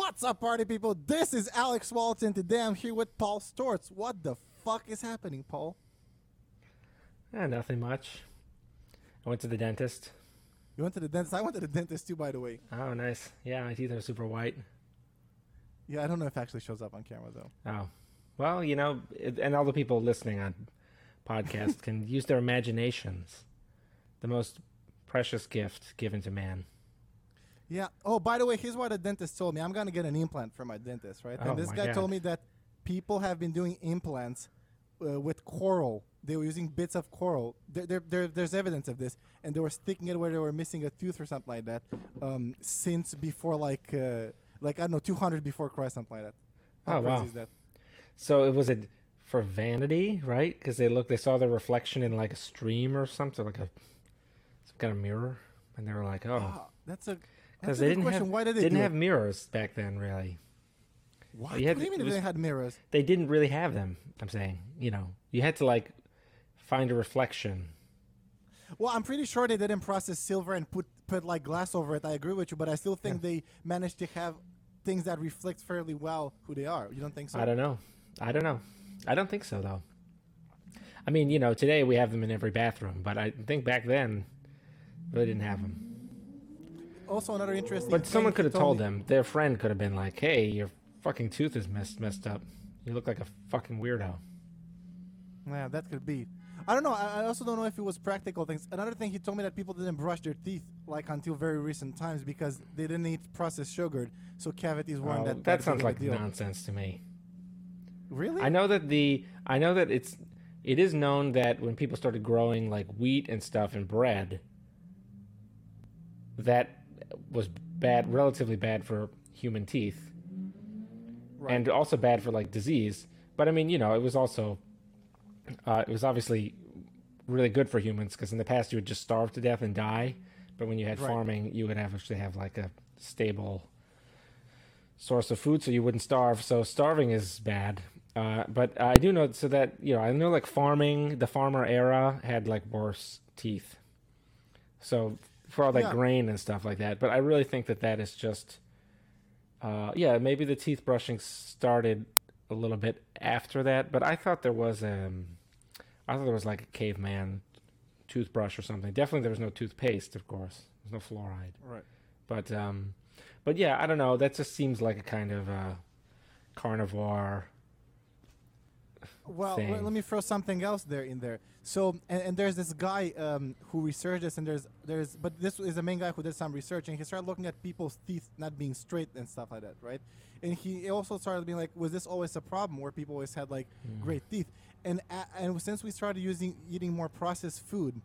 What's up, party people? This is Alex Walton. Today I'm here with Paul Storts. What the fuck is happening, Paul? Eh, nothing much. I went to the dentist. You went to the dentist. I went to the dentist too, by the way. Oh, nice. Yeah, my teeth are super white. Yeah, I don't know if it actually shows up on camera though. Oh, well, you know, and all the people listening on podcast can use their imaginations. The most precious gift given to man. Yeah. Oh, by the way, here's what the dentist told me. I'm gonna get an implant from my dentist, right? Oh, and this my guy God. told me that people have been doing implants uh, with coral. They were using bits of coral. There, there, there, there's evidence of this, and they were sticking it where they were missing a tooth or something like that. Um, since before, like, uh, like I don't know, 200 before Christ, something like that. How Oh, wow. is that? So it was it for vanity, right? Because they look, they saw their reflection in like a stream or something, like a some kind of mirror, and they were like, oh, Ah, that's a because they didn't question. have Why did they didn't have it? mirrors back then, really. What? you had what do you mean was- they had mirrors? They didn't really have them. I'm saying, you know, you had to like find a reflection. Well, I'm pretty sure they didn't process silver and put put like glass over it. I agree with you, but I still think they managed to have things that reflect fairly well who they are. You don't think so? I don't know. I don't know. I don't think so though. I mean, you know, today we have them in every bathroom, but I think back then really didn't have them. Also, another interesting. But someone could have told me- them. Their friend could have been like, "Hey, your fucking tooth is messed messed up. You look like a fucking weirdo." Yeah, that could be. I don't know. I, also don't know if it was practical things. Another thing, he told me that people didn't brush their teeth like until very recent times because they didn't eat processed sugar, so cavities weren't Well, that. Oh, that sounds like deal. nonsense to me. Really? I know that the I know that it's it is known that when people started growing like wheat and stuff and bread, that was bad, relatively bad for human teeth, Right. and also bad for like disease. But I mean, you know, it was also uh, it was obviously really good for humans because in the past you would just starve to death and die, but when you had Right. farming, you would have actually have like a stable source of food, so you wouldn't starve. So starving is bad. Uh, but I do know so that you know I know like farming, the farmer era had like worse teeth. So for all that Yeah. grain and stuff like that, but I really think that that is just, uh, yeah, maybe the teeth brushing started a little bit after that. But I thought there was um, I thought there was like a caveman toothbrush or something. Definitely there was no toothpaste, of course. There's no fluoride. right. But um, but yeah, I don't know. That just seems like a kind of uh, carnivore. Well, thing. let, let me throw something else there in there. So, and, and there's this guy um, who researched this, and there's there's, but this is the main guy who did some research, and he started looking at people's teeth not being straight and stuff like that, right? And he also started being like, was this always a problem where people always had like great teeth? And a- and since we started using eating more processed food,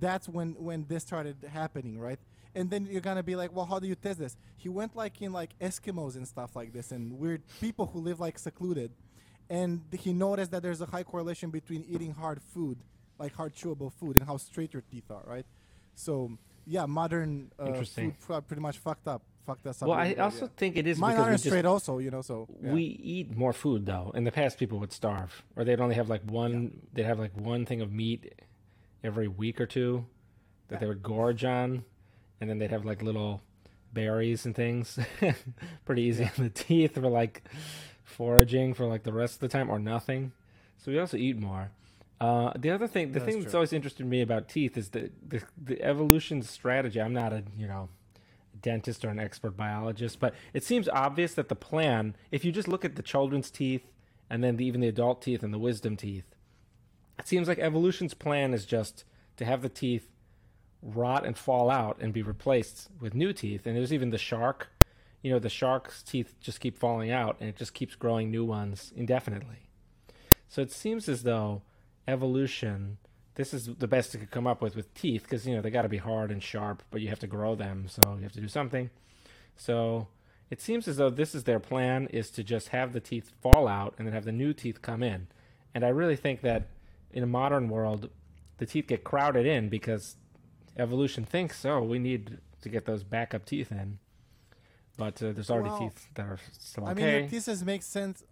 that's when when this started happening, right? And then you're gonna be like, well, how do you test this? He went like in like Eskimos and stuff like this, and weird people who live like secluded, and he noticed that there's a high correlation between eating hard food, like hard chewable food, and how straight your teeth are, right? So yeah, modern uh, Interesting. food pretty much fucked up, fucked us up. Well, I bit, also yeah. think it is mine aren't straight, also, you know. So yeah. we eat more food though. In the past, people would starve, or they'd only have like one. They'd have like one thing of meat every week or two that they would gorge on, and then they'd have like little berries and things. Pretty easy on the teeth for like foraging for like the rest of the time, or nothing. So we also eat more. Uh, the other thing, the That's thing that's true. always interested me about teeth is the, the the evolution strategy. I'm not a you know dentist or an expert biologist, but it seems obvious that the plan, if you just look at the children's teeth and then the, even the adult teeth and the wisdom teeth, it seems like evolution's plan is just to have the teeth rot and fall out and be replaced with new teeth. And there's even the shark, you know, the shark's teeth just keep falling out and it just keeps growing new ones indefinitely. So it seems as though evolution this is the best it could come up with with teeth because you know they got to be hard and sharp but you have to grow them so you have to do something. So it seems as though this is their plan is to just have the teeth fall out and then have the new teeth come in. And i really think that in a modern world the teeth get crowded in because evolution thinks oh we need to get those backup teeth in but uh, there's already Well, teeth that are still I mean, your thesis makes sense.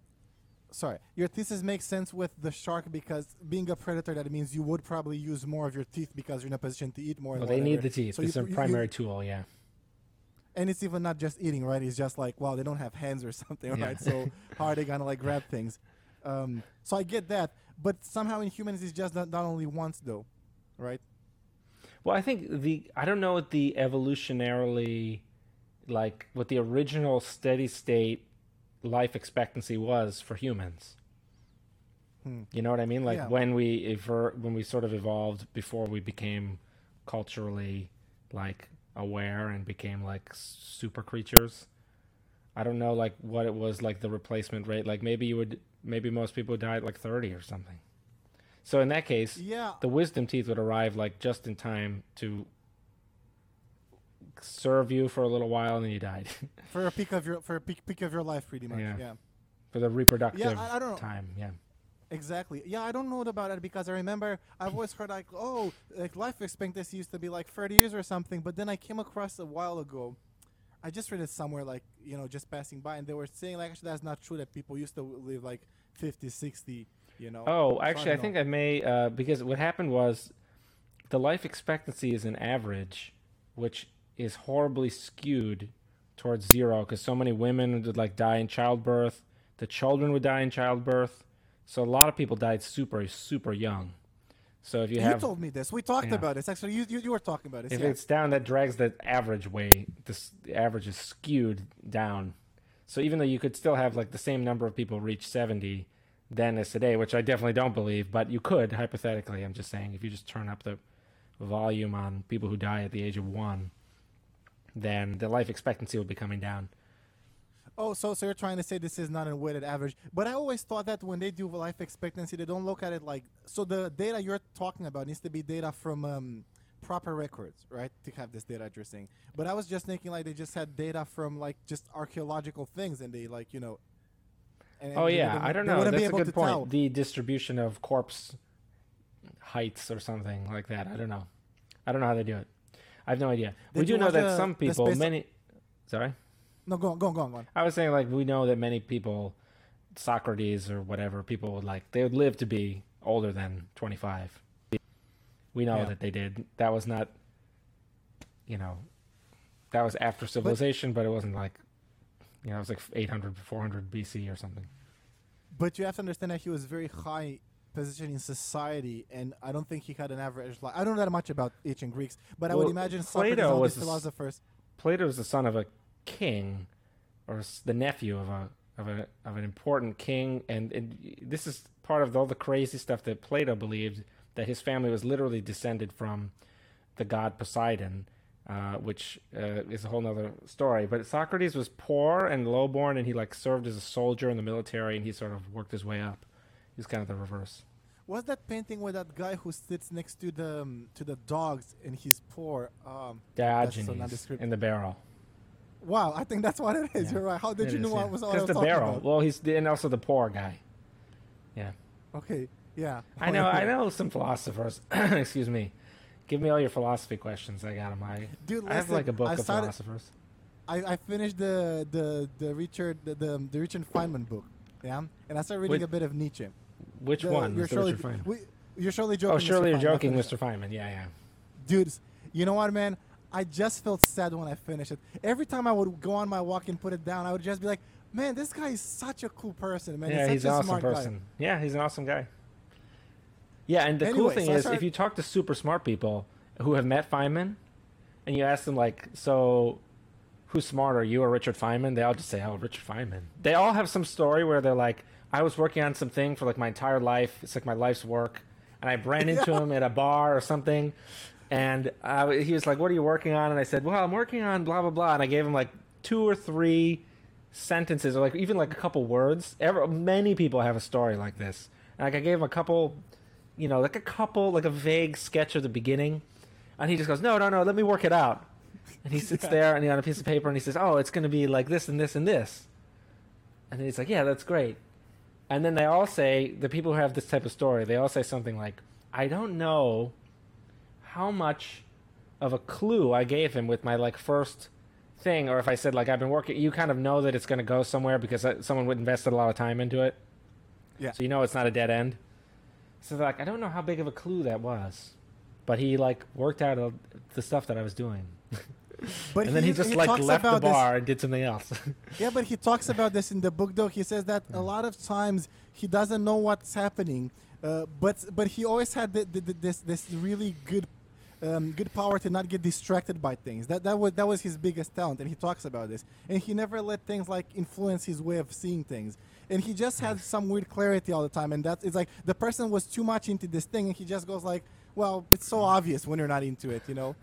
Sorry, your thesis makes sense with the shark because being a predator, that means you would probably use more of your teeth because you're in a position to eat more. well, they need the teeth So it's you- a you- you- primary tool yeah and it's even not just eating, right? It's just like, wow, they don't have hands or something, Yeah. right? So how are they gonna like grab things? Um, so I get that, but somehow in humans it's just not, not only once though, right? Well, I think the I don't know what the evolutionarily like what the original steady state life expectancy was for humans. Hmm. You know what I mean? Like Yeah. when we ever, when we sort of evolved before we became culturally like aware and became like super creatures. I don't know like what it was like the replacement rate. Like maybe you would maybe most people would die at like 30 or something. So in that case, Yeah, the wisdom teeth would arrive like just in time to serve you for a little while and then you died for a peak of your for a peak, peak of your life, pretty much. Yeah. yeah. for the reproductive I- I don't know. time yeah Exactly. Yeah, I don't know about it because I remember I've always heard like, oh, like life expectancy used to be like 30 years or something, but then I came across a while ago. I just read it somewhere like, you know, just passing by and they were saying like actually that's not true that people used to live like 50, 60, you know. oh So I actually i think i may uh, because what happened was the life expectancy is an average which is horribly skewed towards zero because so many women would like die in childbirth the children would die in childbirth so a lot of people died super super young so if you have, You, told me this. We talked Yeah. about this. Actually, you, you, you were talking about this. If yeah. it's down, that drags the average way. This the average is skewed down. So even though you could still have like the same number of people reach seventy then as today, which I definitely don't believe, but you could hypothetically. I'm just saying if you just turn up the volume on people who die at the age of one, then the life expectancy will be coming down. Oh, so so you're trying to say this is not a weighted average? But I always thought that when they do life expectancy, they don't look at it like so. The data you're talking about needs to be data from um, proper records, right? To have this data you're saying. But I was just thinking like they just had data from like just archaeological things, and they like you know. And, and Oh they yeah, I don't know. That's be a good point. tell. The distribution of corpse heights or something like that. I don't know. I don't know how they do it. I have no idea. we do know that uh, some people, many. Sorry. No, go on, go on, go on, go on. I was saying like we know that many people, Socrates or whatever, people would like they would live to be older than twenty five. We know Yeah. that they did. That was not, you know, that was after civilization, but, it wasn't like, you know, it was like 800, 400 BC or something. But you have to understand that he was very high position in society, and I don't think he had an average life. I don't know that much about ancient Greeks, but I would imagine Plato Socrates was these the philosophers. Plato was the son of a king, or the nephew of a of a of an important king, and, and this is part of all the crazy stuff that Plato believed that his family was literally descended from the god Poseidon, uh, which uh, is a whole nother story. But Socrates was poor and lowborn, and he like served as a soldier in the military, and he sort of worked his way up. He's kind of the reverse. Was that painting with that guy who sits next to the um, to the dogs and he's poor? Um, Diogenes in the barrel. wow, I think that's what it is. Yeah. You're right. How did It you is, know yeah. what was what I was the barrel. about? Well, he's and also the poor guy. Yeah. Okay, yeah. I know, I know some philosophers. Excuse me. Give me all your philosophy questions. I got them. I, Dude, I have like a book I of philosophers. I, I finished the the the Richard the the, the Richard Feynman book, yeah, and I started reading Wait, a bit of Nietzsche. Which The- one? You're surely, Feynman? we, you're surely joking. Oh, surely you're Feynman. Joking, Mr. Feynman. Yeah, yeah. Dudes, you know what, man? I just felt sad when I finished it. Every time I would go on my walk and put it down, I would just be like, "Man, this guy is such a cool person, man. yeah, he's he's such an a awesome smart person. guy." Yeah, he's an awesome guy. Yeah, and the cool thing so is, if you talk to super smart people who have met Feynman, and you ask them like, "So, who's smarter, you or Richard Feynman?" They all just say, "Oh, Richard Feynman." They all have some story where they're like, "I was working on something for like my entire life. It's like my life's work, and I ran into him at a bar or something." And uh, he was like, "What are you working on?" And I said, "Well, I'm working on blah blah blah." And I gave him like two or three sentences, or like even like a couple words. Ever, many people have a story like this. And like I gave him a couple, you know, like a couple, like a vague sketch of the beginning, and he just goes, "No, no, no, let me work it out." And he sits Yeah. there and he on a piece of paper and he says, "Oh, it's going to be like this and this and this." And then he's like, "Yeah, that's great." And then they all say, the people who have this type of story, they all say something like, "I don't know how much of a clue I gave him with my like first thing, or if I said like I've been working, you kind of know that it's going to go somewhere because uh, someone would invested a lot of time into it. Yeah. So you know it's not a dead end. So they're like, I don't know how big of a clue that was, but he like worked out the stuff that I was doing. But and then he, just like left the about this- bar and did something else. Yeah, but he talks about this in the book, though. He says that a lot of times he doesn't know what's happening, uh, but but he always had the, the, the, this this really good um, good power to not get distracted by things. That that was that was his biggest talent, and he talks about this. And he never let things like influence his way of seeing things. And he just had some weird clarity all the time. And that it's like the person was too much into this thing, and he just goes like, "Well, it's so obvious when you're not into it, you know."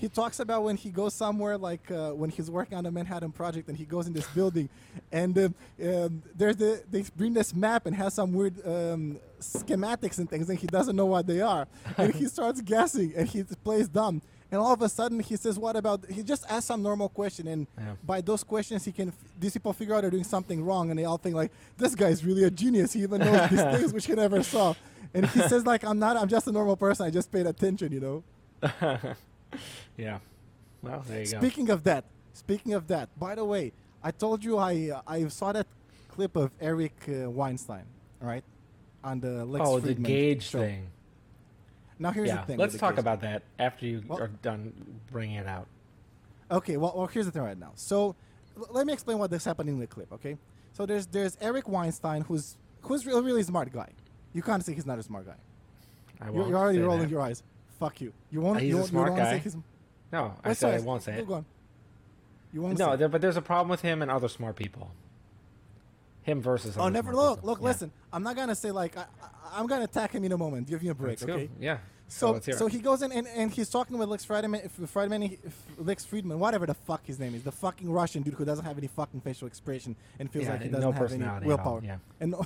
He talks about when he goes somewhere like uh, when he's working on the Manhattan Project and he goes in this building and um, um, there's the they bring this map and has some weird um, schematics and things and he doesn't know what they are. And he starts guessing and he plays dumb. And all of a sudden he says what about he just asks some normal question and Yeah. by those questions he can f- these people figure out they're doing something wrong and they all think like this guy's really a genius. He even knows these things which he never saw. And he says like i'm not i'm just a normal person. I just paid attention you know yeah. Well, there you go. Speaking of that, speaking of that, by the way, I told you I uh, I saw that clip of Eric uh, Weinstein, right, on the Lex oh, the gauge show. thing. Now here's yeah. the thing. Let's the talk about that after you Well- are done bringing it out. Okay, well, well, here's the thing right now. So, l- let me explain what is happening in the clip. Okay, so there's there's Eric Weinstein, who's who's really, really smart guy. You can't say he's not a smart guy. I You're, won't you're already rolling that. your eyes. Fuck you. You won't. He's you a won't, smart you guy. No, I said I won't say it. on. You won't. No, there, but there's a problem with him and other smart people. Him versus. Oh, never look. people. Look, Yeah. listen. I'm not gonna say like I, I, I'm gonna attack him in a moment. Give me a break, Let's go. okay? Yeah. So, let's so he goes in and, and he's talking with Lex Fridman, if- Fridman, Lex Fridman, whatever the fuck his name is, the fucking Russian dude who doesn't have any fucking facial expression and feels Yeah, like he doesn't have any personality at all, willpower. yeah. And no-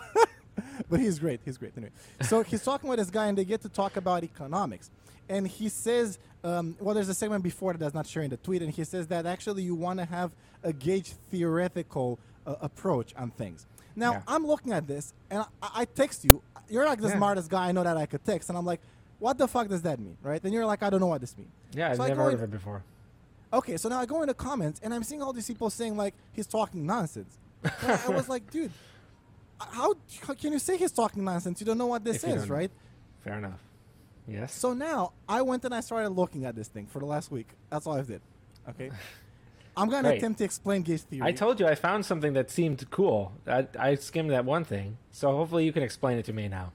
but he's great. He's great. Anyway, so he's talking with this guy, and they get to talk about economics. And he says, um, well, there's a segment before that that's not sharing the tweet, and he says that actually you want to have a gauge theoretical uh, approach on things. Now, Yeah. I'm looking at this, and I, I text you. You're like the Yeah. smartest guy I know that I could text, and I'm like, what the fuck does that mean, right? And you're like, I don't know what this means. Yeah, I've So never heard of it before. Okay, so now I go into comments and I'm seeing all these people saying like he's talking nonsense. And I was like, dude, how, how can you say he's talking nonsense? You don't know what this If is, right? Fair enough. Yes. So now I went and I started looking at this thing for the last week. That's all I did. Okay. I'm gonna Great. attempt to explain gauge theory. I told you I found something that seemed cool. I, I skimmed that one thing, so hopefully you can explain it to me now.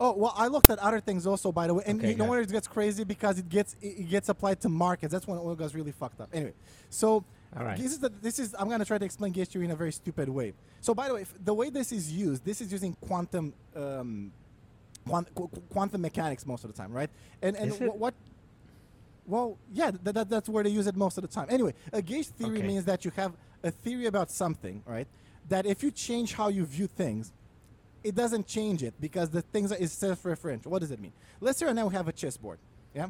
Oh well, I looked at other things also, by the way, and Okay, you know where it gets crazy because it gets it, gets applied to markets. That's when oil goes really fucked up. Anyway, so All right. this is the, this is I'm gonna try to explain gauge theory in a very stupid way. So by the way, the way this is used, this is using quantum um, quant, qu- qu- quantum mechanics most of the time, right? And and wh- what? Well, yeah, th- that, that's where they use it most of the time. Anyway, a gauge theory Okay. means that you have a theory about something, right? That if you change how you view things, it doesn't change it because the things are, is self-referential. What does it mean? Let's say right now we have a chessboard, yeah,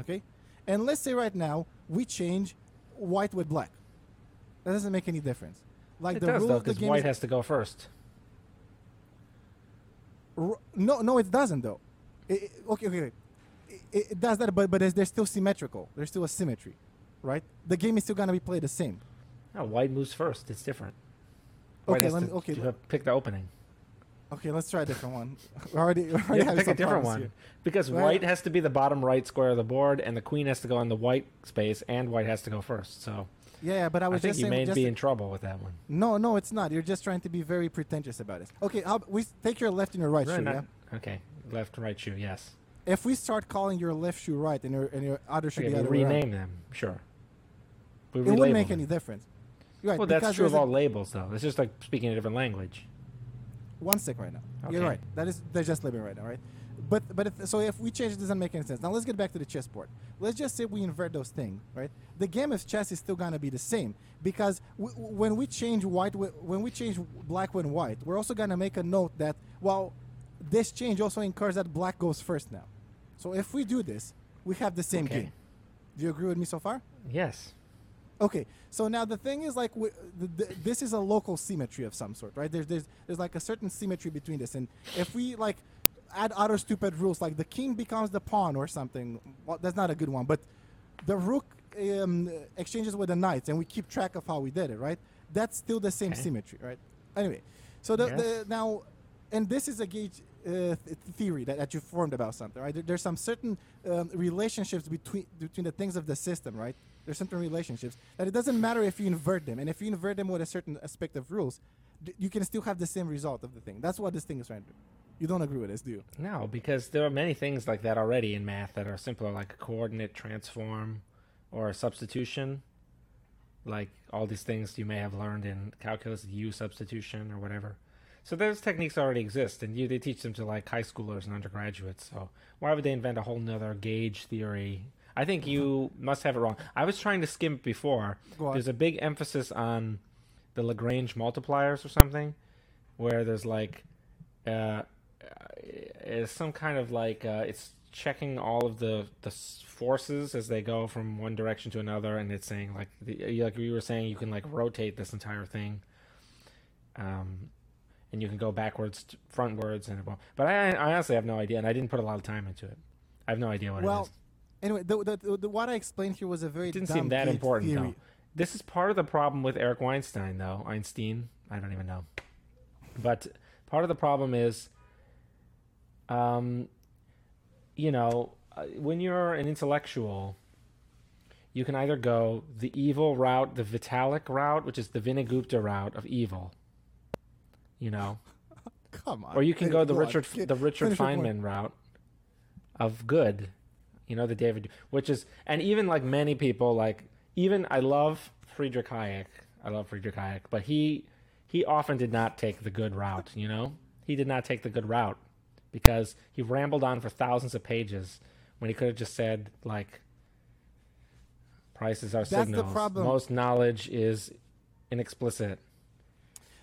okay, and let's say right now we change white with black. That doesn't make any difference. Like It the does rule though, of the because game white has to go first. No, no, it doesn't though. It, it- okay, okay, okay. It, it does that, but but there's still symmetrical. There's still a symmetry, right? The game is still gonna be played the same. No, white moves first. It's different. White Okay, let to me- okay, to have- pick the opening. Okay, let's try a different one. We already, we already have pick a different one here. because white has to be the bottom right square of the board, and the queen has to go on the white space, and white has to go first. So Yeah, but I I, was think just you saying. may just be in trouble with that one. no, no, it's not. You're just trying to be very pretentious about it. Okay, how, we s- take your left and your right shoe. not- Yeah. Okay, left, and right shoe. Yes. If we start calling your left shoe right and your and your other shoe Okay, the we other way around, rename them. Sure. We it wouldn't relabel make them. any difference. Right. Well, that's because true of there's a- all labels, though. It's just like speaking a different language. One sec right now. You're Okay. right. That is they're just living right now, right? But but if, so if we change it, doesn't make any sense. Now let's get back to the chessboard. Let's just say we invert those things, right? The game of chess is still gonna be the same because w- w- when we change white, when we change black when white, we're also gonna make a note that well, this change also incurs that black goes first now. So if we do this, we have the same Okay. game. Do you agree with me so far? Yes. Okay, so now the thing is like w- the, the, this is a local symmetry of some sort, right? There's, there's there's like a certain symmetry between this, and if we like add other stupid rules, like the king becomes the pawn or something, well, that's not a good one. But the rook um, exchanges with the knights, and we keep track of how we did it, right? That's still the same Okay. symmetry, right? Anyway, so the, Yes. the now, and this is a gauge uh, th- theory that, that you formed about something, right? There, there's some certain um, relationships between between the things of the system, right? There's certain relationships that it doesn't matter if you invert them, and if you invert them with a certain aspect of rules, you can still have the same result of the thing. That's what this thing is trying to do. You don't agree with this, do you? No, because there are many things like that already in math that are simpler, like a coordinate transform or a substitution. Like all these things you may have learned in calculus, U substitution or whatever. So those techniques already exist, and you they teach them to like high schoolers and undergraduates. So why would they invent a whole nother gauge theory? I think you mm-hmm. must have it wrong. I was trying to skim it before. There's a big emphasis on the Lagrange multipliers or something, where there's like uh, is some kind of like uh, it's checking all of the the forces as they go from one direction to another, and it's saying like the, like we were saying, you can like rotate this entire thing, um, and you can go backwards, frontwards, and well, but I, I honestly have no idea, and I didn't put a lot of time into it. I have no idea what it is. Well. Anyway, the, the, the, the, what I explained here was a very It didn't seem that important theory. though. This is part of the problem with Eric Weinstein, though. Einstein, I don't even know. But part of the problem is, um, you know, uh, when you're an intellectual, you can either go the evil route, the Vitalik route, which is the Vinay Gupta route of evil. You know, Come on. or you can go the. Richard the Richard finish. Feynman route of good. You know the David, which is and even like many people like even I love Friedrich Hayek. I love Friedrich Hayek, but he he often did not take the good route. You know, he did not take the good route because he rambled on for thousands of pages when he could have just said like prices are That's the signals. problem. Most knowledge is inexplicit.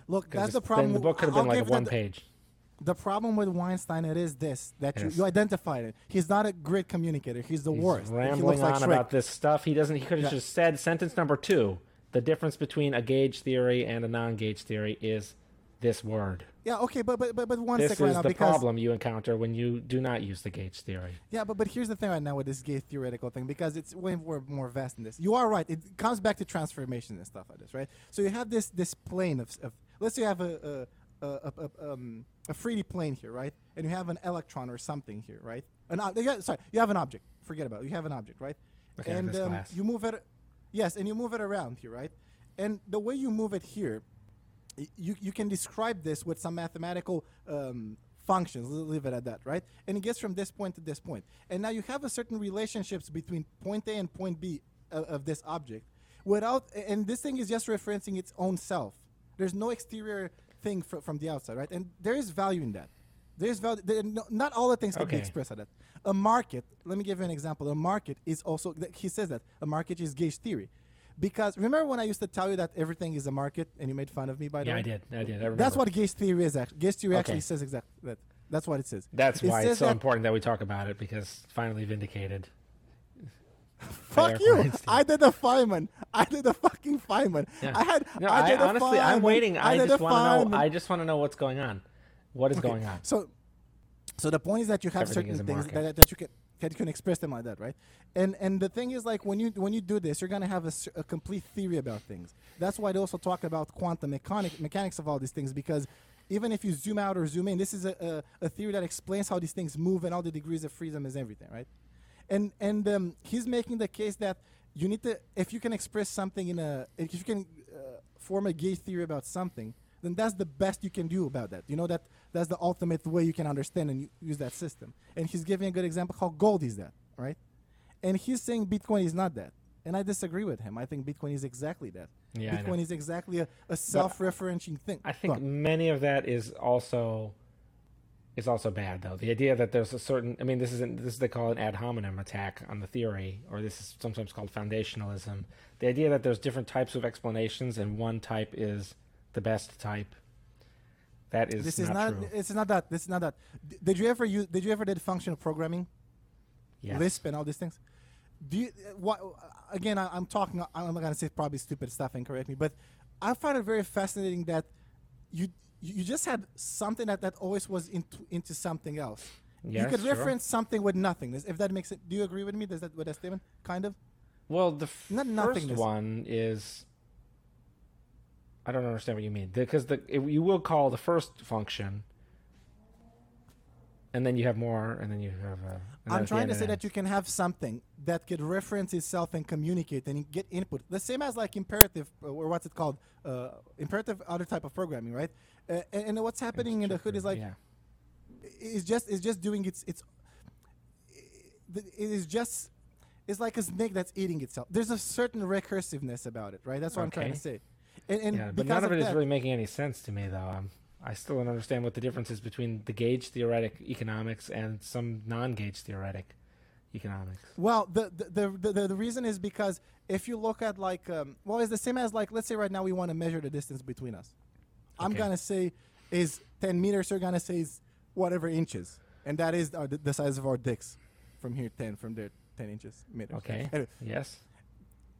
Look, that's the problem. Then the book could have I'll been like give one page. The problem with Weinstein it is this that you, Yes. you identified it. He's not a great communicator. He's the He's worst. he rambling looks like on Shrek. about this stuff. He doesn't. He could have Yeah. just said sentence number two. The difference between a gauge theory and a non-gauge theory is this word. Yeah, okay, but but but, but one This second right is now the because problem you encounter when you do not use the gauge theory. yeah, but but here's the thing right now with this gauge theoretical thing because it's way more more vast than this. You are right. It comes back to transformation and stuff like this, right? So you have this this plane of, of let's say you have a a, a, a, a, um, a 3D plane here, right? And you have an electron or something here, right? An ob- yeah, sorry, you have an object. Forget about it. You have an object, right? Okay, and um, you move it, yes, and you move it around here, right? And the way you move it here, you, you can describe this with some mathematical um, functions. Leave it at that, right? And it gets from this point to this point. And now you have a certain relationships between point A and point B of, of this object without, and this thing is just referencing its own self. There's no exterior thing fr- from the outside, right? And there is value in that. There's value. There, no, not all the things can be expressed at that. A market. Let me give you an example. A market is also. He says that a market is gauge theory, because remember when I used to tell you that everything is a market, and you made fun of me by the Yeah, way. I did. I did. I remember. That's what gauge theory is. Actually, gauge theory actually says exactly that. That's what it says. That's it why says it's so that- important that we talk about it because finally vindicated. Fuck you! I did the Feynman. I did the fucking Feynman. Yeah. I had. No, I I, honestly, I'm waiting. I, did just want to know. I just want to know what's going on. What is Okay, going on? So, so the point is that you have Everything certain things that, that you can that you can express them like that, right? And and the thing is like when you when you do this, you're gonna have a complete theory about things. That's why they also talk about quantum mechanic mechanics of all these things because even if you zoom out or zoom in, this is a, a, a theory that explains how these things move and all the degrees of freedom is everything, right? And and um, he's making the case that you need to if you can express something in a if you can uh, form a gauge theory about something, then that's the best you can do about that. You know that that's the ultimate way you can understand and use that system. And he's giving a good example how gold is that, right? And he's saying Bitcoin is not that. And I disagree with him. I think Bitcoin is exactly that. Yeah, Bitcoin is exactly a, a self-referencing thing. I think many of that is also is also bad though. The idea that there's a certain I mean this isn't this is they call an ad hominem attack on the theory, or this is sometimes called foundationalism. The idea that there's different types of explanations and one type is the best type. That is this not, is not. true. It's not that. This is not that. D- did you ever use? Did you ever did functional programming? Yes. Lisp and all these things. Do you, what? Again, I, I'm talking. I'm not gonna say probably stupid stuff and correct me, but I find it very fascinating that you you just had something that that always was into into something else. you Yes, could sure. reference something with nothingness, if that makes it. Do you agree with me? Does that with that statement? Kind of. Well, the Not first one is. I don't understand what you mean because the it, you will call the first function. and then you have more, and then you have. Uh, then I'm trying to say that you can have something that could reference itself and communicate and get input. The same as like imperative uh, or what's it called? Uh, imperative, other type of programming, right? Uh, and, and what's happening in the hood is like yeah. it's just it's just doing its its it is just it's like a snake that's eating itself. There's a certain recursiveness about it, right? That's what I'm trying to say. And, and yeah, but none of it is that, really making any sense to me, though. Um, I still don't understand what the difference is between the gauge theoretic economics and some non-gauge theoretic economics. Well, the the, the the the reason is because if you look at like um, well, it's the same as like let's say right now we want to measure the distance between us. I'm Okay. gonna say is 10 meters. You're gonna say is whatever inches, and that is our, the size of our dicks from here 10 from there 10 inches meters. Okay. Anyway, Yes.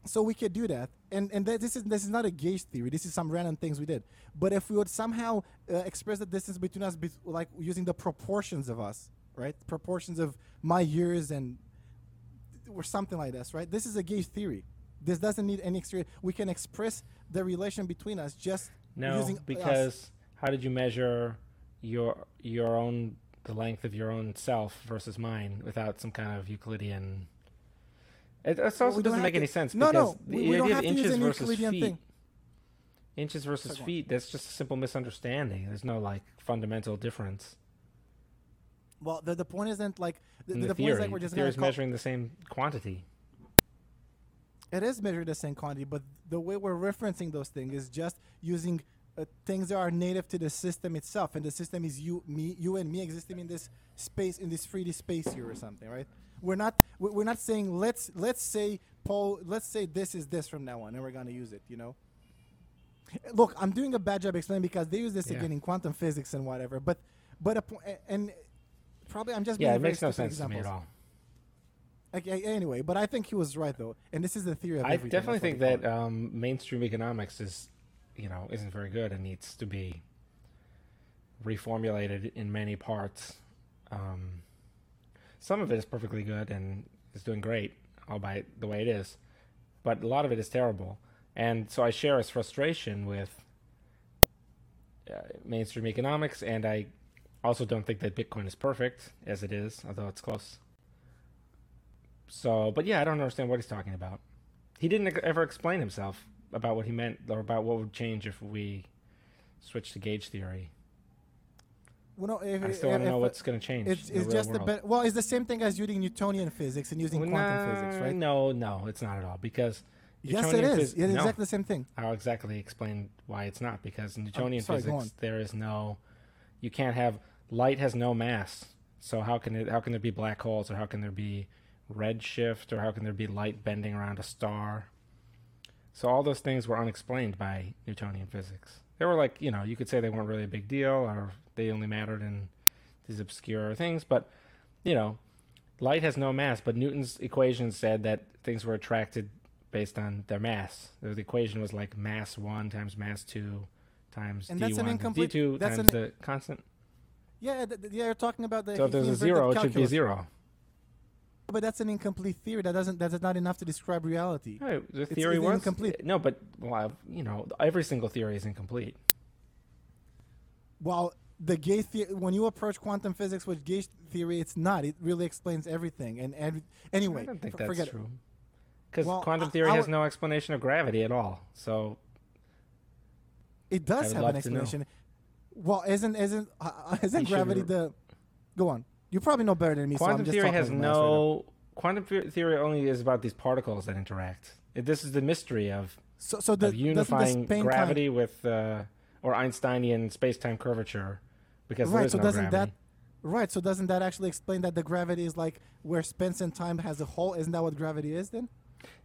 so we could do that and and that this is this is not a gauge theory this is some random things we did but if we would somehow uh, express the distance between us bet like using the proportions of us right proportions of my years and or something like this right this is a gauge theory this doesn't need any extra we can express the relation between us just No, us. because how did you measure your your own the length of your own self versus mine without some kind of Euclidean? It, it also we doesn't make to- any sense No, because no, the we- we don't idea have of to use inches versus Euclidean feet, thing. inches versus feet, that's just a simple misunderstanding. There's no like fundamental difference well the, the point isn't like the, the, the, point is like we're just the theory is measuring the same quantity. It is measured the same quantity, but the way we're referencing those things is just using uh, things that are native to the system itself, and the system is you, me, you and me existing in this space, in this 3D space here or something, right? We're not we- we're not saying let's let's say Paul, let's say this is this from now on, and we're gonna use it, you know. Look, I'm doing a bad job explaining because they use this Yeah. again in quantum physics and whatever, but but a and probably I'm just Yeah, being it makes no sense to me at all. Okay, anyway, but I think he was right though, and this is the theory of I everything. definitely think that um, mainstream economics is, you know, isn't very good and needs to be reformulated in many parts. Um, some of it is perfectly good and is doing great, all by the way it is, but a lot of it is terrible. And so I share his frustration with uh, mainstream economics, and I also don't think that Bitcoin is perfect as it is, although it's close. So, but yeah, I don't understand what he's talking about. He didn't ever explain himself about what he meant or about what would change if we switched to gauge theory. Well, no, if, I still if, don't know if- what's going to change. It's, it's just the be- well, it's the same thing as using Newtonian physics and using Well, quantum nah, physics, right? No, no, it's not at all because yes, it Newtonian is. phys- It's no. exactly the same thing. I'll exactly explain why it's not because in Newtonian sorry, physics there is no, you can't have light has no mass. So how can it? How can there be black holes or how can there be redshift or how can there be light bending around a star? So all those things were unexplained by Newtonian physics. They were like you know you could say they weren't really a big deal or they only mattered in these obscure things, but you know, light has no mass. But Newton's equations said that things were attracted based on their mass. The equation was like mass one times mass two times And d that's an one incomplete- d two that's times an- the constant. Yeah, th- yeah, you're talking about the. So if there's a zero, it should be zero. But that's an incomplete theory. That doesn't. That's not enough to describe reality. No, the theory it's was incomplete. No, but well, you know, every single theory is incomplete. Well, the gauge the- when you approach quantum physics with gauge theory, it's not. It really explains everything. And, and anyway, I don't think f- that's forget true. Because Well, quantum theory I has no explanation of gravity at all. So It does have an explanation. Well, isn't isn't uh, uh, isn't You gravity the? Go on. You probably know better than me. so I'm quantum just theory has out of my ass right no. Quantum theory only is about these particles that interact. This is the mystery of, So, so the, of doesn't the unifying gravity with uh, or Einsteinian space-time curvature, because right. So no doesn't gravity. that right? So doesn't that actually explain that the gravity is like where space and time has a hole? Isn't that what gravity is then?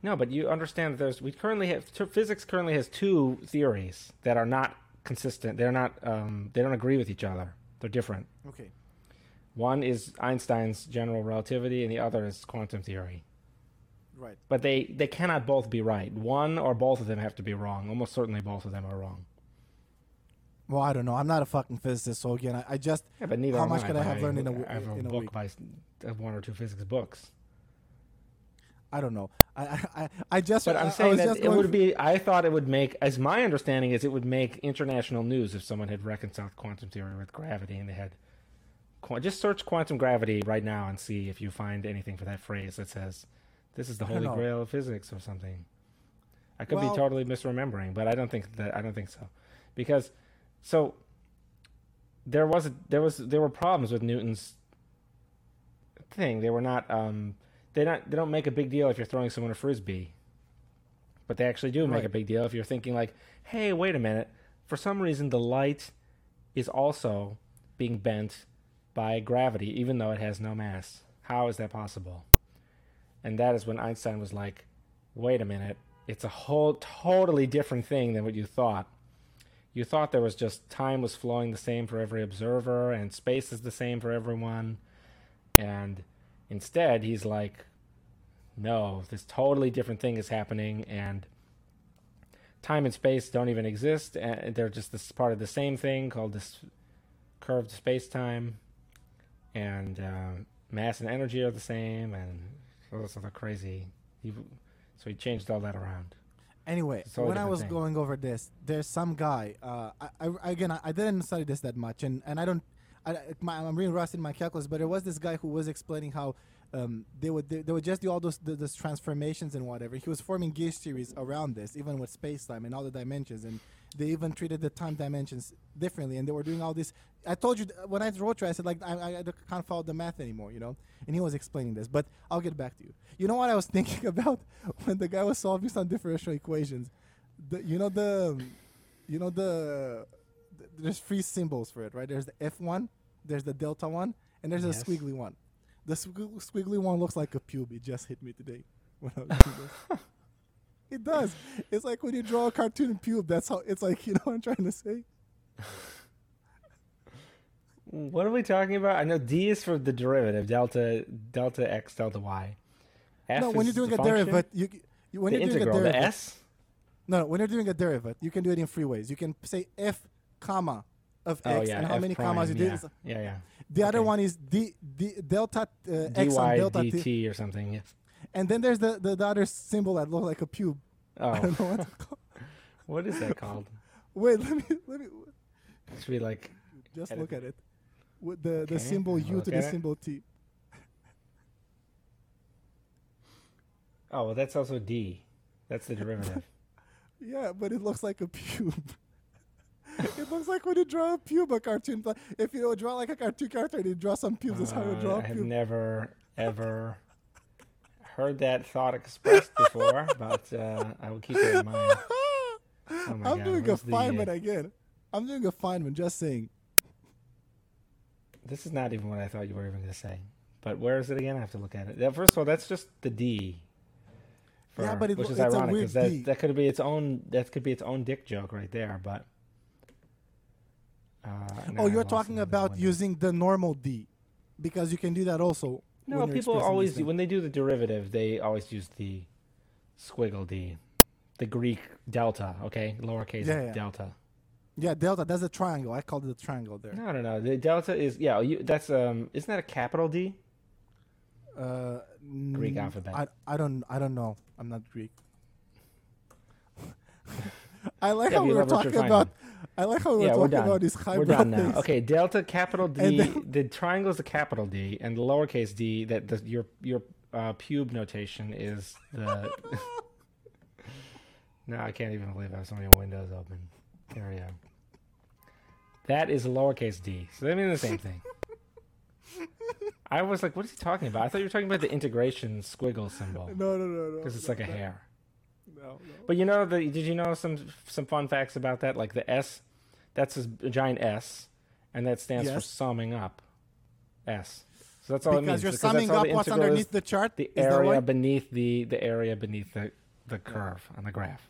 No, but you understand that there's we currently have physics currently has two theories that are not consistent. They're not um, they don't agree with each other. They're different. Okay. One is Einstein's general relativity, and the other is quantum theory. Right. But they they cannot both be right. One or both of them have to be wrong. Almost certainly, both of them are wrong. Well, I don't know. I'm not a fucking physicist, so again, I, I just Yeah, but neither How much I, could I have learned in a I have a in a book week? by one or two physics books. I don't know. I I, I, I just. But I, I'm I saying that it would be. I thought it would make, as my understanding is, it would make international news if someone had reconciled quantum theory with gravity and they had Just search quantum gravity right now and see if you find anything for that phrase that says, "This is the holy grail of physics" or something. I could Well- be totally misremembering, but I don't think that I don't think so, because so there was a, there was there were problems with Newton's thing. They were not um, they not they don't make a big deal if you're throwing someone a frisbee, but they actually do make a big deal if you're thinking like, hey, wait a minute, for some reason the light is also being bent by gravity, even though it has no mass. How is that possible? And that is when Einstein was like, wait a minute, it's a whole totally different thing than what you thought. You thought there was just time was flowing the same for every observer and space is the same for everyone. And instead, he's like, no, this totally different thing is happening and time and space don't even exist. And they're just this part of the same thing called this curved space time. And uh, mass and energy are the same, and all this other crazy. He, so he changed all that around. Anyway, when I was thing. going over this, there's some guy. Uh, I, I again, I, I didn't study this that much, and, and I don't. I, my, I'm really rusty in my calculus, but there was this guy who was explaining how um, they would they, they would just do all those those transformations and whatever. He was forming gauge theories around this, even with space time and all the dimensions, and they even treated the time dimensions differently. And they were doing all this. I told you when I wrote to you, I said like I, I, can't follow the math anymore, you know. And he was explaining this, but I'll get back to you. You know what I was thinking about when the guy was solving some differential equations. The, you know the, you know the, th- there's three symbols for it, right? There's the F one, there's the delta one, and there's Yes. a squiggly one. The squiggly one looks like a pube. It just hit me today. When I was doing this. it does. It's like when you draw a cartoon pube. That's how it's like. You know what I'm trying to say? What are we talking about? I know D is for the derivative, delta delta x delta y. F no, when you're doing a function, derivative, you, you when the you're doing a integral, the derivative. S. No, no, when you're doing a derivative, you can do it in three ways. You can say f comma of Oh x yeah, and how F many prime, commas you yeah. Yeah, yeah. The other one is d, d delta uh, x on delta dt t, or something. Yes. And then there's the, the, the other symbol that looks like a pube. I Oh, don't know what it's called. what is that called? Wait, let me let me Should we like? just Edit look at it. With the the symbol I'll u to the it. symbol t. Oh, well, that's also D. That's the derivative. Yeah, but it looks like a pube. it looks like when you draw a pube, a cartoon. If you draw like a cartoon character and you draw some pubes, that's how you Uh, draw a I have pube. never ever heard that thought expressed before, but uh, I will keep it in mind. Oh I'm God, doing a where's the, uh, again. I'm doing a Feynman. Just saying. This is not even what I thought you were even going to say. But where is it again? I have to look at it. First of all, that's just the D. Yeah, but it which is it's a ironic because that, that could be its own that could be its own dick joke right there. But uh, oh, you're talking about using the normal D, because you can do that also. No, people always when they do the derivative, they always use the squiggle D, the Greek delta. Okay, lowercase Yeah, yeah. delta. Yeah, delta. That's a triangle. I called it a triangle there. No, no, no. The delta is yeah. You, that's um. Isn't that a capital D? Uh, Greek alphabet. I, I don't I don't know. I'm not Greek. I like Yeah, how we were talking about. I like how we were yeah, we're talking done. about these We're done now. things. Okay, delta capital D. Then- the triangle is the capital D, and the lowercase d that the, your your uh, pube notation is the. no, I can't even believe I have so many windows open. There we go. That is a lowercase d, so they mean the same thing. I was like, "What is he talking about?" I thought you were talking about the integration squiggle symbol No, no, no, no. because it's no, like a no, hair. No, no. But you know the did you know some some fun facts about that? Like the S, that's a giant S, and that stands for summing up. S. So that's all it Because means. you're that's summing up what's integral is underneath the chart. the area beneath the the area beneath the the curve on the graph,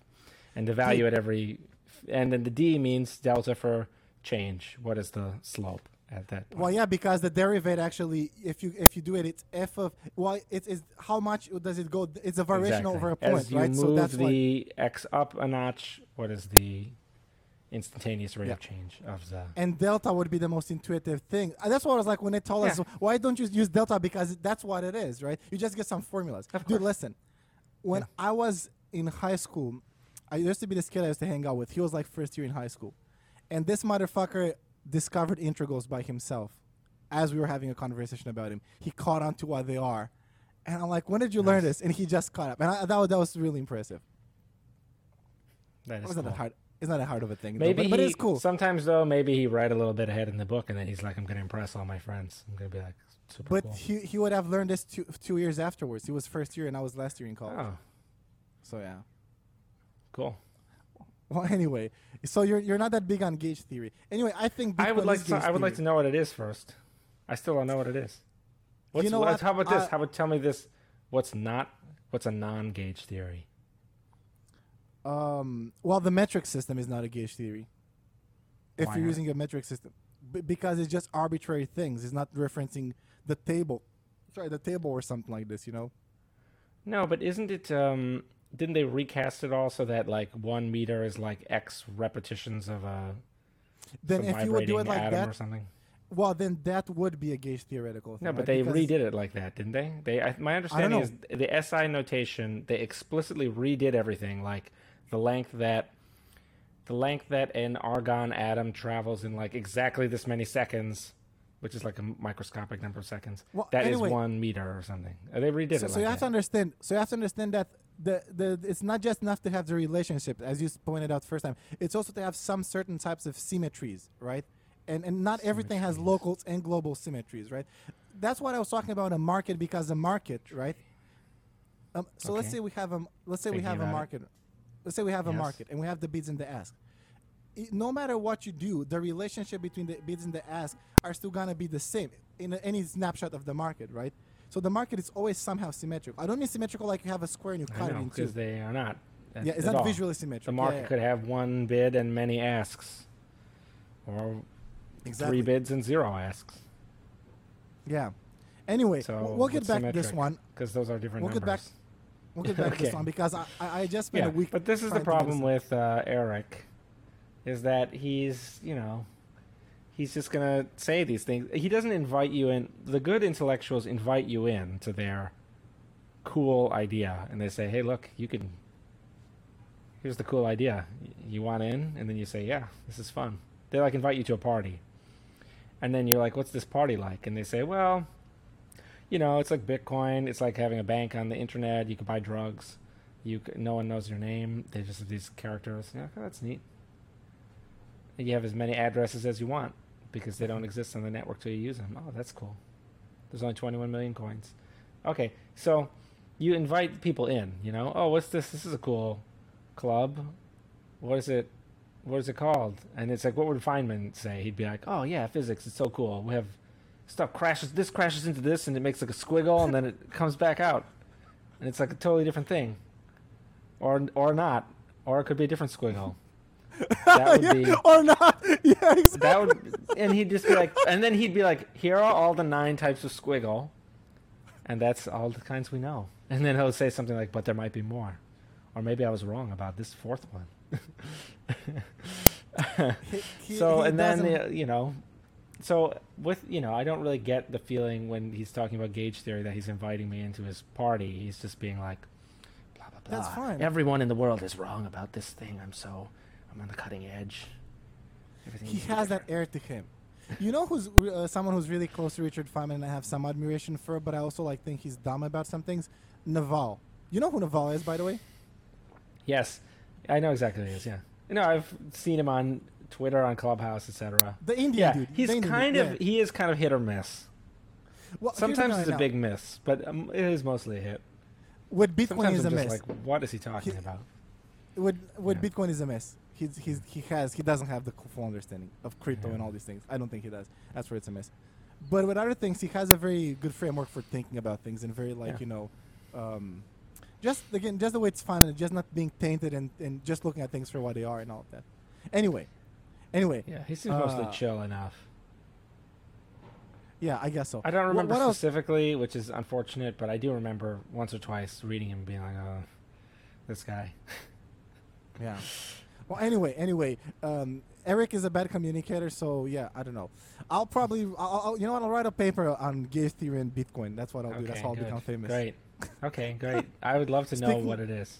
and the value at every, and then the D means delta for change. What is the slope at that point? Well, yeah, because the derivative actually, if you if you do it, it's f of well, it's how much does it go? It's a variation Exactly. over a point, As you right? move So that's the x up a notch, what is the instantaneous rate Yeah. of change of the? And delta would be the most intuitive thing. Uh, That's what I was like when they told us, why don't you use delta? Because that's what it is, right? You just get some formulas. Dude, listen. When I was in high school, I used to be this kid I used to hang out with. He was like first year in high school. And this motherfucker discovered integrals by himself. as we were having a conversation about him, he caught on to what they are, and I'm like, when did you learn this? And he just caught up, and I, that was, that was really impressive. That is cool. that hard. It's not that hard of a thing. Maybe but, but he, it's cool. Sometimes though, maybe he read a little bit ahead in the book, and then he's like, "I'm gonna impress all my friends. I'm gonna be like super But cool." he he would have learned this two two years afterwards. He was first year, and I was last year in college. oh, So yeah. cool. Well, anyway, so you're you're not that big on gauge theory. Anyway, I think I would like to. I would like to know what it is first. I still don't know what it is. What's, know what- what? How about this? I- how about tell me this? What's not? What's a non-gauge theory? Um, well, the metric system is not a gauge theory. If Why you're not? using a metric system, B- because it's just arbitrary things. It's not referencing the table. Sorry, the table or something like this. You know. No, but isn't it? Um, didn't they recast it all so that like one meter is like X repetitions of a Then if you would do it vibrating like atom that, or something? well, then that would be a gauge theoretical. Thing, No, but right? they Because- redid it like that, didn't they? They, I, my understanding know. is the SI notation. They explicitly redid everything, like the length that the length that an argon atom travels in like exactly this many seconds, which is like a microscopic number of seconds. Well, That is anyway- one meter or something. Uh, They redid so, it. so you have to understand. So you have to understand that the the it's not just enough to have the relationship, as you pointed out first time. It's also to have some certain types of symmetries, right? And and not everything has Symmetries. locals and global symmetries, right? That's what I was talking about a market because a market, right? Um, so let's say we have a let's say we have a about it. market. Let's say we have a market and we have the bids and the ask. I- no matter what you do, the relationship between the bids and the ask are still gonna be the same in a, any snapshot of the market, right? So the market is always somehow symmetrical. I don't mean symmetrical like you have a square and you cut it in two. because they are not. at- Yeah, it's at not all. visually symmetric. The market yeah, could have one bid and many asks, or exactly. three bids and zero asks, Yeah. Anyway, So w- we'll get back to this one. because those are different We'll get numbers. back- We'll get back to this Okay. one because I, I, I just spent yeah, a week. but this is the trying to problem with uh, Eric, is that he's you know, he's just gonna say these things. He doesn't invite you in. The good intellectuals invite you in to their cool idea, and they say, "Hey, look, you can. Here's the cool idea. You want in?" And then you say, "Yeah, this is fun." They like invite you to a party, and then you're like, "What's this party like?" And they say, "Well." You know, it's like Bitcoin. It's like having a bank on the internet. You can buy drugs. You no one knows your name. They just have these characters. Yeah, oh, okay, that's neat. You have as many addresses as you want because they don't exist on the network till you use them. Oh, that's cool. There's only 21 million coins. Okay, so you invite people in. You know, oh, what's this? This is a cool club. What is it? What is it called? And it's like, what would Feynman say? He'd be like, oh yeah, physics. It's so cool. We have stuff crashes. This crashes into this, and it makes like a squiggle, and then it comes back out, and it's like a totally different thing or or not, or it could be a different squiggle. That would be or not. yeah, exactly. that would, and he'd just be like, and then he'd be like, here are all the nine types of squiggle, and that's all the kinds we know. And then he'll say something like, but there might be more, or maybe I was wrong about this fourth one. He- so he and then doesn't- uh, you know, so with you know, I don't really get the feeling when he's talking about gauge theory that he's inviting me into his party. He's just being like, blah blah blah. That's fine. Everyone in the world is wrong about this thing. I'm so, I'm on the cutting edge. Everything he has that air to him. You know who's re- uh, someone who's really close to Richard Feynman and I have some admiration for, but I also like think he's dumb about some things. Naval. You know who Naval is, by the way? Yes, I know exactly who he is. Yeah, you know, I've seen him on Twitter, on Clubhouse, etc. The Indian Yeah, dude. he's Indian kind dude, of yeah. he is kind of hit or miss. Well, Sometimes it's a big miss, but um, it is mostly a hit. With Bitcoin Sometimes is a I'm just mess. like, what is he talking He- about? with with Yeah. Bitcoin is a mess. He's, he's he has he doesn't have the full understanding of crypto Yeah. and all these things. I don't think he does. That's where it's a mess. But with other things, he has a very good framework for thinking about things and very like Yeah. you know, um, just again just the way it's fun and just not being tainted and, and just looking at things for what they are and all of that. Anyway, anyway, Yeah, he seems mostly Uh, chill enough. yeah, I guess so. I don't remember what else? specifically, which is unfortunate, but I do remember once or twice reading him being like, "Oh, this guy." Yeah. Well, anyway, anyway, um, Eric is a bad communicator, so yeah, I don't know. I'll probably, I'll, I'll, you know what? I'll write a paper on gauge theory and Bitcoin. That's what I'll do. That's Okay, how I'll become famous. Great. Okay, great. I would love to know Speaking- what it is.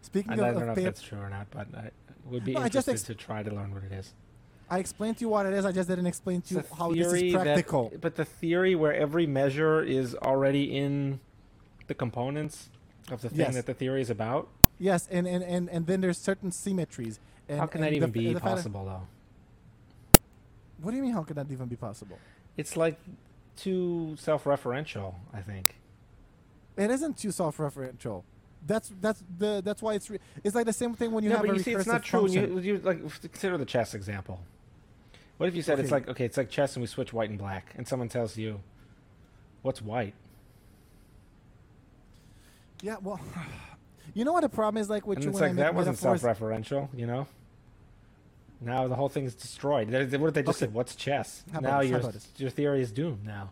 Speaking I of, don't know if that's true or not, but I would be No, I interested ex- to try to learn what it is. I explained to you what it is. I just didn't explain to you It's how this is that- practical. but the theory where every measure is already in the components of the thing Yes. that the theory is about. Yes, and, and, and, and then there's certain symmetries. And, How can that even f- be the possible, though? What do you mean? How could that even be possible? It's like too self-referential. I think. It isn't too self-referential. That's that's the that's why it's re- it's like the same thing when you no, have but a you see, it's not true. When you, you like consider the chess example. What if you said it's like okay, it's like chess, and we switch white and black, and someone tells you, "What's white?" Yeah, well, you know what the problem is like with and you it's like that wasn't metaphors- self-referential, you know. Now the whole thing's destroyed. They- they- What if they just Okay. said, "What's chess?" How now your your theory is doomed. Now,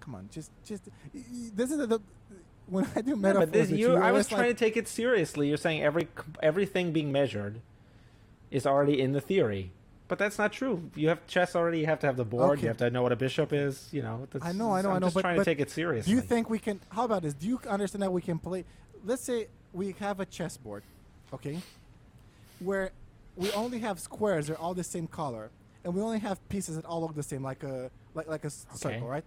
Come on, just just this is the, the when I do Yeah, metaphors. but this, you, you, I was trying like, to take it seriously. You're saying every everything being measured is already in the theory, but that's not true. You have chess already. You have to have the board. Okay. You have to know what a bishop is. You know. I know, I know, I'm I know, Just but- trying but to take it seriously. Do seriously. you think we can? How about this? Do you understand that we can play? Let's say we have a chessboard, okay, where we only have squares. They're all the same color, and we only have pieces that all look the same, like a like like a Okay. circle, right?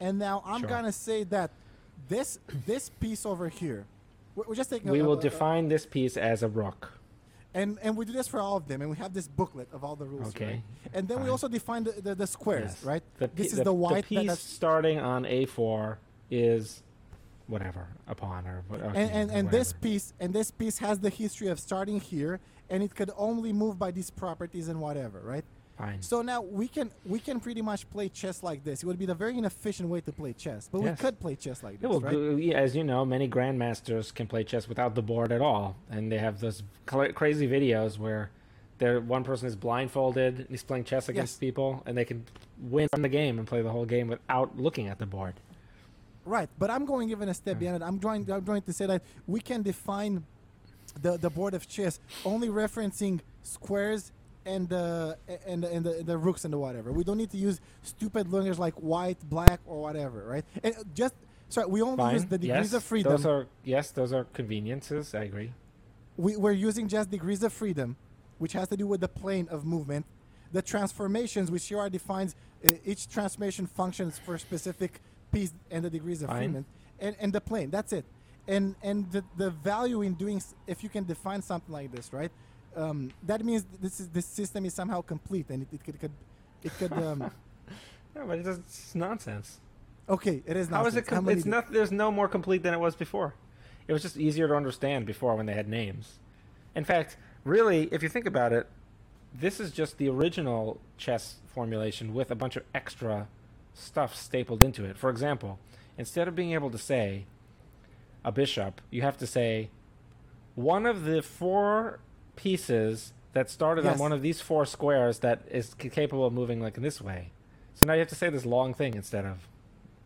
And now I'm Sure. gonna say that this this piece over here, we're, we're just taking. we a- will a- define this piece as a rook. and and we do this for all of them, and we have this booklet of all the rules. Okay, right? And then we fine. also define the, the, the squares, Yes. right? The, this is the, white. that- piece that's- starting on A4 is whatever upon or what. and and, or and this piece and this piece has the history of starting here, and it could only move by these properties and whatever, right? Fine. So now we can we can pretty much play chess like this. It would be the very inefficient way to play chess, but Yes. we could play chess like this, well, right? as you know, many grandmasters can play chess without the board at all, and they have those crazy videos where they're, one person is blindfolded and he's playing chess against Yes. people, and they can win the game and play the whole game without looking at the board. Right, but I'm going even a step Hmm. beyond it. I'm trying, I'm trying to say that we can define the, the board of chess only referencing squares and the and the, and the, the rooks and the whatever. We don't need to use stupid language like white, black, or whatever, right? And just sorry, we only Fine. use the degrees yes, of freedom. Those are yes, those are conveniences. I agree. we, we're using just degrees of freedom, which has to do with the plane of movement. The transformations, which here defines uh, each transformation functions for a specific piece and the degrees of freedom, and, and the plane. That's it. And and the, the value in doing, if you can define something like this, right? Um, that means this is this system is somehow complete, and it, it could, could it could. Um, No, but it's, nonsense. okay, it is. How is it? nonsense. Com- it's do- not. There's no more complete than it was before. It was just easier to understand before when they had names. In fact, really, if you think about it, this is just the original chess formulation with a bunch of extra stuff stapled into it. For example, instead of being able to say a bishop, you have to say one of the four pieces that started on one of these four squares that is c- capable of moving like in this way. So now you have to say this long thing instead of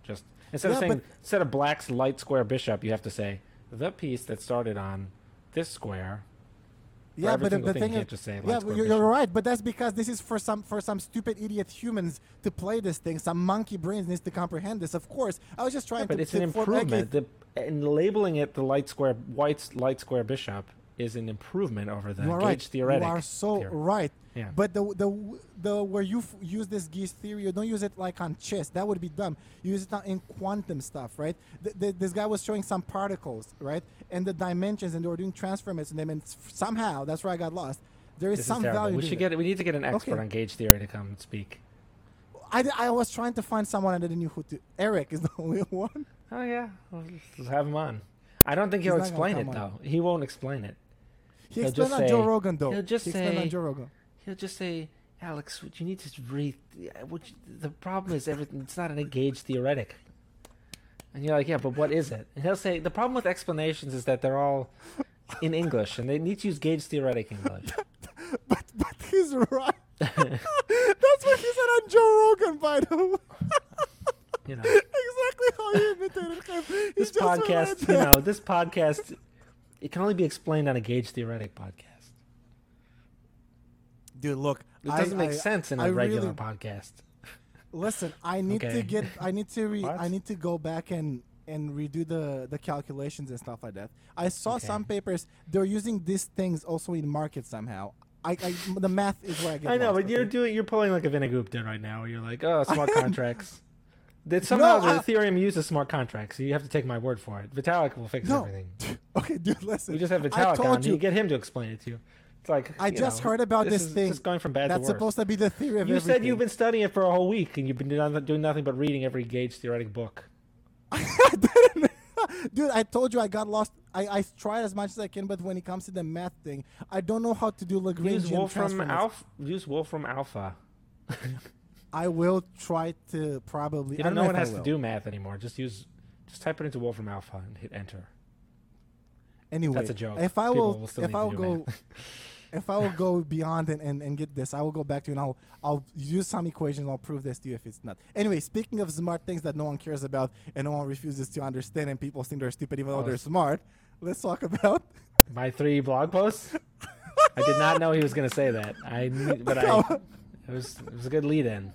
just instead Yeah, of saying instead of black's light square bishop, you have to say the piece that started on this square. Yeah, but the, the thing thing is, say yeah, but square you're, you're right. But that's because this is for some for some stupid idiot humans to play this thing. Some monkey brains needs to comprehend this. Of course, I was just trying Yeah, but to. it's to an improvement. The, and labeling it the light square white light square bishop is an improvement over the you are gauge right. theoretic. You are so theory. right. Yeah. But the the the where you f- use this Gauge theory, you don't use it like on chess. That would be dumb. You use it on, in quantum stuff, right? Th- th- this guy was showing some particles, right, and the dimensions, and they were doing transformations in them, and s- somehow that's where I got lost. There is This some terrible. value. We should get. We need to get an expert Okay. on gauge theory to come and speak. I, d- I was trying to find someone I didn't know who to. Eric is the only one. Oh yeah, let's have him on. I don't think He's he'll explain it on. though. He won't explain it. He He'll explained on Joe say- Rogan though. he'll just he say- on Joe Rogan. He'll just say, "Alex, what you need to read. What you, the problem is everything. It's not an gauge theoretic." And you're like, "Yeah, but what is it?" And he'll say, "The problem with explanations is that they're all in English, and they need to use gauge theoretic English." But but he's right. That's what he said on Joe Rogan, by the way. You know, exactly how you imitated him. He this podcast. You know, this podcast. It can only be explained on a gauge theoretic podcast. Dude, look, It doesn't make I- sense in a I regular really- podcast. Listen, I need to get. I need to. Re, I need to go back and and redo the the calculations and stuff like that. I saw Okay. some papers. They're using these things also in market somehow. I, I the math is where I get. I know, but you're okay? doing you're pulling like a Vinay Gupta right now. Where you're like, oh, smart contracts. That somehow No, the I- Ethereum uses smart contracts. So you have to take my word for it. Vitalik will fix No. everything. Okay, dude, listen. We just have Vitalik told on. you. You get him to explain it to you. It's like I just know, heard about this is thing Just going from bad That's to worse. That's supposed to be the theory of you everything. said you've been studying it for a whole week, and you've been doing nothing but reading every gauge theoretic book. I didn't, Dude, I told you I got lost. I, I tried as much as I can, but when it comes to the math thing, I don't know how to do Lagrangian Use Wolfram. Alpha. Use Wolfram Alpha. I will try to probably. You I don't know know one has to do math anymore. Just use, just type it into Wolfram Alpha and hit enter. Anyway, That's a joke. If I will, will if I will go, if I will go beyond and, and, and get this, I will go back to you and I'll I'll use some equations. I'll prove this to you if it's not. Anyway, speaking of smart things that no one cares about and no one refuses to understand, and people think they're stupid even though Oh, they're smart. Let's talk about. My three blog posts. I did not know he was going to say that. I, knew, but I, it was it was a good lead in.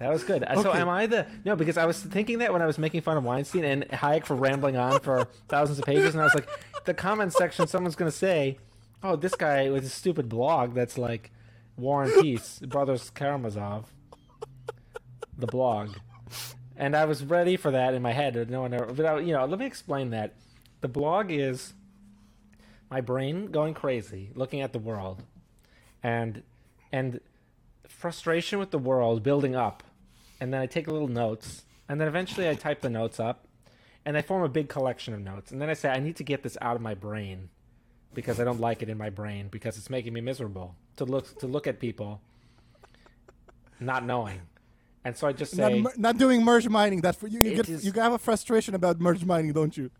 That was good. So am I the no? Because I was thinking that when I was making fun of Weinstein and Hayek for rambling on for thousands of pages, and I was like, the comment section, someone's going to say, "Oh, this guy with his stupid blog that's like War and Peace, Brothers Karamazov, the blog." And I was ready for that in my head. No one ever. But I, you know, let me explain that. The blog is my brain going crazy, looking at the world, and and frustration with the world building up, and then I take little notes, and then eventually I type the notes up, and I form a big collection of notes, and then I say I need to get this out of my brain because I don't like it in my brain because it's making me miserable to look to look at people not knowing, and so I just Not, say mer- not doing merge mining. That for you. You get is- you have a frustration about merge mining, don't you?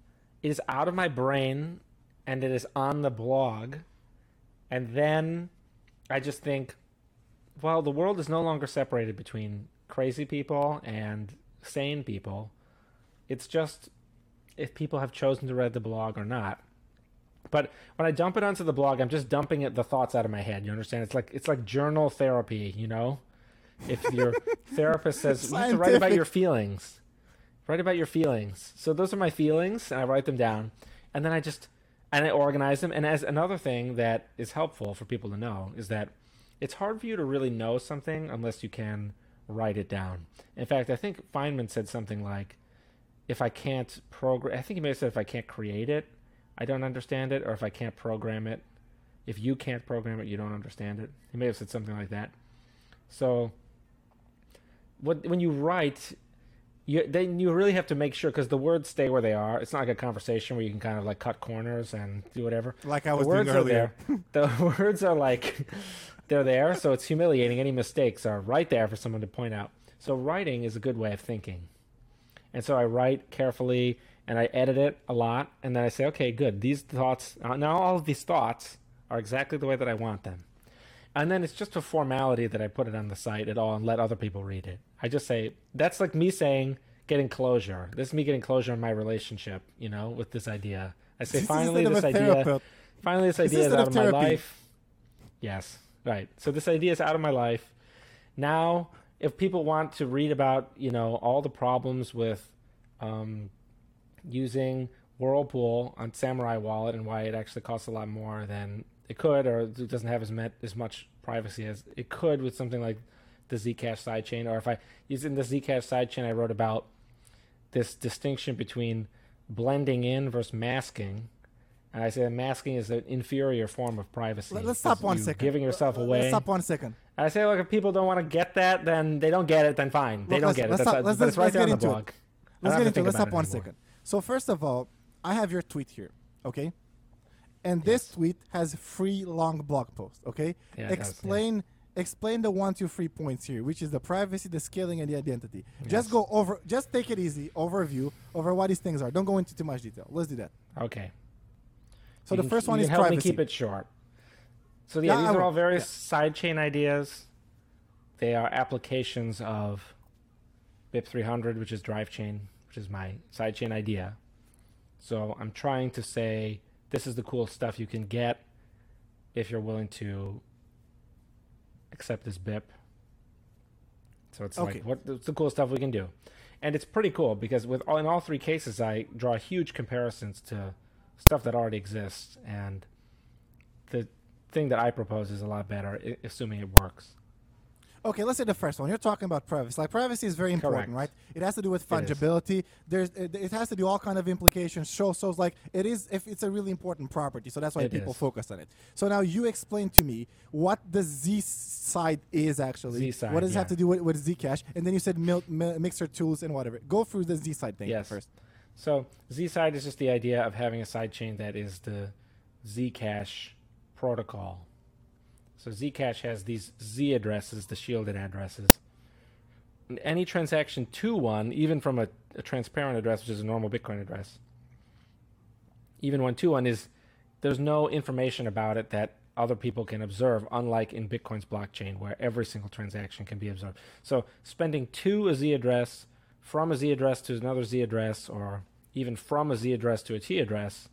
it is out of my brain and it is on the blog and then i just think well the world is no longer separated between crazy people and sane people. It's just if people have chosen to read the blog or not. But when i dump it onto the blog i'm just dumping it the thoughts out of my head you understand? It's like it's like journal therapy you know? If your therapist says you have to write about your feelings. Write about your feelings. So those are my feelings, and I write them down, and then I just and I organize them. And as another thing that is helpful for people to know is that it's hard for you to really know something unless you can write it down. In fact, I think Feynman said something like, "If I can't program, I think he may have said if I can't create it, I don't understand it, or if I can't program it, if you can't program it, you don't understand it." He may have said something like that. So, what when you write, you then you really have to make sure because the words stay where they are. It's not like a conversation where you can kind of like cut corners and do whatever. Like I The was doing words are earlier. there. The words are like they're there, so it's humiliating. Any mistakes are right there for someone to point out. So writing is a good way of thinking. And so I write carefully and I edit it a lot, and then I say, okay, good. These thoughts uh, now all of these thoughts are exactly the way that I want them. And then it's just a formality that I put it on the site at all and let other people read it. I just say that's like me saying getting closure. This is me getting closure in my relationship, you know, with this idea. I say finally this idea finally this idea is instead out of of my life. Yes, right. So this idea is out of my life. Now, if people want to read about, you know, all the problems with um, using Whirlpool on Samurai Wallet and why it actually costs a lot more than it could, or it doesn't have as met, as much privacy as it could with something like the Zcash sidechain. Or if I using the Zcash sidechain, I wrote about this distinction between blending in versus masking. And I said masking is an inferior form of privacy. Let, us stop It's one you second. Giving yourself Let- away. Let's stop one second. And I say, look, if people don't want to get that, then they don't get it. Then fine, they Look, don't let's- get it. let's That's stop- a- let's- but right let's there on get the into it. blog. Let's get into it. Let's stop it one So first of all, I have your tweet here, okay? And this tweet has three long blog posts, okay? Yeah, it does, yeah. explain explain the one, two, three points here, which is the privacy, the scaling, and the identity. Just go over. Just take it easy. Overview over what these things are. Don't go into too much detail. Let's do that. Okay. So You the can- first one you is can help privacy. me keep it short. So yeah, Yeah, these I are will. all various sidechain ideas. They are applications of BIP300, which is drive chain, which is my sidechain idea. So I'm trying to say this is the cool stuff you can get if you're willing to accept this BIP. So it's Okay. like what what's the cool stuff we can do, and it's pretty cool because with all, in all three cases I draw huge comparisons to stuff that already exists, and the thing that I propose is a lot better, i- assuming it works. Okay, let's say the first one. You're talking about privacy. Like privacy is very important, Correct. right? It has to do with It fungibility. There's it, it has to do all kind of implications. Show so it's like it is if it's a really important property. So that's why It people is. focus on it. So now you explain to me what the Z side is actually. Z side, what does it have yeah. to do with, with Zcash? And then you said mil, mi- mixer tools and whatever. Go through the Z side thing Yes. first. So Z side is just the idea of having a sidechain that is the Zcash protocol. So Zcash has these Z addresses, the shielded addresses. And Any transaction to one, even from a, a transparent address, which is a normal Bitcoin address, even one to one is there's no information about it that other people can observe, unlike in Bitcoin's blockchain where every single transaction can be observed. So spending to a Z address, from a Z address to another Z address, or even from a Z address to a T address,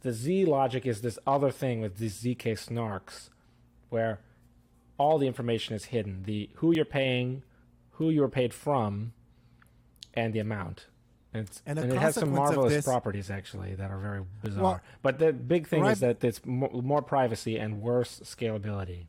the Z logic is this other thing with these ZK snarks, where all the information is hidden: the who you're paying, who you were paid from, and the amount. And, it's, And and, it has some marvelous this- properties actually that are very bizarre. Well, but the big thing right- is that it's more, more privacy and worse scalability.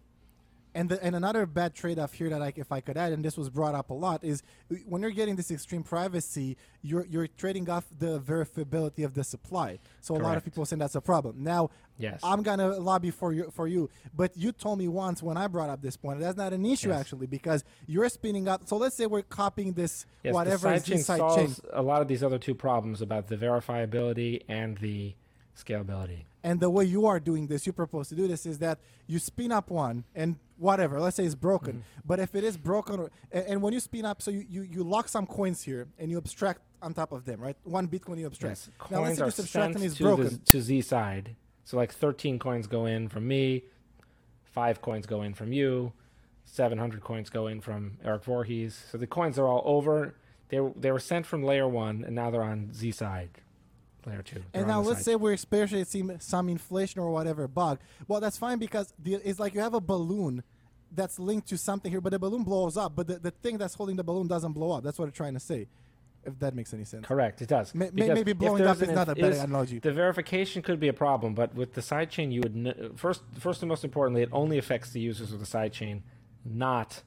And the, and another bad trade-off here that I, if I could add, and this was brought up a lot, is uh, when you're getting this extreme privacy, you're you're trading off the verifiability of the supply. So a lot of people saying that's a problem. Now, Yes. I'm gonna lobby for you for you, but you told me once when I brought up this point that's not an issue Yes. actually because you're spinning up. So let's say we're copying this Yes, whatever the is sidechain this side chain, solves a lot of these other two problems about the verifiability and the scalability. and the way you are doing this, you propose to do this is that you spin up one and whatever, let's say it's broken. Mm-hmm. But if it is broken, or, and, and when you spin up, so you, you, you lock some coins here and you abstract on top of them, right? One Bitcoin you abstract. Yes, Now let's say are this abstraction sent is to broken. the to Z side. So like 13 coins go in from me, five coins go in from you, 700 coins go in from Eric Voorhees. So the coins are all over. They they were sent from layer one, and now they're on Z side, layer two. They're And now let's say we're experiencing some inflation or whatever bug. Well, that's fine because the, it's like you have a balloon that's linked to something here, but the balloon blows up, but the, the thing that's holding the balloon doesn't blow up. That's what I'm trying to say, if that makes any sense. Correct, it does. May- maybe blowing up is an not a better analogy. The verification could be a problem, but with the sidechain, you would kn- first, first and most importantly, it only affects the users of the sidechain, not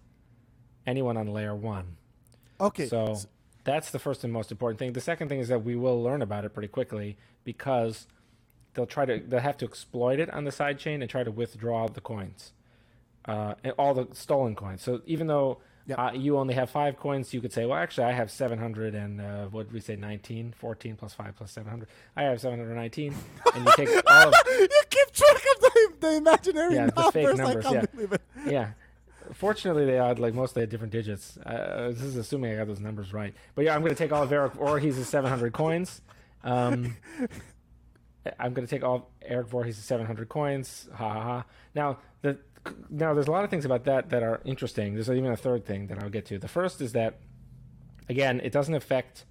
anyone on layer one. Okay. So that's the first and most important thing. The second thing is that we will learn about it pretty quickly because they'll try to they'll have to exploit it on the side chain and try to withdraw the coins, uh, and all the stolen coins. So even though Yep. uh, you only have five coins, you could say, well, actually, I have 700 and uh, what did we say, 19, 14 plus five plus 700. I have 719, and you take all of you keep track of the, the imaginary Yeah, the numbers. fake I numbers, can't yeah. believe it. yeah. Fortunately, they are like mostly had different digits. Uh, this is assuming I got those numbers right. But yeah, I'm going to take all of Eric Voorhees' 700 coins. Um, I'm going to take all Eric Voorhees' 700 coins. Ha ha ha. Now the now there's a lot of things about that that are interesting. There's even a third thing that I'll get to. The first is that again, it doesn't affect.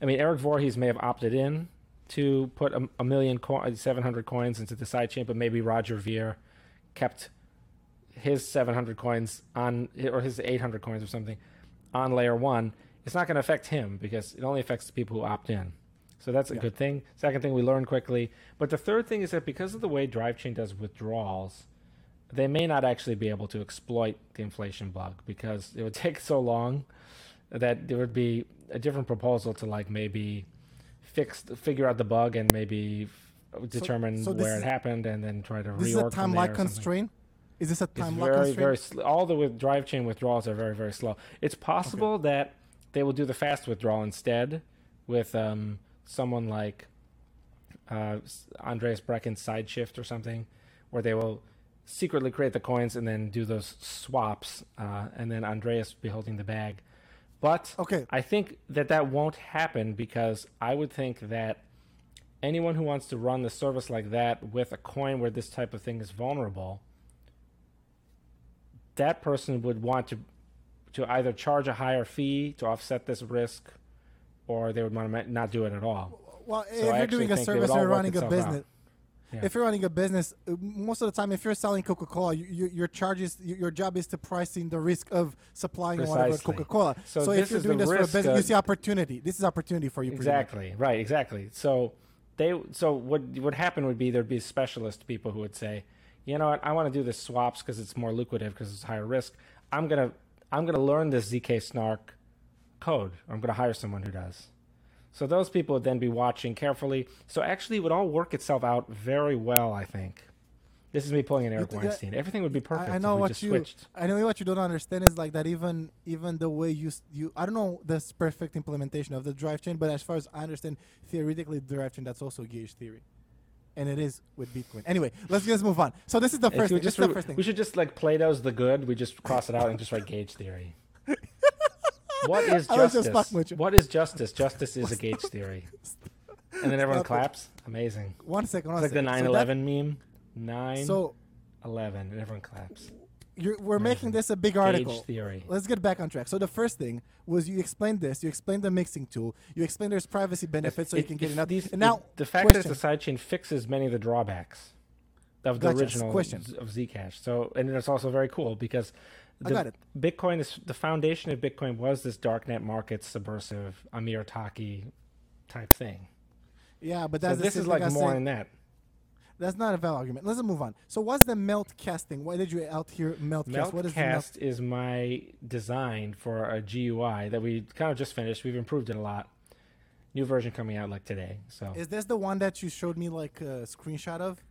I mean, Eric Voorhees may have opted in to put a, a million, co- 700 coins into the sidechain, but maybe Roger Ver kept his 700 coins on, or his 800 coins or something, on layer one. It's not going to affect him because it only affects the people who opt in. So that's a Yeah. good thing. Second thing, we learn quickly. But the third thing is that because of the way DriveChain does withdrawals, they may not actually be able to exploit the inflation bug because it would take so long that there would be a different proposal to like maybe fix figure out the bug and maybe f- determine so this where is- it happened and then try to This is a reorg time there lock something. constraint. Is this a time lock very constraint? very sl- all the with drive chain withdrawals are very very slow. It's possible that they will do the fast withdrawal instead with um, someone like uh, Andreas Brekken's side shift or something, where they will secretly create the coins and then do those swaps, uh, and then Andreas will be holding the bag. But Okay. I think that that won't happen because I would think that anyone who wants to run the service like that with a coin where this type of thing is vulnerable, that person would want to to either charge a higher fee to offset this risk, or they would want to not do it at all. Well, So if I you're doing a service or you're running a business, Yeah. if you're running a business, most of the time, if you're selling Coca-Cola, you, you, your charges, y- your job is to pricing the risk of supplying whatever Precisely. Coca-Cola. So if you're doing this for a business, you see opportunity. This is opportunity for you. Exactly. Right. Exactly. So they. So what would happen would be there'd be specialist people who would say, you know what, I want to do the swaps because it's more lucrative because it's higher risk. I'm gonna I'm gonna learn this zk snark code. I'm gonna hire someone who does. So those people would then be watching carefully. So actually, it would all work itself out very well, I think. This is me pulling an Eric yeah, Weinstein. Everything would be perfect I, I know what you. switched. I know what you don't understand is like that. Even even the way you you. I don't know this perfect implementation of the drive chain, but as far as I understand, theoretically, the drive chain that's also gauge theory, and it is with Bitcoin. Anyway, let's just move on. So this is the first thing. Just is the first thing. We should just like Plato's the good. We just cross it out and just write gauge theory. What is justice? fucking with you. What is justice? Justice is a gauge theory. And then everyone claps. Amazing. One second. One It's like the second. 9 So that- 11 meme. 9 So 11. And everyone claps. You're, we're making this a big Gauge article. theory. Let's get back on track. So the first thing was you explained this. You explained the mixing tool. You explained there's privacy benefits, so you If- can get if it these- and now the fact that question. it's a sidechain fixes many of the drawbacks of the Gotcha. original Question. of Zcash. So, and it's also very cool because I the got it. Bitcoin is the foundation of Bitcoin was this darknet market subversive Amir Taaki type thing. yeah, but that's the this is like more said. in that. That's not a valid argument. Let's move on. So what's the melt casting? Why did you out here melt cast? What is the melt? Is my design for a GUI that we kind of just finished. We've improved it a lot. New version coming out like today. So Is this the one that you showed me like a screenshot of?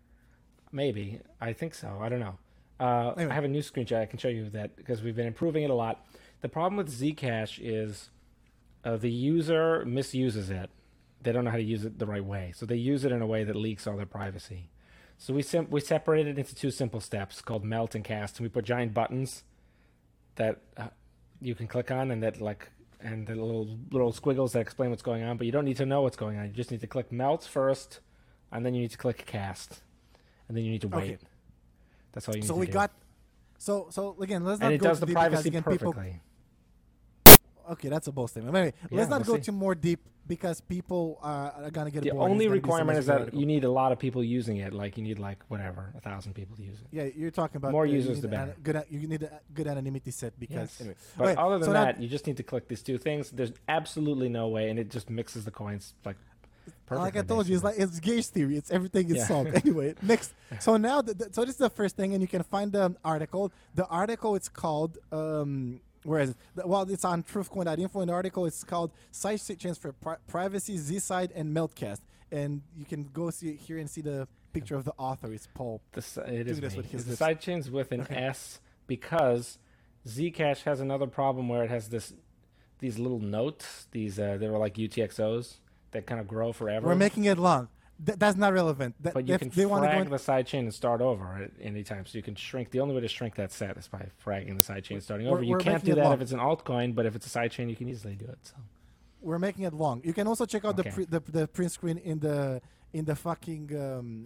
maybe I think so. I don't know. Uh, Anyway. I have a new screenshot. I can show you that because we've been improving it a lot. The problem with Zcash is uh, the user misuses it. They don't know how to use it the right way, so they use it in a way that leaks all their privacy. So we sim- we separated it into two simple steps called melt and cast, and we put giant buttons that uh, you can click on, and that like and the little little squiggles that explain what's going on. But you don't need to know what's going on. You just need to click melt first, and then you need to click cast, and then you need to wait. Okay. That's all you need So to we do. got. So so again, let's not and it go does too the privacy again, perfectly. people. Okay, that's a bold statement. But anyway, Yeah, let's not we'll go see. too more deep because people are, are gonna get The bored. only it's gonna be so requirement is that you need a lot of people using it. Like you need like whatever, a thousand people to use it. Yeah, you're talking about More users, the an- better. Good, you need a good anonymity set because Yes. anyway. But Okay, other than so now- that, you just need to click these two things. There's absolutely no way, and it just mixes the coins like perfectly. like I told you, it's like it's gauge theory. It's everything is Yeah. solved. anyway, next. So now, the, the- so this is the first thing, and you can find the article. The article it's called. Um, where is it? Well, it's on truthcoin.info. In the article, it's called "Side Chains for Pri- Privacy, Z-Side, and Meltcast." And you can go see here and see the picture of the author. It's Paul. The si- it is this me. with his It's the lips. side chains with an. S because Zcash has another problem where it has this these little notes. These uh, they were like UTXOs that kind of grow forever. We're making it long. Th- that's not relevant. That, but you if can they want to go frag in- the side chain and start over at any time. So you can shrink. The only way to shrink that set is by fragging the side chain and starting We're- over. You can't do that long. if it's an altcoin, but if it's a side chain, you can easily do it. So We're making it long. You can also check out Okay. the, pre- the the print screen in the in the fucking um,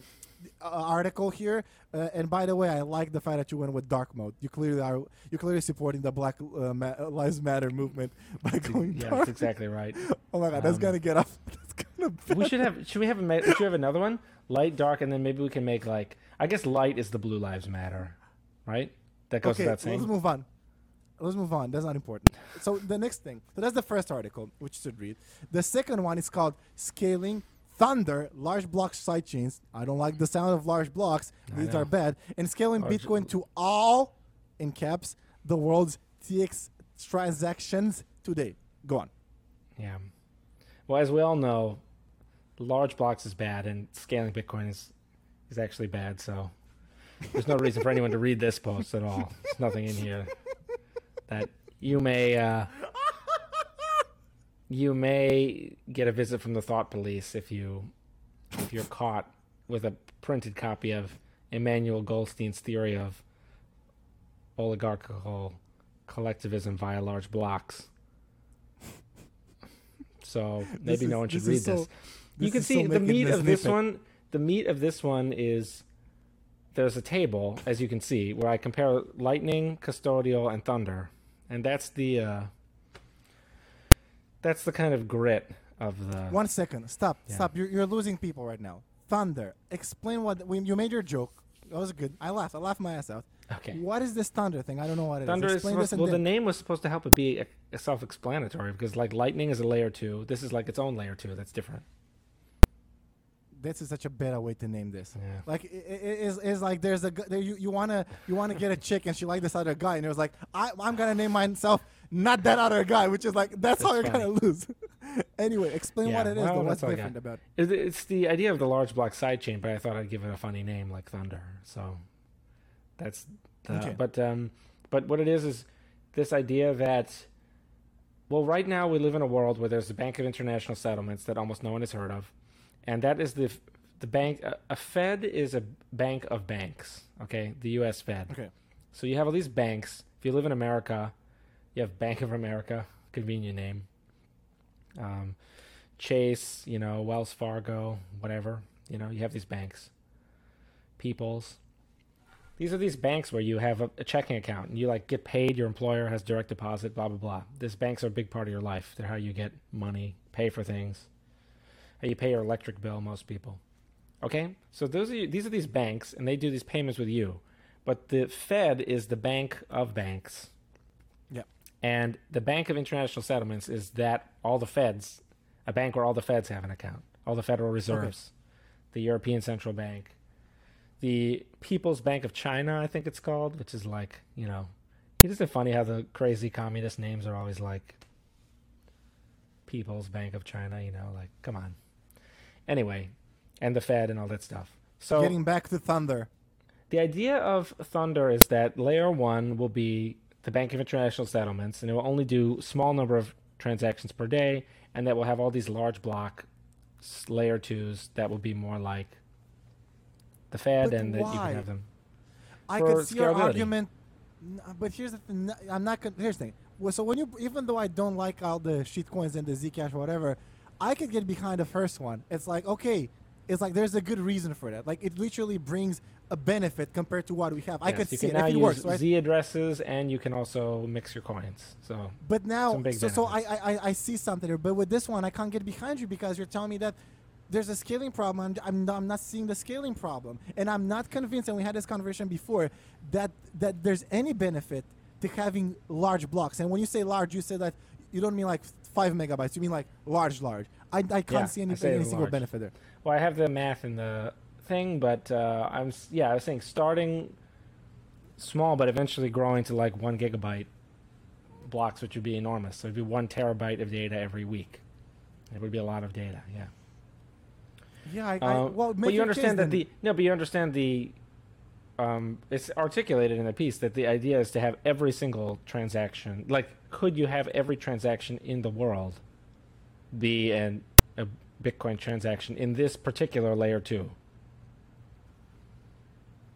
uh, article here. Uh, and by the way, I like the fact that you went with dark mode. You clearly are you clearly supporting the Black uh, Ma- Lives Matter movement by going yeah, dark. that's exactly right. Oh my god, that's Um, gonna get off. That's gonna. we should have. Should we have a? ma- Should we have another one? Light, dark, and then maybe we can make like. I guess light is the blue lives matter, right? That goes okay, without let's move on. Let's move on. That's not important. So the next thing. So that's the first article, which you should read. The second one is called "Scaling Thunder Large Block Sidechains." I don't like the sound of large blocks. I These know. are bad. And scaling Large- Bitcoin to all, in caps, the world's TX transactions today. Go on. Yeah. Well, as we all know, large blocks is bad, and scaling Bitcoin is is actually bad. So there's no reason for anyone to read this post at all. There's nothing in here that you may uh, you may get a visit from the thought police if you if you're caught with a printed copy of Emmanuel Goldstein's theory of oligarchical collectivism via large blocks. So maybe is- no one should read so- this. this You can see so the meat of this one. The meat of this one is there's a table, as you can see, where I compare lightning, custodial, and thunder, and that's the uh, that's the kind of grit of the. One second. Stop. Yeah. Stop. You're, you're losing people right now. Thunder. Explain what you made your joke. That was good. I laughed. I laughed my ass out. Okay. What is this thunder thing? I don't know what it is. Thunder is Explain supposed, this and well. The name was supposed to help it be a, self-explanatory because, like, lightning is a layer two. This is like its own layer two. That's different. this is such a better way to name this. Yeah. Like it, it is is like there's a there, you you wanna you wanna get a chick and she like this other guy and it was like I I'm gonna name myself not that other guy, which is like that's, how you're That's gonna lose. anyway, explain Yeah, what it is. well. What's that's all I different got. about? It- It's the idea of the large block sidechain, but I thought I'd give it a funny name like Thunder. So that's the, Okay. but um but what it is is this idea that well right now we live in a world where there's the Bank of International Settlements that almost no one has heard of, and that is the the bank a, a Fed is a bank of banks. Okay, the U.S. Fed. Okay. So you have all these banks. If you live in America, you have Bank of America, convenient name. Um, Chase, you know, Wells Fargo, whatever. You know, you have these banks. People's. These are these banks where you have a, a checking account and you like get paid. Your employer has direct deposit. Blah blah blah. These banks are a big part of your life. They're how you get money, pay for things. How you pay your electric bill. Most people. Okay, so those are these are these banks, and they do these payments with you. But the Fed is the bank of banks. And the Bank of International Settlements is that all the Feds, a bank where all the Feds have an account, all the Federal Reserves, the European Central Bank, the People's Bank of China, I think it's called, which is like, you know, isn't it funny how the crazy communist names are always like People's Bank of China, you know, like, come on. Anyway, and the Fed and all that stuff. So Getting back to Thunder. the idea of Thunder is that layer one will be the Bank of International Settlements, and it will only do small number of transactions per day, and that will have all these large block layer twos that will be more like the Fed, But and that you can have them. I could see your argument, but here's the thing. I'm not. Here's the thing. Well, so when you, even though I don't like all the shit coins and the Zcash or whatever, I could get behind the first one. It's like okay, it's like there's a good reason for that. Like it literally brings a benefit compared to what we have. I Yes, could see can it if it works, right? Z addresses, and you can also mix your coins. So But now, so, so I. I I- I see something there. But with this one, I can't get behind you because you're telling me that there's a scaling problem. I'm, I'm, not, I'm not seeing the scaling problem, and I'm not convinced. And we had this conversation before that that there's any benefit to having large blocks. And when you say large, you say that you don't mean like five megabytes. You mean like large, large. I, I can't Yeah, see any, any single large. benefit there. Well, I have the math in the thing, but uh, I'm yeah, I was saying starting small, but eventually growing to like one gigabyte blocks, which would be enormous. So it'd be one terabyte of data every week. It would be a lot of data. Yeah. Yeah, I, I Uh, well, but you understand that then. the no, but you understand the. Um, it's articulated in the piece that the idea is to have every single transaction. Like, could you have every transaction in the world be an, a Bitcoin transaction in this particular layer two?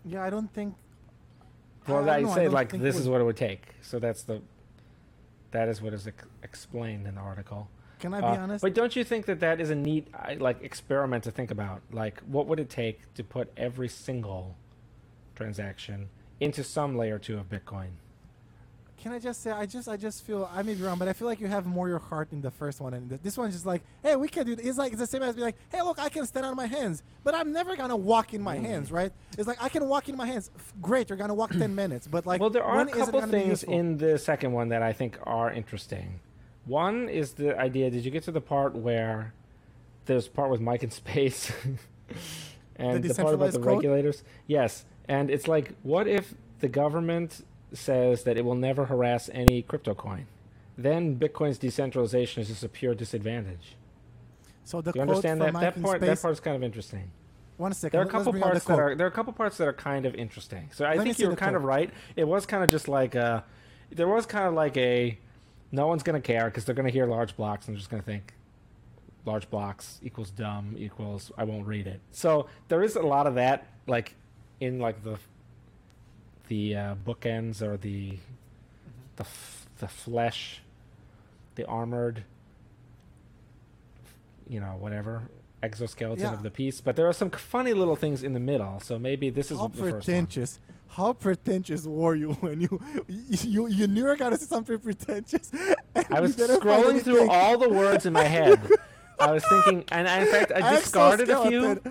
Yeah, I don't think. Well, I I, know, I say don't like this is what it would take. So that's the that is what is ex- explained in the article. Can I be Uh, honest? But don't you think that that is a neat like experiment to think about? Like, what would it take to put every single transaction into some layer two of Bitcoin? Can I just say I just I just feel I may be wrong, but I feel like you have more your heart in the first one, and this one's just like, hey, we can do. It's like it's the same as be like, hey, look, I can stand on my hands, but I'm never gonna walk in my Mm. hands, right? It's like I can walk in my hands. F- Great, you're gonna walk ten minutes, but like, well, there are a when is it couple things in the second one that I think are interesting. One is the idea. Did you get to the part where there's part with Mike in space, and the, part about the code? regulators? Yes, and it's like, what if the government says that it will never harass any crypto coin? Then Bitcoin's decentralization is just a pure disadvantage. So the Do you quote understand that? That part. That space. part's kind of interesting. One second. There are a couple bring out the parts that are there are a couple parts that are kind of interesting. So I Let think you're the kind of right. It was kind of just like a, there was kind of like a, no one's gonna care because they're gonna hear large blocks and they're just gonna think, large blocks equals dumb equals I won't read it. So there is a lot of that like, in like the, the uh, bookends or the, the f- the flesh, the armored, you know whatever exoskeleton Yeah. of the piece. But there are some funny little things in the middle. So maybe this is How the first one. pretentious. How pretentious were you when you you you knew gonna say something pretentious? I was scrolling through all the words in my head. I was thinking, and I, in fact, I discarded a few.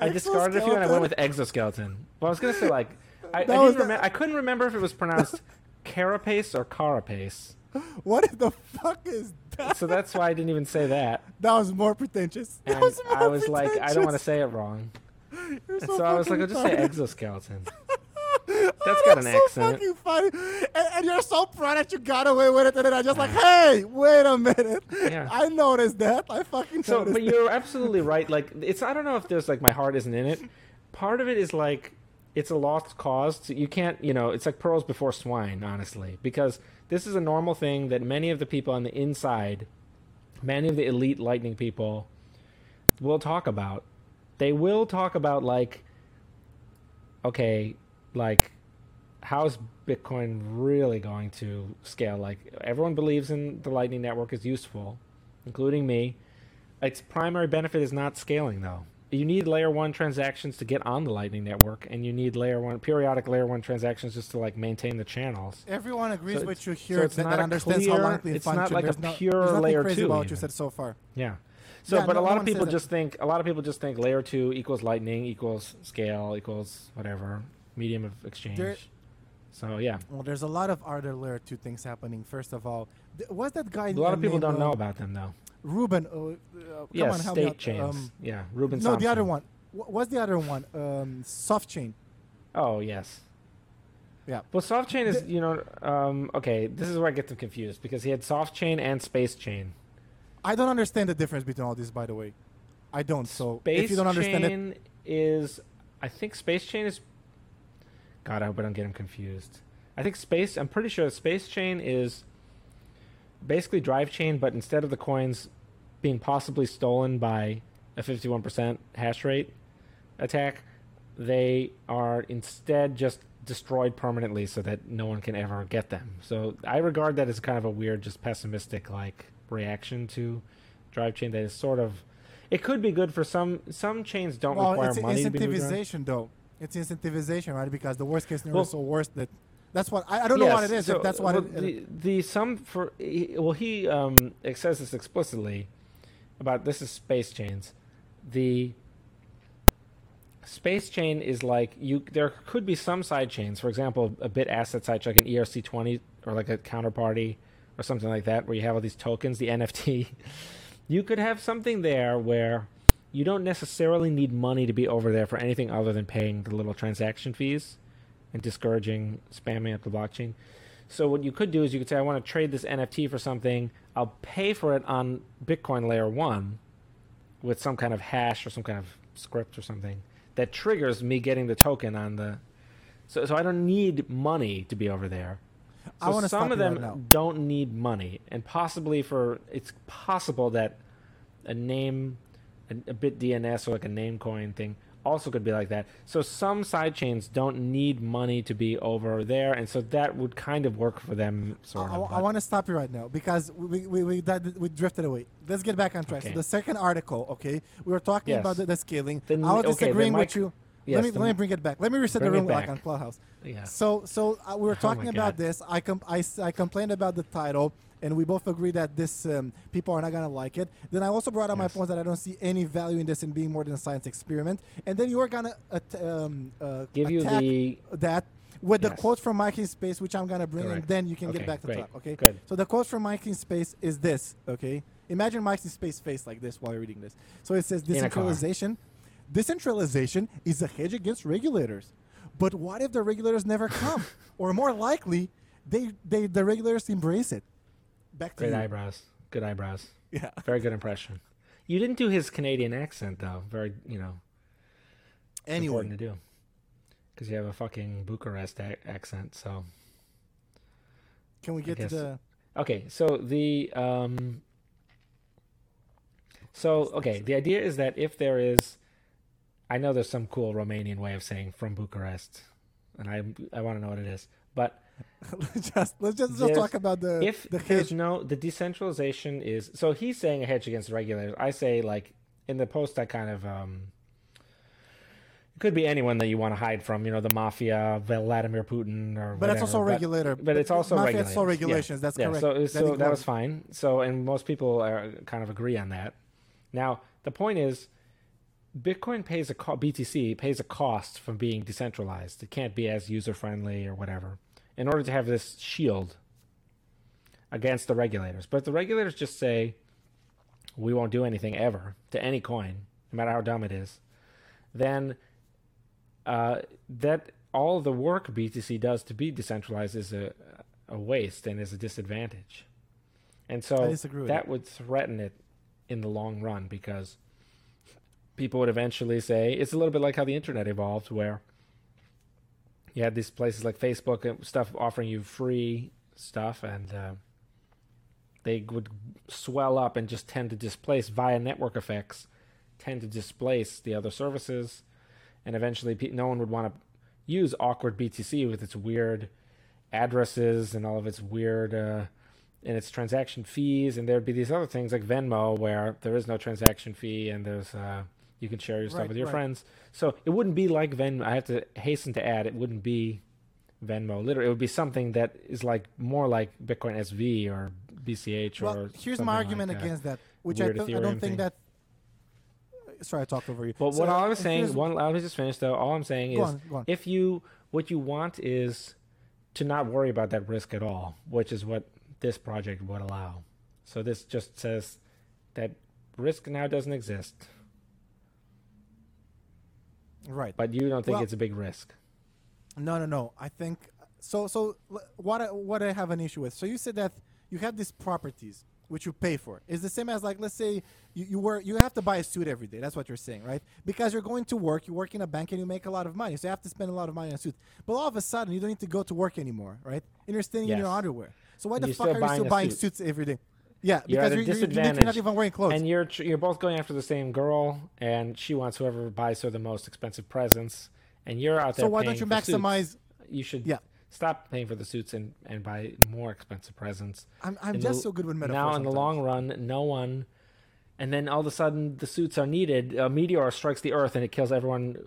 I discarded a few, and I went with exoskeleton. Well, I was gonna say like, I, I, was I couldn't remember if it was pronounced carapace or carapace. What the fuck is that? so that's why I didn't even say that. That was more pretentious. That And was more I was like, I don't want to say it wrong. You're so so I was like, I'll just say exoskeleton. Oh, That's got an so accent. fucking funny. And, and you're so proud that you got away with it, and then I just like, hey, wait a minute. Yeah. I noticed that. I fucking So, noticed but that. you're absolutely right. Like, it's I don't know if there's like my heart isn't in it. Part of it is like it's a lost cause. So you can't, you know, it's like pearls before swine, honestly, because this is a normal thing that many of the people on the inside, many of the elite lightning people, will talk about. They will talk about like, okay, like how's Bitcoin really going to scale? Like everyone believes in the Lightning Network is useful, including me. Its primary benefit is not scaling though. You need layer one transactions to get on the Lightning Network, and you need layer one periodic layer one transactions just to like maintain the channels. Everyone agrees So with you so here it's that, not that a understands how clear- Lightning it's not like a no, pure layer crazy two about what you said so far. Yeah. So, Yeah, but no- a no lot one of people just think a lot of people just think layer two equals lightning equals scale equals whatever medium of exchange. There- so yeah, Well, there's a lot of other layer two things happening. First of all, th- what's that guy? a lot of people don't know about them though. Ruben. Uh, uh, come Yes, on, help me state out. chains. Um, yeah, Ruben. no, the other one. Wh- What's the other one? Um, soft chain. Oh yes. Yeah. Well, soft chain is The- you know um, okay. This is where I get them confused because he had soft chain and space chain. I don't understand the difference between all these, by the way. I don't. So Space if you don't understand it, chain is I think space chain is. God, I hope I don't get him confused. I think space. I'm pretty sure space chain is basically drive chain, but instead of the coins being possibly stolen by a 51% hash rate attack, they are instead just destroyed permanently so that no one can ever get them. So I regard that as kind of a weird, just pessimistic like reaction to drive chain that is sort of. It could be good for some. Some chains don't well, require it's money to be moved around. incentivization, though. It's incentivization, right? Because the worst case scenario Well- is so worse that that's what I, I don't know what it is. so, if that's what well, it, the, the sum for well he um says this explicitly about this is space chains. The space chain is like you there could be some side chains, for example, a bit asset side like an ERC twenty or like a counterparty or something like that, where you have all these tokens, the NFT. You could have something there where you don't necessarily need money to be over there for anything other than paying the little transaction fees and discouraging spamming up the blockchain. So what you could do is you could say, I want to trade this NFT for something. I'll pay for it on Bitcoin layer one with some kind of hash or some kind of script or something that triggers me getting the token on the. So, so I don't need money to be over there. I So wanna some of them don't need money, and possibly for it's possible that a name, a, a bit DNS or like a Namecoin thing also could be like that. So some side chains don't need money to be over there, and so that would kind of work for them. Sort I, of. I but- want to stop you right now because we we we, that, we drifted away. Let's get back on track. Okay. So the second article, okay, we were talking Yes. about the, the scaling. Then- I was okay, disagreeing Mike- with you. yes, let me let me bring it back. Let me reset the room like back. on Clubhouse. yeah. So so uh, we were Oh talking my about God. this. I, com- I I complained about the title, and we both agree that this um, people are not gonna like it. Then I also brought up my Yes. points that I don't see any value in this in being more than a science experiment. And then you are gonna at- um, uh, Give you the that with the quote from Mike in Space, which I'm gonna bring, and then you can Okay, get back to great. talk. Okay. Good. So the quote from Mike in Space is this. Okay. Imagine Mike in Space face like this while you're reading this. So it says decentralization. Decentralization is a hedge against regulators. But what if the regulators never come? or more likely, they, they the regulators embrace it. Back to great you. eyebrows. Good eyebrows. Yeah. Very good impression. You didn't do his Canadian accent though. Very, you know, Anyway, important to do because you have a fucking Bucharest accent. So can we get to the okay, so the um, so okay, the idea is that if there is, I know there's some cool Romanian way of saying from Bucharest, and I I want to know what it is, but let's just let's just, just talk about the if the there's hedge. no the decentralization is so he's saying a hedge against regulators i say like in the post i kind of um it could be anyone that you want to hide from you know the mafia vladimir putin or But that's also whatever, regulator. but it's also Mafia, regulations. It's all Yeah. regulations. That's yeah, correct. so That so that was fine so and most people are kind of agree on that now the point is bitcoin pays a co- btc pays a cost from being decentralized it can't be as user friendly or whatever in order to have this shield against the regulators. But if the regulators just say we won't do anything ever to any coin, no matter how dumb it is, then uh, that all the work BTC does to be decentralized is a, a waste and is a disadvantage. And so that would threaten it in the long run because people would eventually say it's a little bit like how the internet evolved, where you had these places like Facebook and stuff offering you free stuff, and uh, they would swell up and just tend to displace via network effects, tend to displace the other services, and eventually no one would want to use awkward BTC with its weird addresses and all of its weird uh, and its transaction fees, and there'd be these other things like Venmo where there is no transaction fee and there's uh, you can share your stuff right, with your right. friends. So it wouldn't be like Venmo. I have to hasten to add, it wouldn't be Venmo. Literally, it would be something that is like more like Bitcoin SV or BCH well, or. Here's my argument like against that, which I, th- I don't think thing. that. Sorry, I talked over you. But so what uh, I was saying, one, let me just finish though. All I'm saying is, on, on. if you what you want is to not worry about that risk at all, which is what this project would allow. So this just says that risk now doesn't exist. Right. But you don't think well, it's a big risk. No, no, no. I think so. So what? I, what I have an issue with. So you said that you have these properties which you pay for. Is the same as like let's say you, you work you have to buy a suit every day. That's what you're saying, right? Because you're going to work, you work in a bank and you make a lot of money. So you have to spend a lot of money on a suit. But all of a sudden you don't need to go to work anymore, right? And you're staying yes. in your underwear. So why and the fuck are you still buying suit. suits every day? Yeah, you're because you're, you're, you're, not even wearing clothes. And you're you're both going after the same girl, and she wants whoever buys her the most expensive presents, and you're out there. So why don't you maximize? Suits. You should. Yeah. Stop paying for the suits and, and buy more expensive presents. I'm, I'm just the, so good with metaphors. Now, in the long run, no one. And then all of a sudden, the suits are needed. A meteor strikes the Earth and it kills everyone,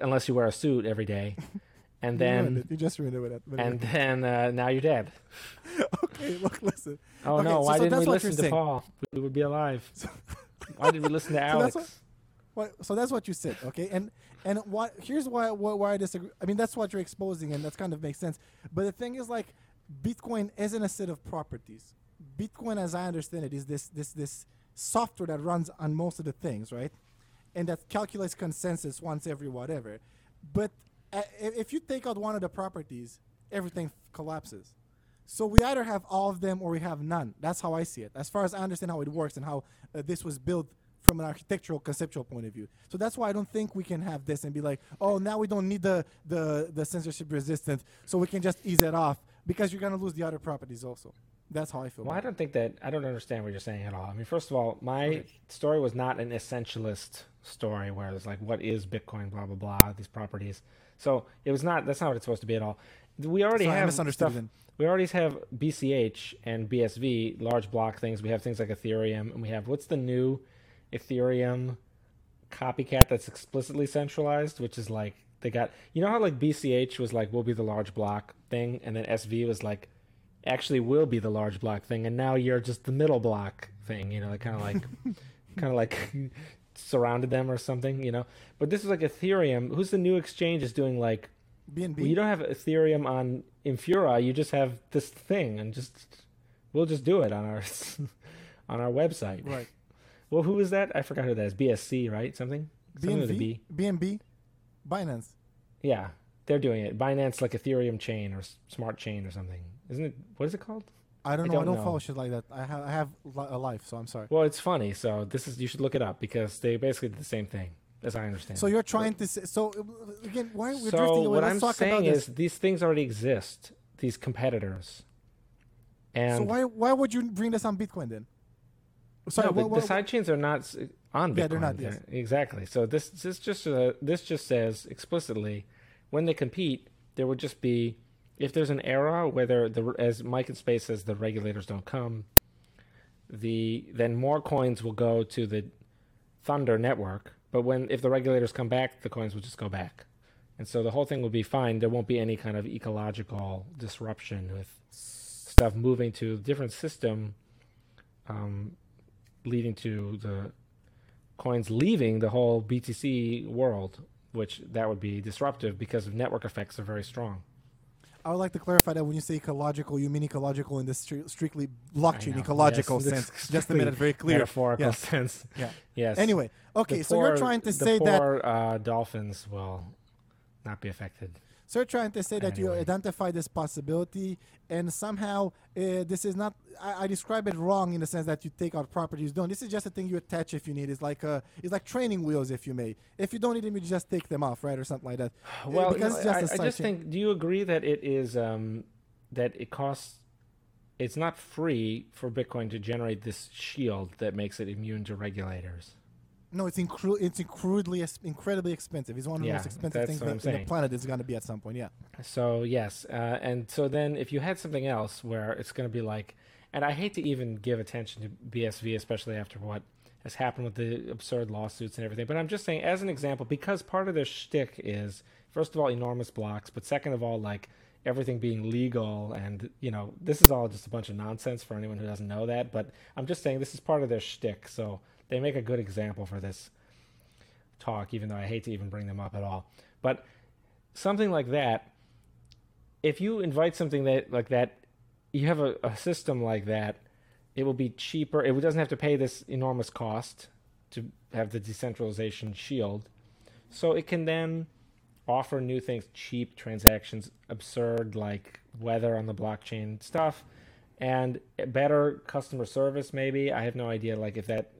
unless you wear a suit every day. And then you, you just ruined it with that. And then uh, now you're dead. okay, look, listen. Oh okay, no! So, why so didn't we listen to saying. Paul? We would be alive. why did we listen to Alex? So what, so that's what you said, okay? And and what here's why, why why I disagree. I mean, that's what you're exposing, and that kind of makes sense. But the thing is, like, Bitcoin isn't a set of properties. Bitcoin, as I understand it, is this this this software that runs on most of the things, right? And that calculates consensus once every whatever. But if you take out one of the properties, everything collapses. So we either have all of them or we have none. That's how I see it. As far as I understand how it works and how uh, this was built from an architectural conceptual point of view. So that's why I don't think we can have this and be like, oh, now we don't need the the, the censorship resistant, so we can just ease it off because you're gonna lose the other properties also. That's how I feel. Well, I don't think that I don't understand what you're saying at all. I mean, first of all, my okay. story was not an essentialist story where it's like, what is Bitcoin, blah blah blah, these properties. So it was not. That's not what it's supposed to be at all. We already have stuff. We already have BCH and BSV, large block things. We have things like Ethereum, and we have what's the new Ethereum copycat that's explicitly centralized, which is like they got you know how like BCH was like will be the large block thing, and then SV was like actually will be the large block thing, and now you're just the middle block thing. You know, like kind of like kind of like surrounded them or something. You know, but this is like Ethereum. Who's the new exchange is doing like BNB? Well, you don't have Ethereum on Infura. You just have this thing, and just we'll just do it on our on our website. Right. Well, who is that? I forgot who that is. BSC, right? Something. BNB. BNB. Binance. Yeah, they're doing it. Binance, like Ethereum chain or Smart Chain or something. Isn't it? What is it called? I don't know. I don't, I don't follow shit like that. I have I have a life, so I'm sorry. Well, it's funny. So this is you should look it up because they basically did the same thing, as I understand. So you're trying but, to say, so again, why we're so drifting away? what Let's I'm saying is this. these things already exist. These competitors. And so why why would you bring this on Bitcoin then? Sorry, no, but what, the side chains are not on Bitcoin. Yeah, they're not. Yes. Exactly. So this this just uh, this just says explicitly when they compete, there would just be if there's an era where the as Mike in Space says the regulators don't come, the then more coins will go to the Thunder network. But when if the regulators come back, the coins will just go back, and so the whole thing will be fine. There won't be any kind of ecological disruption with stuff moving to a different system. Um, leading to the coins leaving the whole BTC world, which that would be disruptive because of network effects are very strong. I would like to clarify that when you say ecological, you mean ecological in the stri- strictly blockchain ecological yes, sense. Just to make it very clear. Metaphorical Yeah. sense. Yeah. Yes. Anyway, okay, The so you're trying to say that uh, dolphins will not be affected. So you're trying to say that you identify this possibility, and somehow uh, this is not. I, I describe it wrong in the sense that you take out properties. Don't. This is just a thing you attach if you need. It's like uh, it's like training wheels, if you may. If you don't need them, you just take them off, right, or something like that. Uh, Well, because no, it's just I, a I just think. Do you agree that it is um, that it costs? It's not free for Bitcoin to generate this shield that makes it immune to regulators. No, it's incru- it's incredibly incredibly expensive. It's one of the most expensive things in the planet is going to be at some point. Yeah. So yes, uh, and so then if you had something else where it's going to be like, and I hate to even give attention to BSV, especially after what has happened with the absurd lawsuits and everything. But I'm just saying, as an example, because part of their shtick is first of all enormous blocks, but second of all like everything being legal, and you know this is all just a bunch of nonsense for anyone who doesn't know that. But I'm just saying this is part of their shtick, so they make a good example for this talk, even though I hate to even bring them up at all. But something like that if you invite something that like that you have a, a system like that it will be cheaper. It doesn't have to pay this enormous cost to have the decentralization shield. So it can then offer new things cheap transactions absurd like weather on the blockchain stuff and better customer service maybe. I have no idea like if that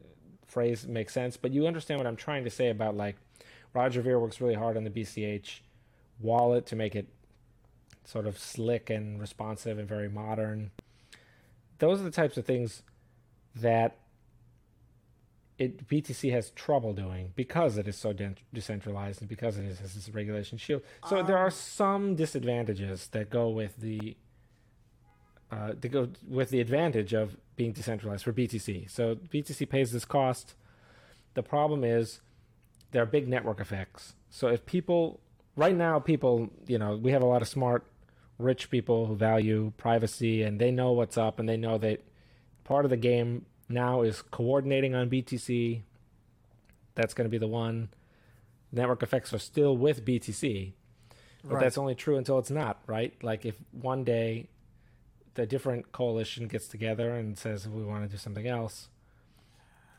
phrase makes sense but you understand what i'm trying to say about like roger ver works really hard on the bch wallet to make it sort of slick and responsive and very modern. Those are the types of things that it BTC has trouble doing because it is so de- decentralized and because it is, has this regulation shield. So there um. are some disadvantages that go with the uh, to go with the advantage of being decentralized for BTC. So BTC pays this cost. The problem is there are big network effects. So if people right now people, you know, we have a lot of smart rich people who value privacy and they know what's up and they know that part of the game now is coordinating on BTC. That's going to be the one. Network effects are still with BTC, but Right. that's only true until it's not, right? Like if one day the different coalition gets together and says we want to do something else,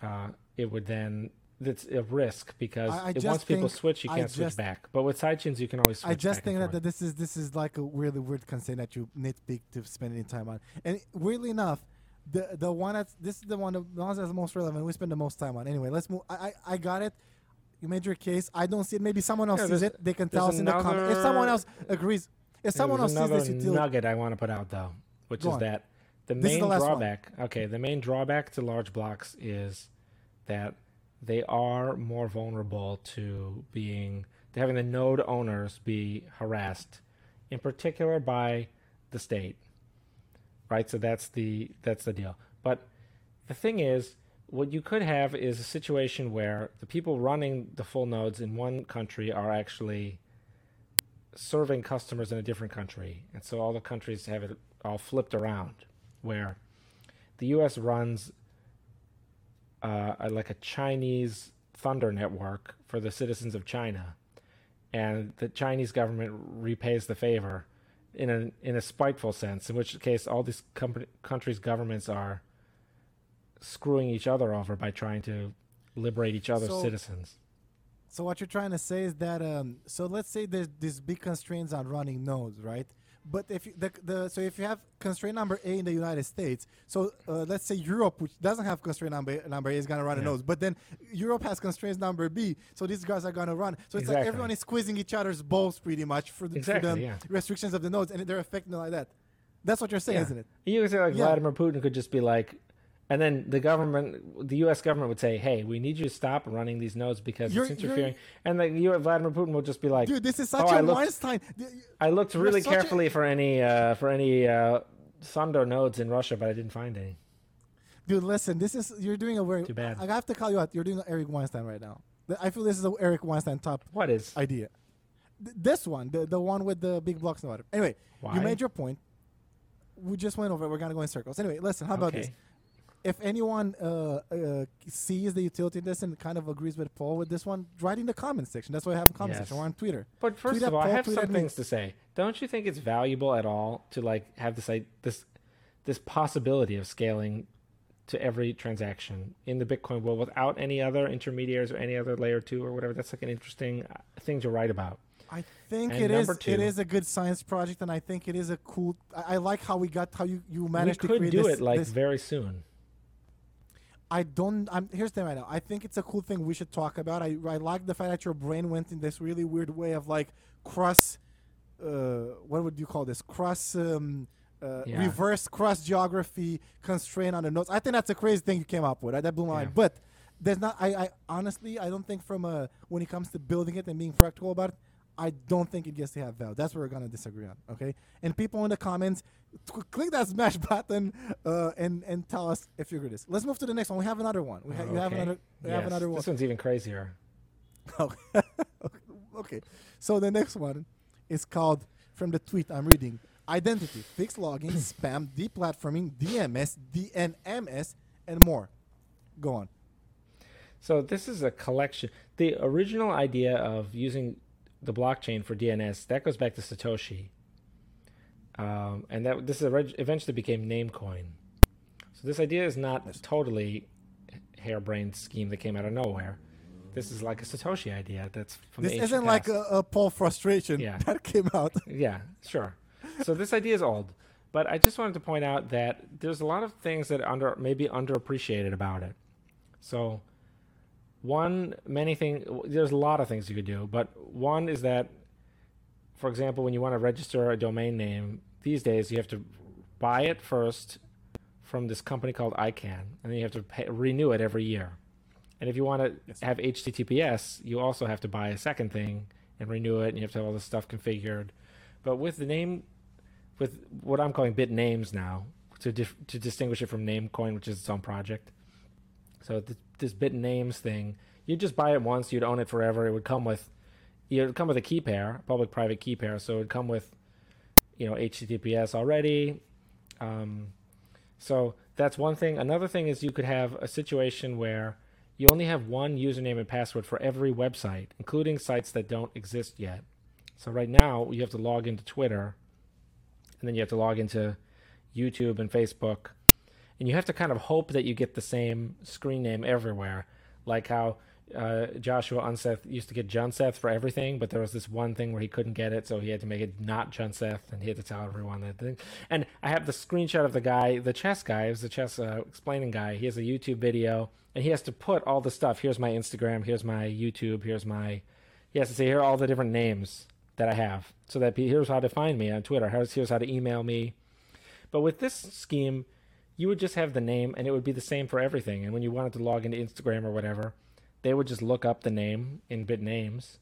uh, it would then it's a risk because I- I it, just once people switch, you can't switch back. But with sidechains, you can always switch I just think that, that this is this is like a really weird concern that you nitpick to spend any time on. And weirdly enough, the the one that's this is the one the one that's most relevant. We spend the most time on. Anyway, let's move. I I, I got it. You made your case. I don't see it. Maybe someone else Yeah, sees it. They can tell us in the comments. If someone else agrees, if someone else sees this utility, nugget I want to put out though, which Go is on. that the This main the last one. drawback. Okay, the main drawback to large blocks is that they are more vulnerable to being to having the node owners be harassed, in particular by the state. Right, so that's the that's the deal. But the thing is, what you could have is a situation where the people running the full nodes in one country are actually serving customers in a different country. And so all the countries have it all flipped around, where the US runs uh, a- like a Chinese thunder network for the citizens of China. And the Chinese government repays the favor in a, in a spiteful sense, in which case all these com- countries' governments are screwing each other over by trying to liberate each other's So- citizens. So what you're trying to say is that um, so let's say there's these big constraints on running nodes, right? But if you, the, the so if you have constraint number A in the United States, so uh, let's say Europe, which doesn't have constraint number number A, is going to run a Yeah. nodes, but then Europe has constraints number B, so these guys are going to run. So it's like everyone is squeezing each other's balls pretty much for the, Exactly, for the yeah. restrictions of the nodes, and they're affecting it like that. That's what you're saying, Yeah. isn't it? You could say like. Vladimir Putin could just be like, and then the government, the U.S. government would say, "Hey, we need you to stop running these nodes because You're- it's interfering." And the U. Vladimir Putin would just be like, Dude, this is such Oh, a I looked- Weinstein. "I looked really such a- carefully for any uh, for any uh, Thunder nodes in Russia, but I didn't find any." Dude, listen, this is you're doing a very. Too bad. I have to call you out. You're doing an Eric Weinstein right now. I feel this is a Eric Weinstein top What is? idea. This one, the the one with the big blocks and whatever. Anyway, Why? you made your point. We just went over. We're gonna go in circles. Anyway, listen. How about this? Okay. If anyone uh, uh, sees the utility in this and kind of agrees with Paul with this one, write in the comment section. That's why I have a comment Yes. section. We're on Twitter. But first Tweet of at all, I have tweet some at me. things to say. don't you think it's valuable at all to like have this like, this this possibility of scaling to every transaction in the Bitcoin world without any other intermediaries or any other layer two or whatever? That's like an interesting uh, thing to write about. I think And it is two. it is a good science project, and I think it is a cool. I, I like how we got how you you We managed to could create do this, it like this very soon. I don't. I'm here's the thing right now. I think it's a cool thing we should talk about. I I like the fact that your brain went in this really weird way of like cross. Uh, what would you call this? Cross. Um, uh, Yeah. reverse cross geography constraint on the notes. I think that's a crazy thing you came up with. That blew my Yeah. mind. But there's not. I, I honestly, I don't think from a when it comes to building it and being practical about it, I don't think it gets to have value. That's where we're gonna disagree on. Okay. And people in the comments, t- click that smash button uh, and and tell us if you agree with this. Let's move to the next one. We have another one. We ha- have another. We have another one. This one's even crazier. Okay. okay. So the next one is called from the tweet I'm reading: identity, fixed login, spam, deplatforming, DMS, DNMS, and more. Go on. So this is a collection. The original idea of using the blockchain for DNS that goes back to Satoshi, um, and that this is orig- eventually became Namecoin. So this idea is not Yes. totally harebrained scheme that came out of nowhere. This is like a Satoshi idea that's from This isn't like a, a Paul frustration Yeah. that came out. Yeah, sure. So this idea is old, but I just wanted to point out that there's a lot of things that under maybe underappreciated about it. So one many thing there's a lot of things you could do, but one is that for example, when you want to register a domain name, these days you have to buy it first from this company called ICANN, and then you have to pay, renew it every year. And if you want to Yes. have HTTPS, you also have to buy a second thing and renew it, and you have to have all this stuff configured. But with the name, with what I'm calling bit names now, to dif- to distinguish it from Namecoin, which is its own project. So th- this bit names thing, you'd just buy it once, you'd own it forever. It would come with, it would come with a key pair, public-private key pair. So it would come with, you know, HTTPS already. Um, so that's one thing. Another thing is you could have a situation where you only have one username and password for every website, including sites that don't exist yet. So right now you have to log into Twitter, and then you have to log into YouTube and Facebook, and you have to kind of hope that you get the same screen name everywhere, like how uh, Joshua Unseth used to get Junseth for everything, but there was this one thing where he couldn't get it, so he had to make it not Junseth, and he had to tell everyone that thing. And I have the screenshot of the guy, the chess guy, is the chess uh, explaining guy. He has a YouTube video, and he has to put all the stuff. Here's my Instagram. Here's my YouTube. Here's my. He has to say here are all the different names that I have, so that here's how to find me on Twitter. Here's here's how to email me. But with this scheme, you would just have the name, and it would be the same for everything. And when you wanted to log into Instagram or whatever, they would just look up the name in bit names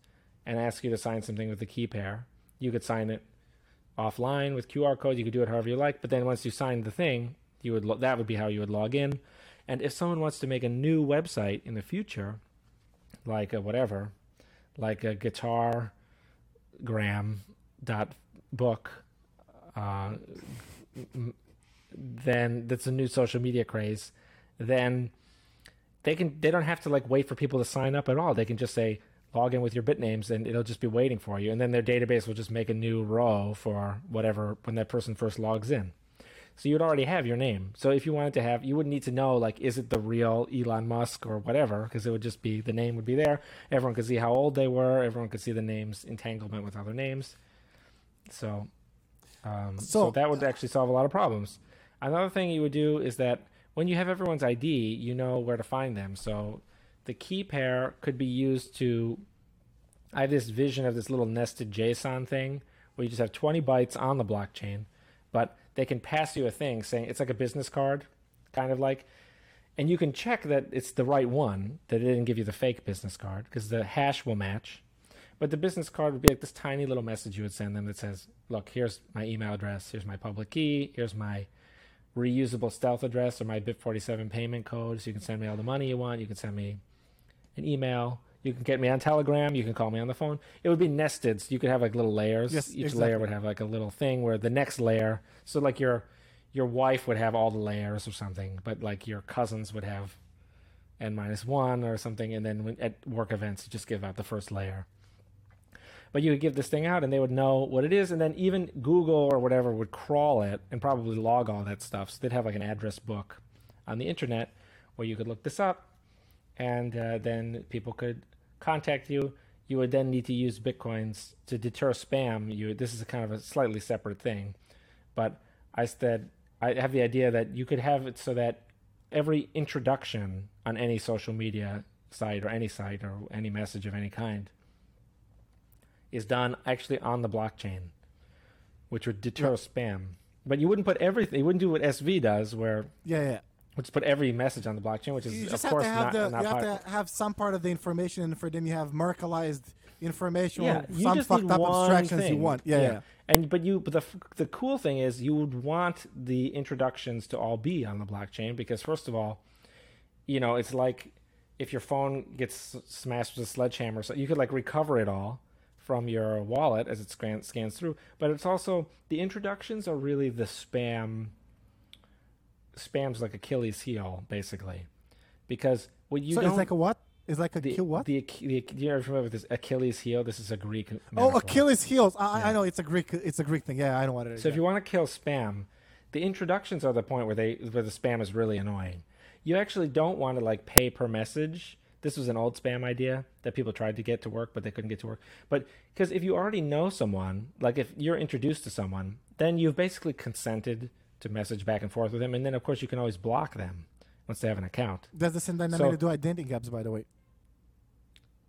and ask you to sign something with the key pair. You could sign it offline with QR code. You could do it however you like. But then once you signed the thing, you would lo- that would be how you would log in. And if someone wants to make a new website in the future, like a whatever, like a guitar gram dot book, uh, then that's a new social media craze. Then they can they don't have to like wait for people to sign up at all. They can just say log in with your bit names and it'll just be waiting for you. And then their database will just make a new row for whatever when that person first logs in. So you'd already have your name. So if you wanted to have, you wouldn't need to know like is it the real Elon Musk or whatever, because it would just be the name would be there. Everyone could see how old they were. Everyone could see the names entanglement with other names. So, um, so, So- that would actually solve a lot of problems. Another thing you would do is that when you have everyone's ID, you know where to find them. So the key pair could be used to. I have this vision of this little nested JSON thing where you just have 20 bytes on the blockchain, but they can pass you a thing saying it's like a business card, kind of like, and you can check that it's the right one, that it didn't give you the fake business card because the hash will match. But the business card would be like this tiny little message you would send them that says, look, here's my email address, here's my public key, here's my reusable stealth address or my BIP47 payment code. So you can send me all the money you want. You can send me an email. You can get me on telegram. You can call me on the phone. It would be nested. So you could have like little layers. Yes, each exactly. layer would have like a little thing where the next layer so like your your wife would have all the layers or something but like your cousins would have n minus one or something. And then when, at work events you just give out the first layer But you would give this thing out, and they would know what it is, and then even Google or whatever would crawl it and probably log all that stuff. So they'd have like an address book on the internet where you could look this up, and uh, then people could contact you. You would then need to use bitcoins to deter spam. You this is a kind of a slightly separate thing, but I said I have the idea that you could have it so that every introduction on any social media site or any site or any message of any kind is done actually on the blockchain, which would deter yeah. spam. But you wouldn't put everything. You wouldn't do what SV does, where yeah, yeah, which put every message on the blockchain, which is of course not, the, not You have to have some part of the information, and for them you have Merkleized information, yeah, you some fucked up abstractions thing. you want. Yeah, yeah, yeah. And but you, but the the cool thing is you would want the introductions to all be on the blockchain because first of all, you know, it's like if your phone gets smashed with a sledgehammer, so you could like recover it all from your wallet as it scans, scans through. But it's also the introductions are really the spam. Spam's like Achilles heel, basically, because what you so don't. it's like a what? It's like a the, kill what? The, the, do you ever remember this Achilles heel? This is a Greek. Oh. Achilles heels. I, yeah. I know it's a Greek. It's a Greek thing. Yeah, I know what it is. So yeah. if you want to kill spam, the introductions are the point where they where the spam is really annoying. You actually don't want to like pay per message. This was an old spam idea that people tried to get to work, but they couldn't get to work. But because if you already know someone, like if you're introduced to someone, then you've basically consented to message back and forth with them, and then of course you can always block them once they have an account. That's the same dynamic so, to do identity gaps, by the way.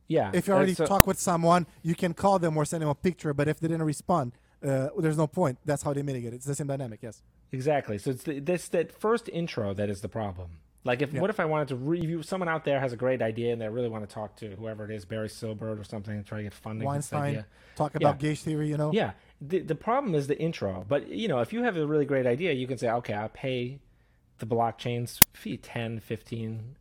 Yeah. If you already talk with someone, you can call them or send them a picture, but if they didn't respond, uh, there's no point. That's how they mitigate it. It's the same dynamic, yes. Exactly. So it's the, this that first intro that is the problem. Like, if what if I wanted to review? Someone out there has a great idea and they really want to talk to whoever it is, Barry Silbert or something, and try to get funding. Weinstein, talk about yeah. gauge theory, you know. Yeah. The the problem is the intro. But you know, if you have a really great idea, you can say, okay, I'll pay the blockchain's fee 10 15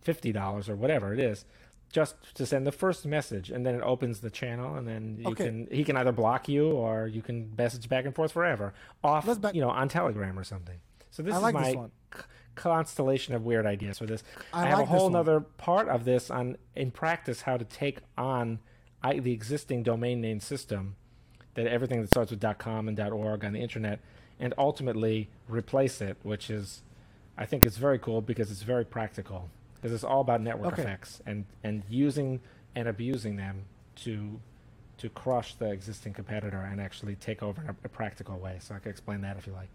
50 dollars or whatever it is just to send the first message and then it opens the channel and then you okay. can he can either block you or you can message back and forth forever off back- you know on telegram or something so this I is like my constellation of weird ideas for this i, I have like a whole other part of this on in practice how to take on I, the existing domain name system that everything that starts with .com and .org on the internet and ultimately replace it which is i think is very cool because it's very practical because it's all about network okay. effects and and using and abusing them to to crush the existing competitor and actually take over in a, a practical way. So I can explain that if you like.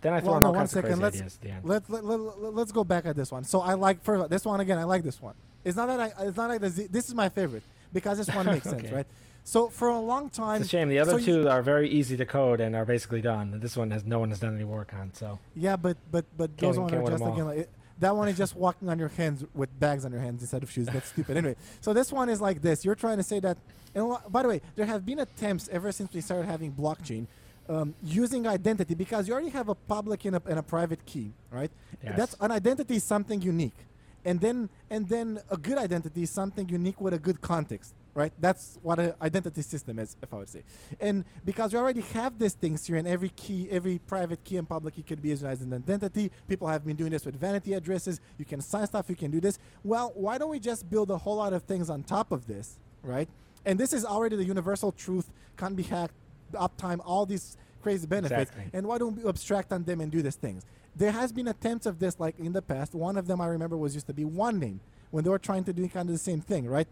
Then I throw well, no, one second. Let's, let, let, let, let's go back at this one. So I like first this one again. I like this one. It's not that I. It's not like this. This is my favorite because this one makes okay. sense, right? So for a long time, it's a shame. The other so two are very easy to code and are basically done. This one has no one has done any work on. So yeah, but but but those ones are just again. Like, it, that one is just walking on your hands with bags on your hands instead of shoes. That's stupid. Anyway, so this one is like this. You're trying to say that. And by the way, there have been attempts ever since we started having blockchain um, using identity because you already have a public and a, and a private key, right? Yes. That's an identity is something unique, and then and then a good identity is something unique with a good context right? That's what an identity system is, if I would say. And because you already have these things here, and every key, every private key and public key could be used as an identity. People have been doing this with vanity addresses. You can sign stuff. You can do this. Well, why don't we just build a whole lot of things on top of this, right? And this is already the universal truth. Can't be hacked. Uptime. All these crazy benefits. Exactly. And why don't we abstract on them and do these things? There has been attempts of this, like in the past. One of them I remember was used to be one Onename when they were trying to do kind of the same thing, right?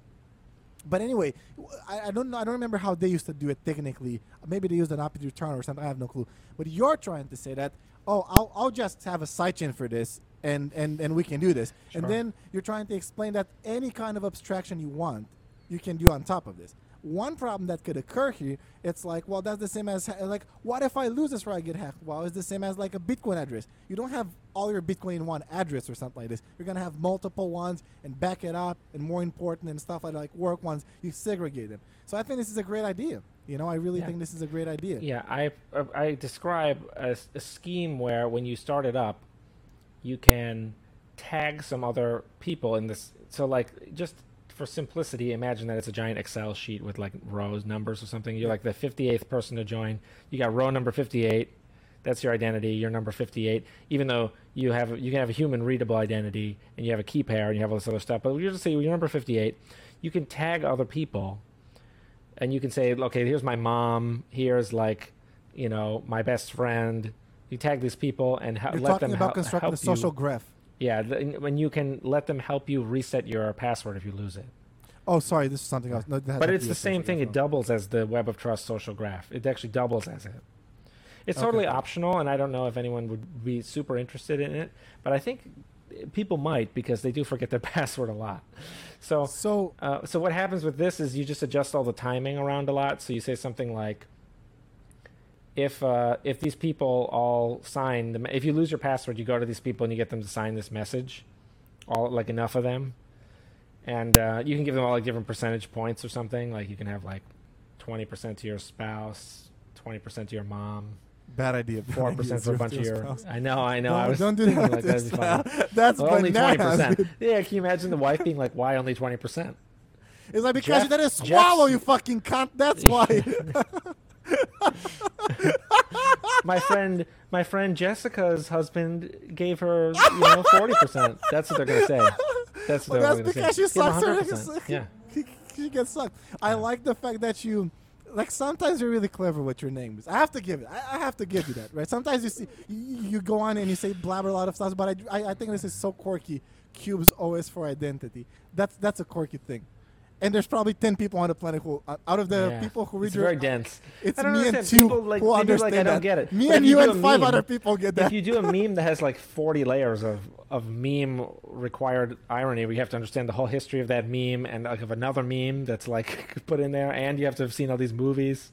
But anyway, I, I, don't know. I don't remember how they used to do it technically. Maybe they used an OP_RETURN or something. I have no clue. But you're trying to say that, oh, I'll, I'll just have a sidechain for this, and, and, and we can do this. Sure. And then you're trying to explain that any kind of abstraction you want, you can do on top of this. One problem that could occur here, it's like, well, that's the same as like, what if I lose this or I get hacked? Well, it's the same as like a Bitcoin address. You don't have all your Bitcoin in one address or something like this. You're gonna have multiple ones and back it up, and more important and stuff like like work ones. You segregate them. So I think this is a great idea. You know, I really yeah. think this is a great idea. Yeah, I I describe a, a scheme where when you start it up, you can tag some other people in this. So like just for simplicity, imagine that it's a giant Excel sheet with like rows, numbers, or something. You're like the 58th person to join. You got row number 58. That's your identity. You're number 58. Even though you have you can have a human readable identity and you have a key pair and you have all this other stuff, but you just say you're number 58. You can tag other people and you can say, okay, here's my mom. Here's like, you know, my best friend. You tag these people and ha- You're let talking about constructing help a social you. graph. Yeah, when you can let them help you reset your password if you lose it. Oh, sorry, this is something else. No, that But it's the same thing. It doubles as the Web of Trust social graph. It actually doubles as it. It's Okay. totally optional, and I don't know if anyone would be super interested in it. But I think people might because they do forget their password a lot. So, So uh, so what happens with this is you just adjust all the timing around a lot. So you say something like, if uh, if these people all sign, the, if you lose your password, you go to these people and you get them to sign this message, all like enough of them, and uh, you can give them all like different percentage points or something. Like you can have like twenty percent to your spouse, twenty percent to your mom, bad idea. Four percent for a bunch of your. spouse. I know, I know. I was don't do that. like funny. That's Well, only twenty percent. Yeah, can you imagine the wife being like, "Why only twenty percent?" It's like because Jeff- you didn't Jeff's- swallow, you fucking cunt. That's why. My friend my friend Jessica's husband gave her you know forty percent. That's what they're gonna say. That's what Well, they're that's gonna say. she sucks her. Yeah. she gets sucked. I like the fact that you, like, sometimes you're really clever with your names. I have to give it. I, I have to give you that, right? Sometimes you see, you, you go on and you say blabber a lot of stuff, but I, I, I think this is so quirky. Qubes OS for identity. That's that's a quirky thing. And there's probably ten people on the planet who, uh, out of the Yeah. people who read It's your, very dense. it's I don't me and understand. two People, like, who they do, like, I don't get it. Me But and you you and five meme- other people get that. If you do a meme that has like forty layers of of meme required irony, we have to understand the whole history of that meme and like of another meme that's like put in there, and you have to have seen all these movies.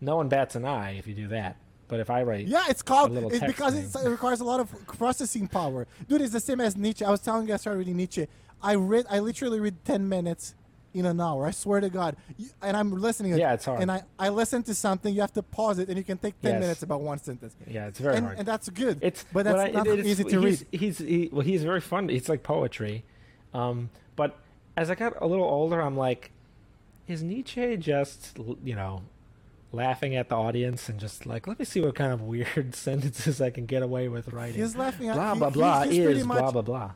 No one bats an eye if you do that. But if I write, Yeah, it's called a little it's text because it's, it requires a lot of processing power. Dude, it's the same as Nietzsche. I was telling you I started reading Nietzsche. I read I literally read ten minutes in an hour. I swear to God. You- And I'm listening. Yeah, it's hard. And I, I listen to something, you have to pause it and you can take ten Yes. minutes about one sentence. yeah, it's very and, hard. and that's good. It's but that's I- not it- easy to he's, read. He's he, well, he's very fun. It's like poetry, um, but as I got a little older, I'm like, is Nietzsche just you know laughing at the audience and just like let me see what kind of weird sentences I can get away with writing. He's laughing at blah he- blah blah he's pretty is much, blah blah blah.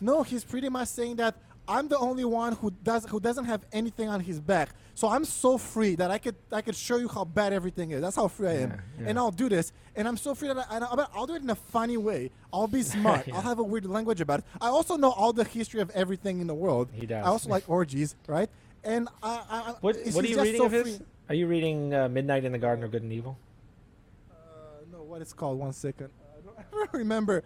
No, he's pretty much saying that I'm the only one who does who doesn't have anything on his back. So I'm so free that I could I could show you how bad everything is. That's how free I am, Yeah, yeah. and I'll do this. And I'm so free that I, I'll, I'll do it in a funny way. I'll be smart. Yeah. I'll have a weird language about it. I also know all the history of everything in the world. He does. I also like orgies, right? And I, I, I What what are you reading so of his? free. Are you reading uh, Midnight in the Garden of Good and Evil? Uh, no, what it's called? One second. I don't, I don't remember.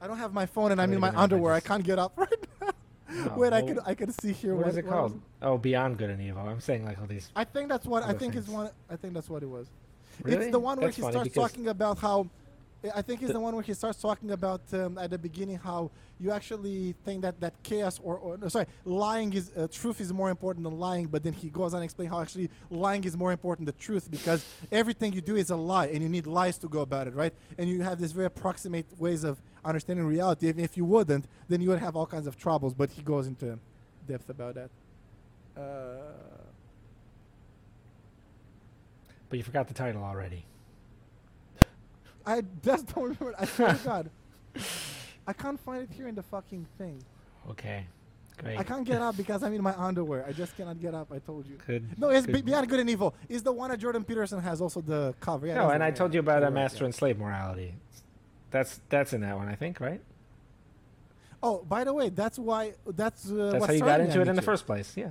I don't have my phone and I'm in my underwear. I can't get up right now. Oh, Wait, I could I could see here. What is it was called? Oh, Beyond Good and Evil. I'm saying like all these. I think that's what I think is one. I think that's what it was. Really? It's the one where That's he funny starts talking about how. I think it's The- the, one where he starts talking about um, at the beginning how you actually think that that chaos or, or no, sorry lying is uh, truth is more important than lying, but then he goes on and explain how actually lying is more important than truth because everything you do is a lie and you need lies to go about it, right? And you have this very approximate ways of understanding reality. If, if you wouldn't, then you would have all kinds of troubles. But he goes into depth about that. Uh, But you forgot the title already. I just don't remember. I swear to God. I can't find it here in the fucking thing. Okay. Great. I can't get up because I'm in my underwear. I just cannot get up. I told you. Good. No, it's good. Beyond Good and Evil. Is the one that Jordan Peterson has also the cover. Yeah, no, and I told you about a master yeah. and slave morality. That's that's in that one, I think, right? Oh, by the way, that's why. That's uh, That's how you got into it in the first place. Yeah.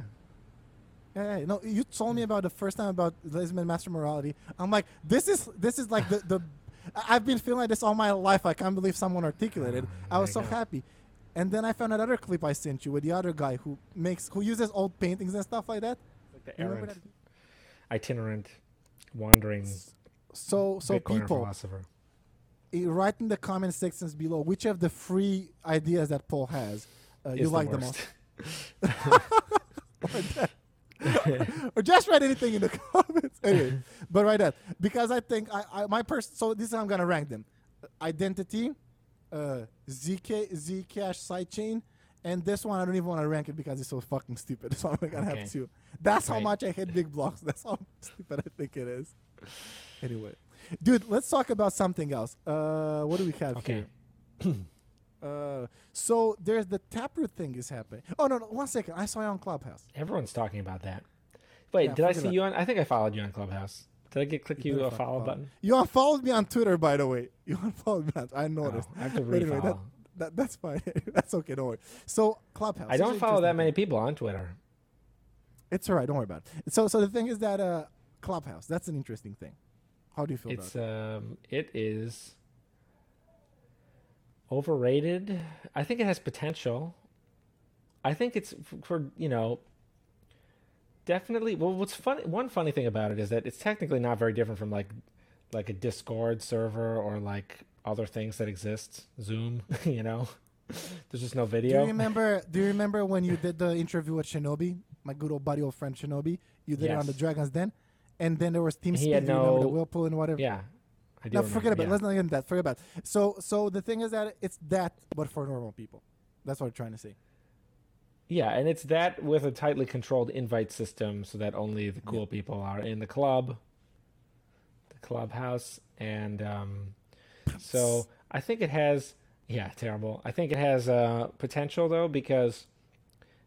Yeah, yeah, no, you told me about the first time about lesbian master morality. I'm like, this is this is like the the. I've been feeling like this all my life. I can't believe someone articulated. Ah, I was so go. happy, and then I found another clip I sent you with the other guy who makes who uses old paintings and stuff like that. Like the errant, itinerant, wandering So so Bitcoiner people, philosopher. eh, write in the comment sections below which of the free ideas that Paul has uh, you like the most. or just write anything in the comments. Anyway, but write that because I think I, I my person. So this is how I'm gonna rank them: identity, uh, zk zcash sidechain, and this one I don't even want to rank it because it's so fucking stupid. So I'm gonna Okay. have to. That's how much I hate big blocks. That's how stupid I think it is. Anyway, dude, let's talk about something else. Uh, what do we have Okay. here? Uh, so there's the Taproot thing is happening. Oh no, no, one second. I saw you on Clubhouse. Everyone's talking about that. Wait, Yeah, did I see you on? I think I followed you on Clubhouse. Did I get click you, better a fucking follow button? You unfollowed me on Twitter, by the way. You unfollowed me. On, I Oh, noticed. I have to But anyway, that, that, that's fine. that's okay. Don't worry. So Clubhouse. I don't follow that many people on Twitter. It's alright. Don't worry about it. So so the thing is that uh, Clubhouse. That's an interesting thing. How do you feel It's about it? um, it is overrated. I think it has potential. I think it's for you know. Definitely. Well, what's funny? One funny thing about it is that it's technically not very different from like, like a Discord server or like other things that exist. Zoom, you know. There's just no video. Do you remember? Do you remember when you did the interview with Shinobi, my good old buddy, old friend Shinobi? You did it on the Dragons Den, and then there was TeamSpeak. had you remember the no- whirlpool and whatever. Yeah, I do. No, forget about. yeah. Let's not get into that. Forget about. It. So, so the thing is that it's that, but for normal people. That's what I'm trying to say. Yeah, and it's that with a tightly controlled invite system so that only the cool people are in the club, the clubhouse. And um, so I think it has, yeah, terrible. I think it has uh, potential though because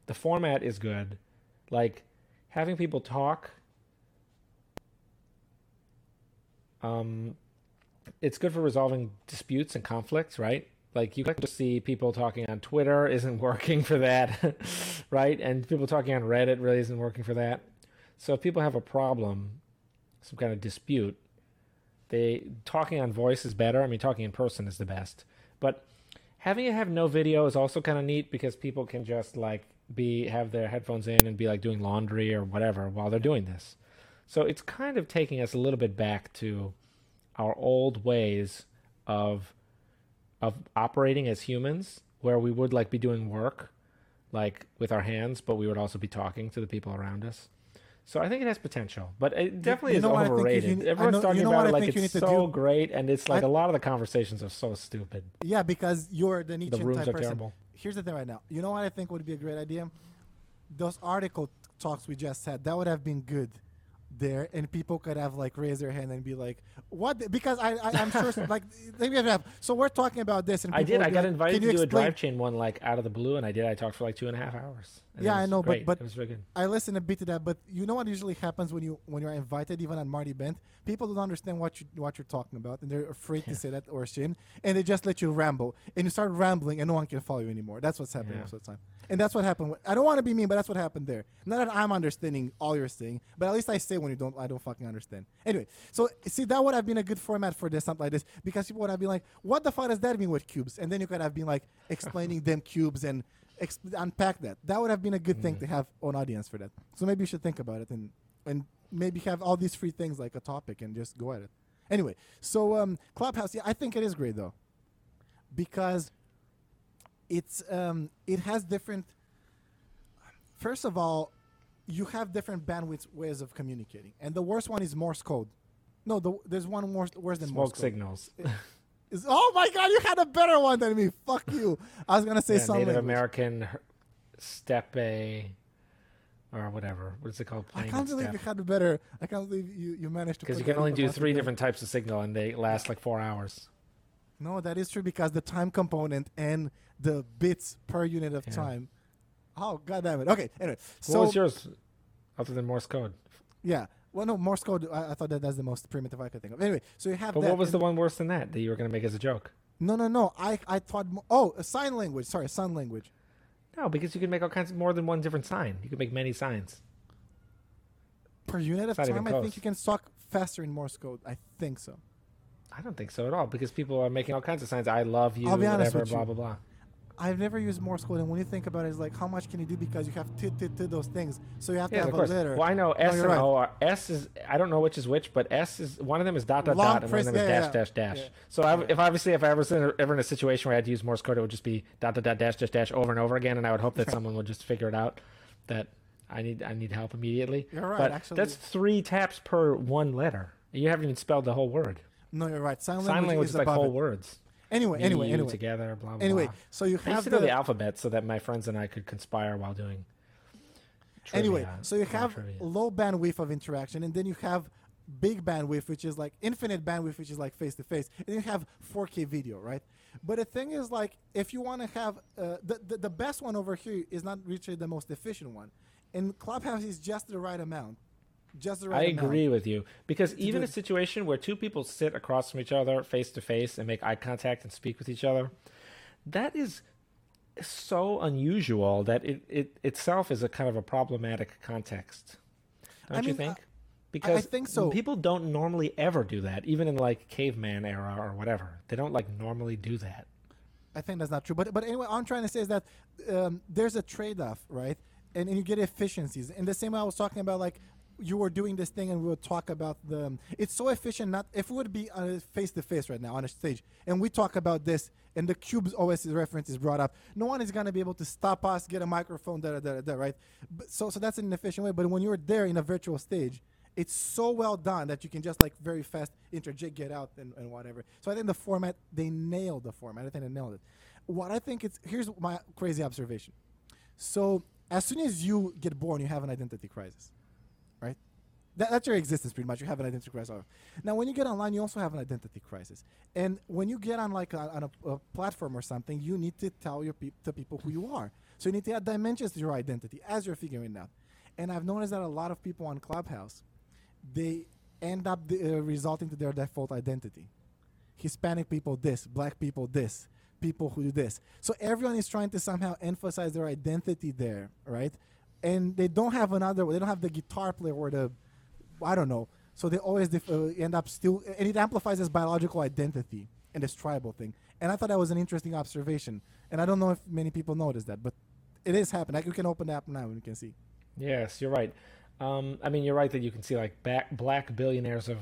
the format is good. Like having people talk, um, it's good for resolving disputes and conflicts, right? Like you can just see people talking on Twitter isn't working for that, right? And people talking on Reddit really isn't working for that. So if people have a problem, some kind of dispute, they talking on voice is better. I mean, talking in person is the best. But having it have no video is also kind of neat because people can just like be have their headphones in and be like doing laundry or whatever while they're doing this. So it's kind of taking us a little bit back to our old ways of of operating as humans where we would like be doing work like with our hands but we would also be talking to the people around us so i think it has potential but it definitely you is know what I think you overrated need- I everyone's know- talking you know about what it I like it's so do? great and it's like I- a lot of the conversations are so stupid Yeah, because you're the the rooms type are person. terrible Here's the thing right now. You know what I think would be a great idea? Those article talks we just had, that would have been good there, and people could have like raised their hand and be like, "What?" the-" Because I, I I'm sure like they have. So we're talking about this, and i did i got like, invited "Can to do a explain?" drive chain one like out of the blue and i did i talked for like two and a half hours And Yeah, I know, but- great. but- was really I listen a bit to that, but you know what usually happens when you when you're invited, even at Marty Bent, people don't understand what you what you're talking about, and they're afraid to say that or ashamed, and they just let you ramble, and you start rambling, and no one can follow you anymore. That's what's happening Yeah. most of the time, and that's what happened. I don't want to be mean, but that's what happened there. Not that I'm understanding all you're saying, but at least I say when you don't, I don't fucking understand. Anyway, so see that would have been a good format for this something like this because people would have been like, "What the fuck does that mean with Qubes?" And then you could have been like explaining them Qubes and exp- unpack that. That would have been a good thing to have an audience for that. So maybe you should think about it and and maybe have all these free things like a topic and just go at it. Anyway, so um, Clubhouse, yeah, I think it is great though, because it's um, it has different. First of all, you have different bandwidth ways of communicating, and the worst one is Morse code. No, the, there's one worse, worse than Morse code. signals Is- oh my god, you had a better one than me. Fuck you. I was gonna say Yeah, something. native language. american steppe or whatever what is it called I can't believe you had a better. I can't believe you, you managed to. Because you can only do three different types of signal and they last like four hours. No, that is true because the time component and the bits per unit of Yeah. time. Oh god damn it. Okay. Anyway, what so was yours other than Morse code? yeah. Well, no, Morse code. I, I thought that that's the most primitive I could think of. Anyway, so you have But what was the one worse than that that you were going to make as a joke? No, no, no. I I thought. Oh, a sign language. Sorry, sign language. No, because you can make all kinds of more than one different sign. You can make many signs. Per unit of It's not even time, I think you can talk faster in Morse code. I think so. I don't think so at all because people are making all kinds of signs. I love you, I'll be honest whatever, with blah you. blah blah. I've never used Morse code, and when you think about it, it's like how much can you do because you have to to to those things. So you have to Yeah, have course. a letter. Well, I know S and right. O are S is I don't know which is which, but S is one of them is dot dot Long dot, and one of them is yeah, dash yeah. dash dash. So I, if obviously if I was in ever in a situation where I had to use Morse code, it would just be dot dot dot dash dash dash over and over again, and I would hope that someone would just figure it out that I need I need help immediately. You're right, But actually. that's three taps per one letter. You haven't even spelled the whole word. No, you're right. Sign, Sign language, language is is like whole it. words. Anyway, Me, anyway, you, anyway, together, blah blah. anyway. blah. So you I have used to the, know the alphabet so that my friends and I could conspire while doing. anyway. So you have trivia. low bandwidth of interaction, and then you have big bandwidth, which is like infinite bandwidth, which is like face to face, and you have 4K video, right? But the thing is, like, if you want to have uh, the, the the best one over here is not really the most efficient one, and Clubhouse is just the right amount, just the right. I agree amount. with you because even a situation where two people sit across from each other face to face and make eye contact and speak with each other, that is so unusual that it, it itself is a kind of a problematic context. Don't I you mean, think? I- Because think so. People don't normally ever do that, even in like caveman era or whatever. They don't like normally do that. I think that's not true. But but anyway, all I'm trying to say is that um, there's a trade-off, right? And, and you get efficiencies. In the same way I was talking about, like you were doing this thing, and we would talk about the. It's so efficient. Not if we would be face to face right now on a stage, and we talk about this, and the Qubes always reference is brought up. No one is gonna be able to stop us, get a microphone, da da da da, right? But, so so that's an efficient way. But when you're there in a virtual stage. It's so well done that you can just like very fast interject, get out, and, and whatever. So I think the format they nailed the format. I think they nailed it. What I think it's here's my crazy observation. So as soon as you get born, you have an identity crisis? That, that's your existence, pretty much. You have an identity crisis. Now, when you get online, you also have an identity crisis. And when you get on like a, on a, a platform or something, you need to tell your peop to people who you are. So you need to add dimensions to your identity as you're figuring it out. And I've noticed that a lot of people on Clubhouse, they end up uh, resulting to their default identity. Hispanic people this, black people this, people who do this. So everyone is trying to somehow emphasize their identity there, right? And they don't have another. They don't have the guitar player or the, I don't know. So they always def- uh, end up still, and it amplifies this biological identity and this tribal thing. And I thought that was an interesting observation. And I don't know if many people notice that, but it is happening. Like you can open the app now and you can see. Yes, you're right. Um, I mean, you're right that you can see like back, black billionaires of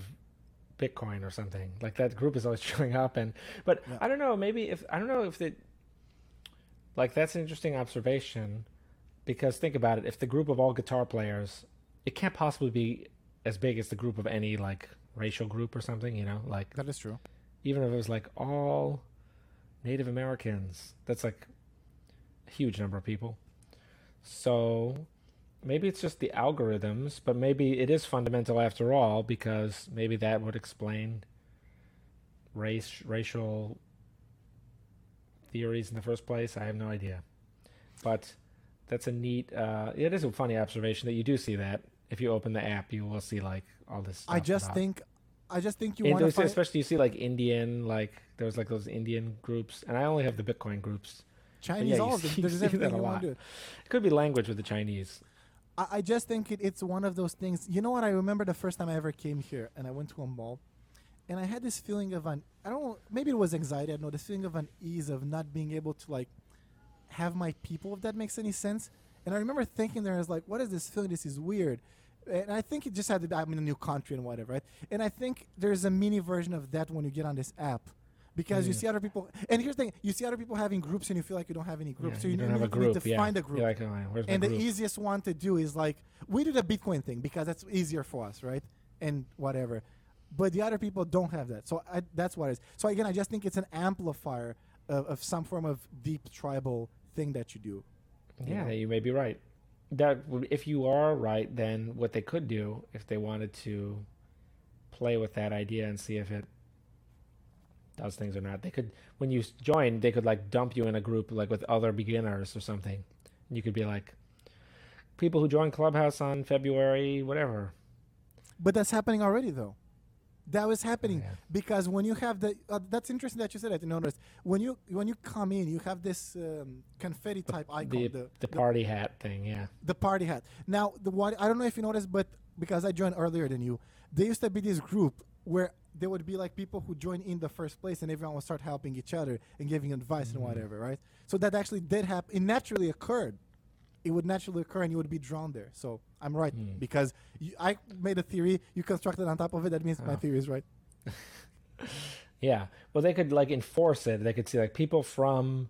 Bitcoin or something. Like that group is always showing up, and but Yeah. I don't know. Maybe if I don't know if it like that's an interesting observation because think about it. If the group of all guitar players, it can't possibly be as big as the group of any like racial group or something. You know, like That is true. even if it was like all Native Americans, that's like a huge number of people. So maybe it's just the algorithms, but maybe it is fundamental after all because maybe that would explain race racial theories in the first place. I have no idea, but that's a neat. Uh, it is a funny observation that you do see that if you open the app, you will see like all this. Stuff I just about- think, I just think you and want to find. especially you see like Indian, like there's like those Indian groups, and I only have the Bitcoin groups. Chinese, yeah, all of them. see- There's everything you want lot. to do. It could be language with the Chinese. I, I just think it, it's one of those things. You know what? I remember the first time I ever came here, and I went to a mall, and I had this feeling of an I don't maybe it was anxiety. I don't know this feeling of an ease of not being able to like have my people, if that makes any sense. And I remember thinking there, I was like, what is this feeling? This is weird. And I think it just had to I'm in a new country and whatever, right? And I think there's a mini version of that when you get on this app. Because you see other people, and here's the thing: you see other people having groups, and you feel like you don't have any groups. Yeah, so you, don't need, have a need group. to yeah. find a group like, oh, where's my and the group? easiest one to do is like we do the Bitcoin thing because that's easier for us, right? And whatever. But the other people don't have that, so I, that's what it is. So again, I just think it's an amplifier of, of some form of deep tribal thing that you do. you yeah, know? you may be right. That if you are right, then what they could do if they wanted to play with that idea and see if it does things or not, they could when you join, they could like dump you in a group like with other beginners or something. You could be like people who joined Clubhouse on February whatever. But that's happening already, though. That was happening Yeah. because when you have the uh, that's interesting that you said that. You notice when you when you come in, you have this um, confetti type icon, The, the, the party hat thing, yeah. the party hat. Now, the what I don't know if you noticed, but because I joined earlier than you, there used to be this group where there would be like people who joined in the first place, and everyone would start helping each other and giving advice Mhm. and whatever, right? So that actually did happen. It naturally occurred. It would naturally occur, and you would be drawn there. So I'm right Mm. because you, I made a theory. You constructed on top of it. That means my Oh. theory is right. Yeah. Well, they could like enforce it. They could see like people from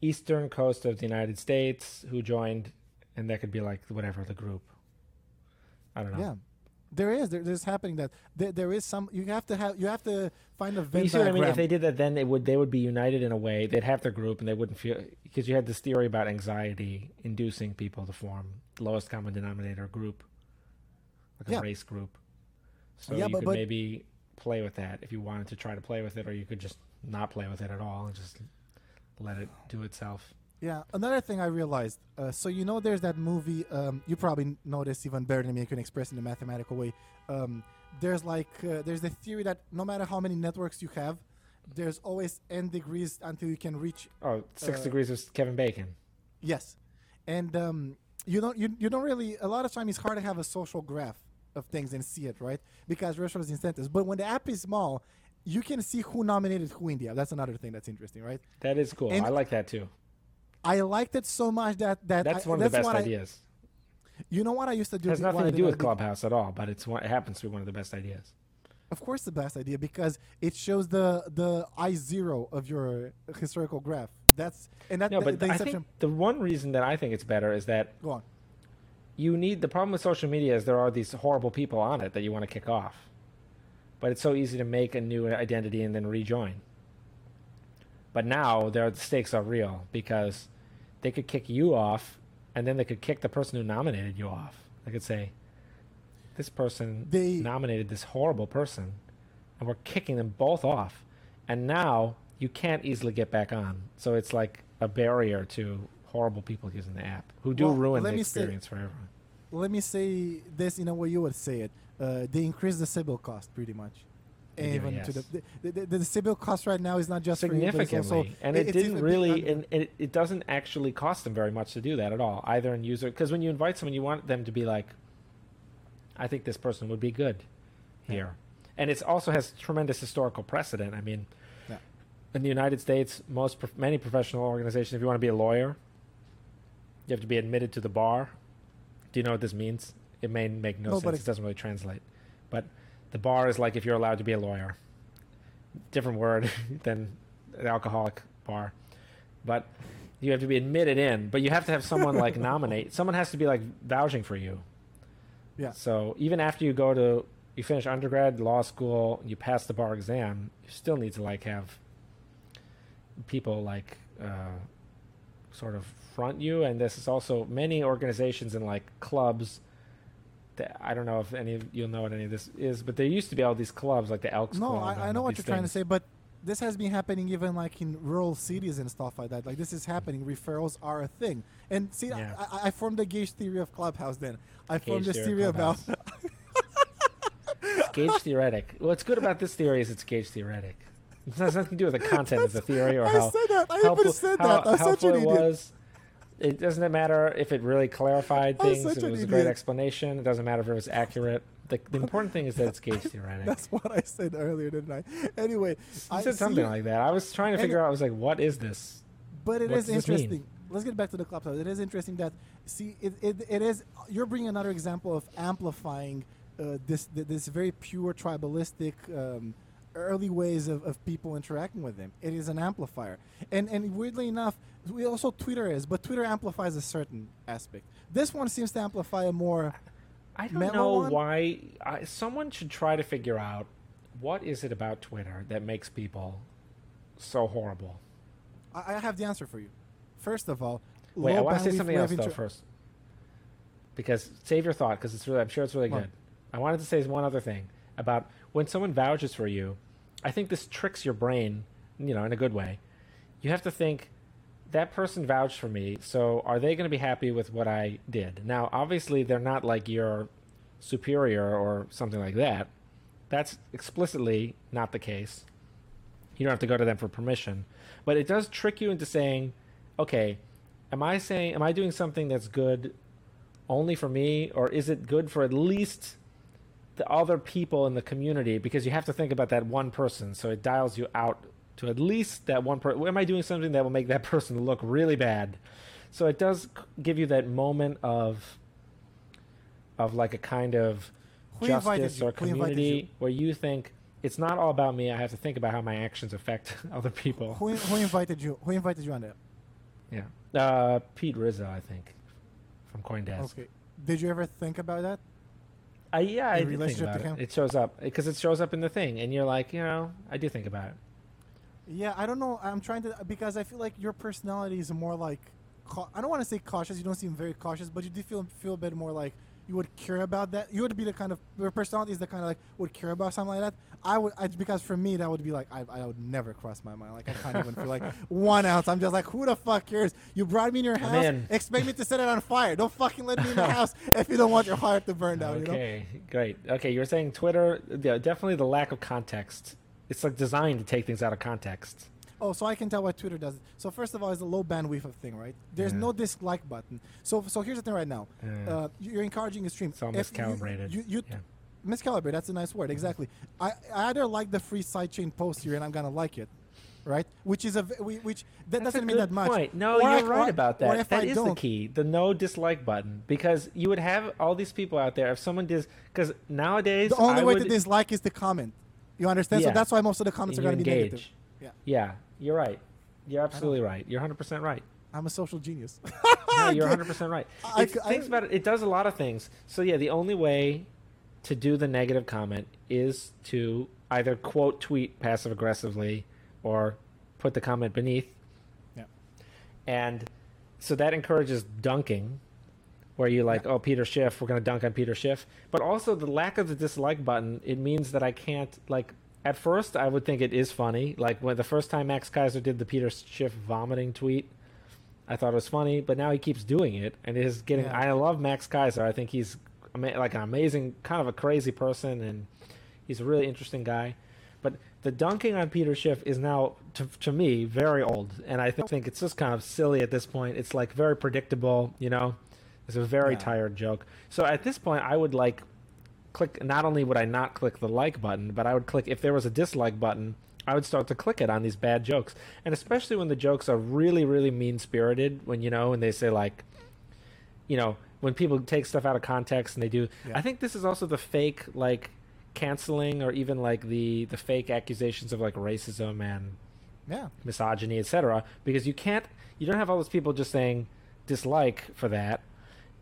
eastern coast of the United States who joined, and that could be like whatever the group. I don't know. Yeah. There is there, there's happening that there, there is some you have to have you have to find a Venn you see what I mean? If they did that, then it would they would be united in a way. They'd have their group, and they wouldn't feel because you had this theory about anxiety inducing people to form the lowest common denominator group, like a Yeah. race group. So Yeah, you but- could but- maybe play with that if you wanted to try to play with it, or you could just not play with it at all and just let it do itself. Yeah, another thing I realized. Uh, so you know, there's that movie. Um, you probably know this even better than me. You can express in a mathematical way. Um, there's like uh, there's the theory that no matter how many networks you have, there's always n degrees until you can reach Oh, Six Uh, Degrees of Kevin Bacon. yes, and um, you don't you, you don't really a lot of time it's hard to have a social graph of things and see it right because restaurants incentives. But when the app is small, you can see who nominated who in the app. That's another thing that's interesting, right? That is cool. And- I like that too. I liked it so much that that That's I, one of the best what I- ideas. you know what I used to do? It has nothing to do with Clubhouse at all, but it's one, it happens to be one of the best ideas. Of course, the best idea because it shows the the I zero of your historical graph. That's and that No, the, but the I think the one reason that I think it's better is that Go on. you need the problem with social media is there are these horrible people on it that you want to kick off. But it's so easy to make a new identity and then rejoin. But now there the stakes are real because they could kick you off and then they could kick the person who nominated you off. They could say, This person They- nominated this horrible person and we're kicking them both off. And now you can't easily get back on. So it's like a barrier to horrible people using the app who do Well, ruin the me say- experience for everyone. Let me say this in a way you would say it. Uh, they increase the Sybil cost pretty much. Even yes. to the the, the, the Sybil cost right now is not just for you, significantly, and it, it's didn't really, and it, it doesn't actually cost them very much to do that at all, either in user. Because when you invite someone, you want them to be like, "I think this person would be good here," and it also has tremendous historical precedent. I mean, Yeah. in the United States, most prof- many professional organizations, if you want to be a lawyer, you have to be admitted to the bar. Do you know what this means? It may make no, No, sense. it- It doesn't really translate. But the bar is like if you're allowed to be a lawyer. Different word than an alcoholic bar. But you have to be admitted in, but you have to have someone like nominate. Someone has to be like vouching for you. Yeah. So even after you go to you finish undergrad, law school, you pass the bar exam, you still need to like have people like uh, sort of front you. And this is also many organizations and like clubs. I don't know if any of you'll know what any of this is, but there used to be all these clubs like the Elks No, Club. I, I know what you're trying to say, but this has been happening even like in rural cities and stuff like that. Like this is happening. Referrals are a thing. And see, Yeah. I, I, I formed the gauge theory of Clubhouse. Then I formed Gauge this theory about. It's gauge theoretic. What's good about this theory is it's gauge theoretic. It has nothing to do with the content of the theory or I how said that. I helpful, even said how that. I'm such an it idiot. was. It doesn't matter if it really clarified things. it was a great explanation. It doesn't matter if it was accurate. The, the important thing is that it's gauge theoretic. That's what I said earlier, didn't I? Anyway, You I said something like that. I was trying to figure out. I was like, "What is this?" But it What is this mean? interesting. Let's get back to the club clubhouse. It is interesting that see it, it, it is you're bringing another example of amplifying uh, this this very pure tribalistic um, early ways of, of people interacting with them. It is an amplifier, and and weirdly enough, we also Twitter is, but Twitter amplifies a certain aspect. This one seems to amplify a more. I don't know one? why. I, someone should try to figure out what is it about Twitter that makes people so horrible. I, I have the answer for you. First of all, Wait, I want to say something else though inter- first, because save your thought because it's really. I'm sure it's really on. good. I wanted to say one other thing about when someone vouches for you. I think this tricks your brain, you know, in a good way. You have to think that person vouched for me, so are they going to be happy with what I did? Now, obviously, they're not like your superior or something like that. That's explicitly not the case. You don't have to go to them for permission, but it does trick you into saying, okay, am I saying am I doing something that's good only for me or is it good for at least the other people in the community because you have to think about that one person so it dials you out to at least that one person am I doing something that will make that person look really bad so it does give you that moment of of like a kind of Who justice or community where you think it's not all about me I have to think about how my actions affect other people Who, who invited you? Who invited you on that? yeah uh, Pete Rizzo I think from CoinDesk Okay. Did you ever think about that? Yeah, I do think about it. him? It shows up because it shows up in the thing, and you're like, you know, I do think about it. Yeah, I don't know. I'm trying to because I feel like your personality is more like I don't want to say cautious. You don't seem very cautious, but you do feel feel a bit more like you would care about that. You would be the kind of your personality is the kind of like would care about something like that. I would I, because for me that would be like I, I would never cross my mind. Like I can't even feel like one ounce. I'm just like who the fuck cares? You brought me in your house. Expect me to set it on fire. Don't fucking let me in the house if you don't want your heart to burn down. You know. Okay, great. Okay, you were saying Twitter, yeah, definitely the lack of context. It's like designed to take things out of context. Oh, so I can tell why Twitter does it. So first of all, it's a low bandwidth of thing, right? There's Yeah. no dislike button. So so here's the thing right now. Yeah. Uh, you're encouraging a stream. It's all If you- miscalibrated. You, you, Yeah. miscalibrate. That's a nice word. Exactly. I, I either like the free sidechain post here, and I'm gonna like it, right? Which is a v- we- which that That's doesn't mean that much. Point. No, Or you're I- right or- about that. That I is the don't- key, the no dislike button, because you would have all these people out there. If someone does, because nowadays The only I way would, to dislike is to comment. You understand? So that's why most of the comments are gonna be negative. Yeah. Yeah, you're right. You're absolutely right. You're 100 percent right. I'm a social genius. No, you're 100 percent right. I- It's, I- things about it. It does a lot of things. So yeah, the only way to do the negative comment is to either quote tweet passive aggressively or put the comment beneath. Yeah. And so that encourages dunking, where you like, oh Peter Schiff, we're gonna dunk on Peter Schiff. But also the lack of the dislike button, it means that I can't like. At first, I would think it is funny. Like when the first time Max Keiser did the Peter Schiff vomiting tweet, I thought it was funny. But now he keeps doing it, and it is getting. Yeah. I love Max Keiser. I think he's ama- like an amazing, kind of a crazy person, and he's a really interesting guy. But the dunking on Peter Schiff is now, to, to me, very old, and I th- think it's just kind of silly at this point. It's like very predictable, you know. It's a very Yeah. tired joke. So at this point, I would like click. Not only would I not click the like button, but I would click if there was a dislike button. I would start to click it on these bad jokes, and especially when the jokes are really, really mean spirited. When you know, when they say like, you know, when people take stuff out of context and they do. Yeah. I think this is also the fake like canceling or even like the the fake accusations of like racism and yeah. misogyny, etc. Because you can't, you don't have all those people just saying dislike for that.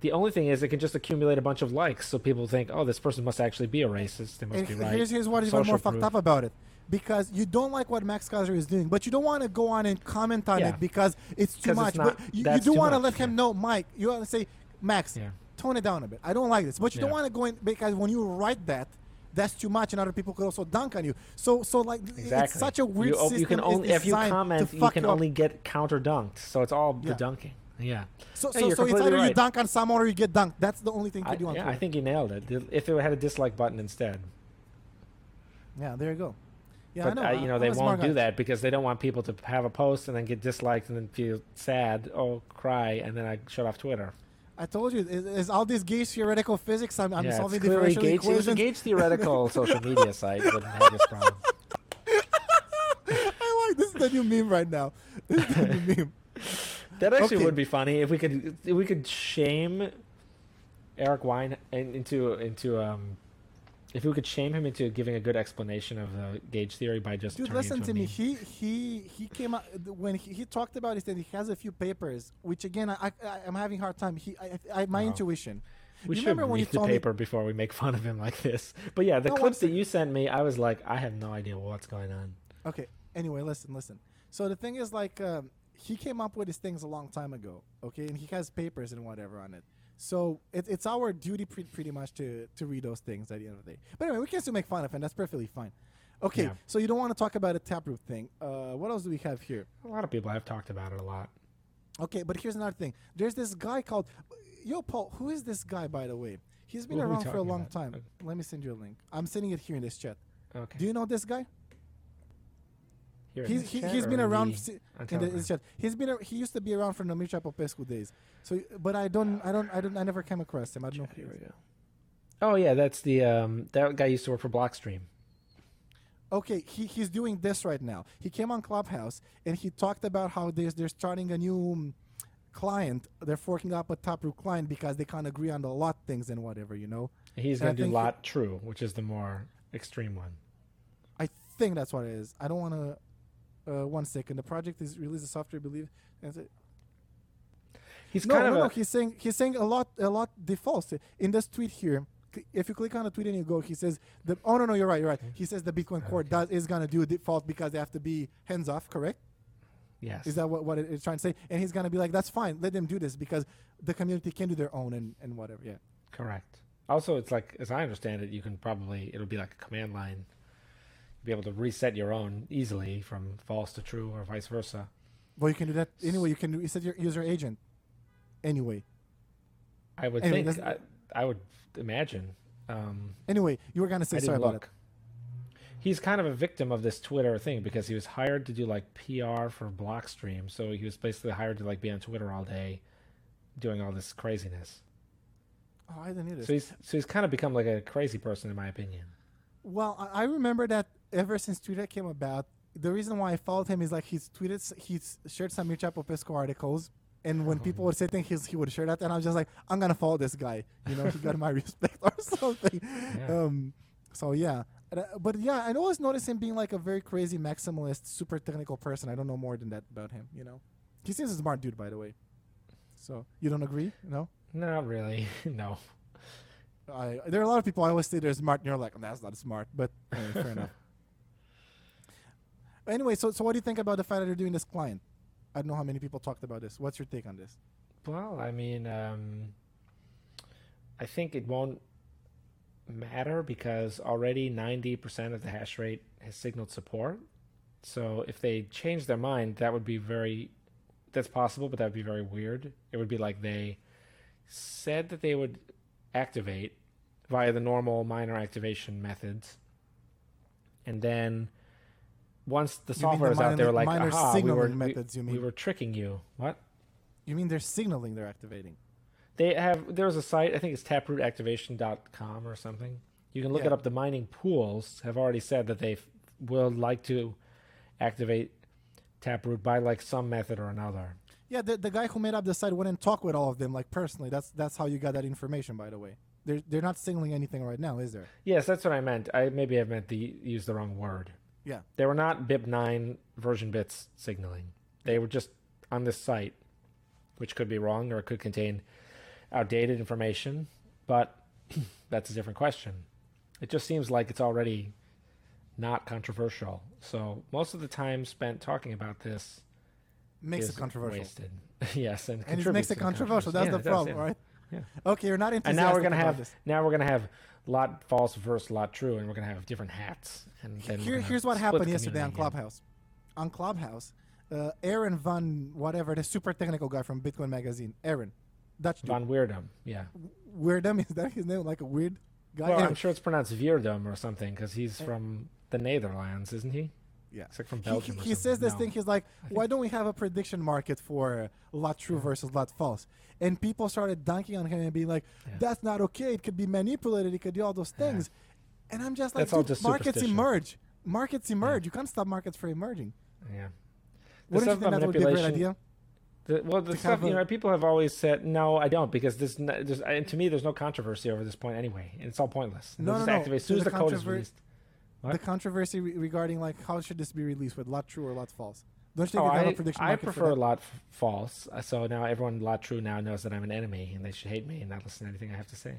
The only thing is, it can just accumulate a bunch of likes, so people think, "Oh, this person must actually be a racist. They must And be right." here's, here's what is even more fucked up about it. Because you don't like what Max Keiser is doing, but you don't want to go on and comment on Yeah. it because it's too much. it's not- but you, you do want to let him yeah. know, Mike. You want to say, Max, Yeah. tone it down a bit. I don't like this, but you don't want to go in because when you write that, that's too much, and other people could also dunk on you. So, so like, Exactly. it's such a weird you, system. you can only if you comment, you can only get counter dunked. So it's all the dunking. Yeah. So, so, so it's either you dunk on someone or you get dunked. That's the only thing to I, do on Twitter. yeah, I think you nailed it. If it had a dislike button instead, Yeah, there you go. Yeah, but I know. Uh, I, you know they I'm smart won't do guy. that because they don't want people to have a post and then get disliked and then feel sad, oh cry, and then I shut off Twitter. I told you, is, is all this Gauge theoretical physics? I'm, I'm yeah, solving it's clearly differential Gauge, it was a equations. Gauge theoretical social media site that had this problem. I like this is the new meme right now. This is the new meme. That actually Okay. would be funny if we could if we could shame Eric Wine into into um if we could shame him into giving a good explanation of the gauge theory by just Dude, listen to me. meme. He he he came out when he, he talked about it. That he has a few papers, which again I, I I'm having a hard time. He I, I my Oh. intuition. We you should remember when read you the told me- paper before we make fun of him like this. But yeah, the No, clips that you sent me, I was like, I have no idea what's going on. Okay. Anyway, listen, listen. So the thing is, like, um, he came up with his things a long time ago. Okay, and he has papers and whatever on it. So it, it's our duty, pre- pretty much, to to read those things at the end of the day. But anyway, we can still make fun of him. That's perfectly fine. Okay. Yeah. So you don't want to talk about a taproot thing. Uh, what else do we have here? A lot of people have talked about it a lot. Okay, but here's another thing. There's this guy called, yo, Paul. Who is this guy, by the way? He's been around for a long about? time. Let me send you a link. I'm sending it here in this chat. Okay. Do you know this guy? Here He's he, has been around the- si- on in the, chat. He's been a, he used to be around from the Mircea Popescu days. So, but I don't I don't I don't I never came across him. I don't know. Who he Here is. we go. Oh yeah, that's the um that guy used to work for Blockstream. Okay, he, he's doing this right now. He came on Clubhouse and he talked about how there's they're starting a new um, client. They're forking up a Taproot client because they can't agree on the lot things and whatever. You know. He's going to do lot true, which is the more extreme one. I think that's what it is. I don't want to. Uh, one second. The project is release the software. I believe. And it- He's no, kind no, of no. He's saying he's saying a lot, a lot defaults in this tweet here. If you click on the tweet and you go, he says the. Oh no, no, you're right, you're right. He says the Bitcoin Core does is gonna do a default because they have to be hands off. Correct? yes. Is that what what it's trying to say? And he's gonna be like, that's fine. Let them do this because the community can do their own and and whatever. Yeah. Correct. Also, it's like, as I understand it, you can probably, it'll be like a command line. Be able to reset your own easily from false to true or vice versa. Well, you can do that anyway. You can do, you set your user agent anyway. I would Anyway, think, I, I would imagine. Um, Anyway, you were gonna say sorry didn't about look. He's kind of a victim of this Twitter thing because he was hired to do like PR for Blockstream. So he was basically hired to like be on Twitter all day doing all this craziness. Oh, I didn't hear this. So he's so he's kind of become like a crazy person in my opinion. Well, I remember that ever since Twitter came about, the reason why I followed him is like he's tweeted, he's shared some Mircea Popescu articles, and when people would say things, he's, he would share that, and I was just like, I'm gonna follow this guy. You know, he got my respect or something. Yeah. Um, so yeah, And, uh, but yeah, I always notice him being like a very crazy maximalist, super technical person. I don't know more than that about him. You know, he seems a smart dude, by the way. So you don't agree? No. Not really. no. I, there are a lot of people I always say they're smart, and you're like, that's not smart. But anyway, fair enough. Anyway, so so what do you think about the fact that they're doing this client? I don't know how many people talked about this. What's your take on this? Well, I mean, um, I think it won't matter because already 90% of the hash rate has signaled support. So if they change their mind, that would be very, that's possible, but that would be very weird. It would be like they said that they would activate via the normal miner activation methods. And then once the mean software the is out, there, like, miner aha, we signaling were, we- methods, you we were tricking you. What? You mean they're signaling they're activating? They have there's a site I think it's taprootactivation.com or something. You can look Yeah. it up. The mining pools have already said that they will like to activate Taproot by like some method or another. Yeah, the, the guy who made up the site went and talked with all of them, like personally. That's that's how you got that information, by the way. They're they're not signaling anything right now, is there? Yes, that's what I meant. I maybe I meant to use the wrong word. Yeah. They were not BIP9 version bits signaling. They were just on this site, which could be wrong or it could contain outdated information, but that's a different question. It just seems like it's already not controversial. So most of the time spent talking about this Makes it controversial. wasted. yes, and, And it makes it controversial. That's Yeah, the it does, problem, yeah. right? Yeah. Okay, you're not And enthusiastic now we're gonna have this. now we're gonna have lot false versus lot true, and we're gonna have different hats. And then Here, here's what happened yesterday on again. Clubhouse. On Clubhouse, uh, Aaron Van, whatever, the super technical guy from Bitcoin Magazine, Aaron, Dutch dude. Von Weirdum, yeah. Weirdum, is that his name? Like a weird guy? Well, Anyway, I'm sure it's pronounced Weirdum or something because he's from the Netherlands, isn't he? Yeah. Like from He, Belgium. he, or he says this No. thing. He's like, "Why don't we have a prediction market for lot true versus lot false?" And people started dunking on him and being like, Yeah. "That's not okay. It could be manipulated. It could do all those Yeah. things." And I'm just like, just markets emerge. Markets emerge. You can't stop markets from emerging." Yeah. Wouldn't The you think that would be a great manipulation- idea? The, well, the stuff you know, people have always said no. I don't because this. There's, and to me, there's no controversy over this point anyway, and it's all pointless. No, no, no. as soon as the the code is released. What? The controversy re- regarding like how should this be released with lot true or lot false? Don't you think Oh, they have I, a prediction I prefer that? lot f- false. uh, So now everyone lot true now knows that I'm an enemy and they should hate me and not listen to anything I have to say.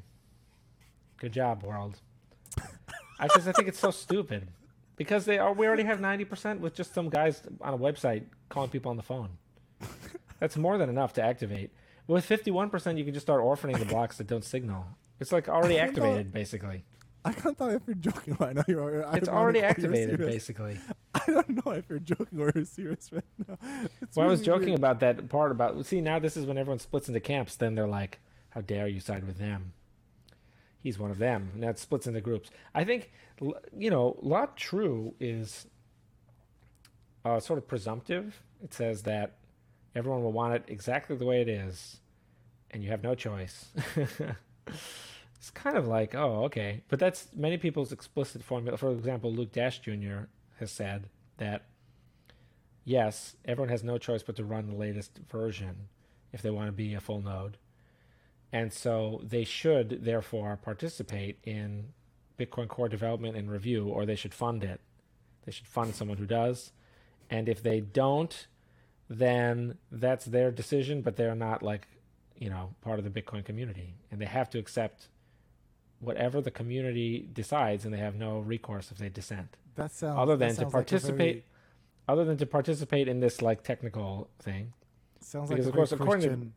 Good job, world. I just I, think it's so stupid. Because they are, we already have ninety percent with just some guys on a website calling people on the phone. That's more than enough to activate. With fifty-one percent, you can just start orphaning the blocks that don't signal. It's like already activated, basically. I can't tell if you're joking right now. You're, It's already activated, basically. I don't know if you're joking or you're serious right now. It's Well, I was joking weird. about that part about. See, now this is when everyone splits into camps. Then they're like, "How dare you side with them?" He's one of them. Now it splits into groups. I think, you know, lot true is uh, sort of presumptive. It says that everyone will want it exactly the way it is, and you have no choice. It's kind of like, oh, okay, but that's many people's explicit formula. For example, Luke Dash Jr. has said that yes, everyone has no choice but to run the latest version if they want to be a full node. And so they should therefore participate in Bitcoin core development and review, or they should fund it. They should fund someone who does. And if they don't, then that's their decision, but they're not like, you know, part of the Bitcoin community. And they have to accept whatever the community decides, and they have no recourse if they dissent That sounds. other than to sounds like very- participate other than to participate in this like technical thing sounds because like of a course, very to- Christian.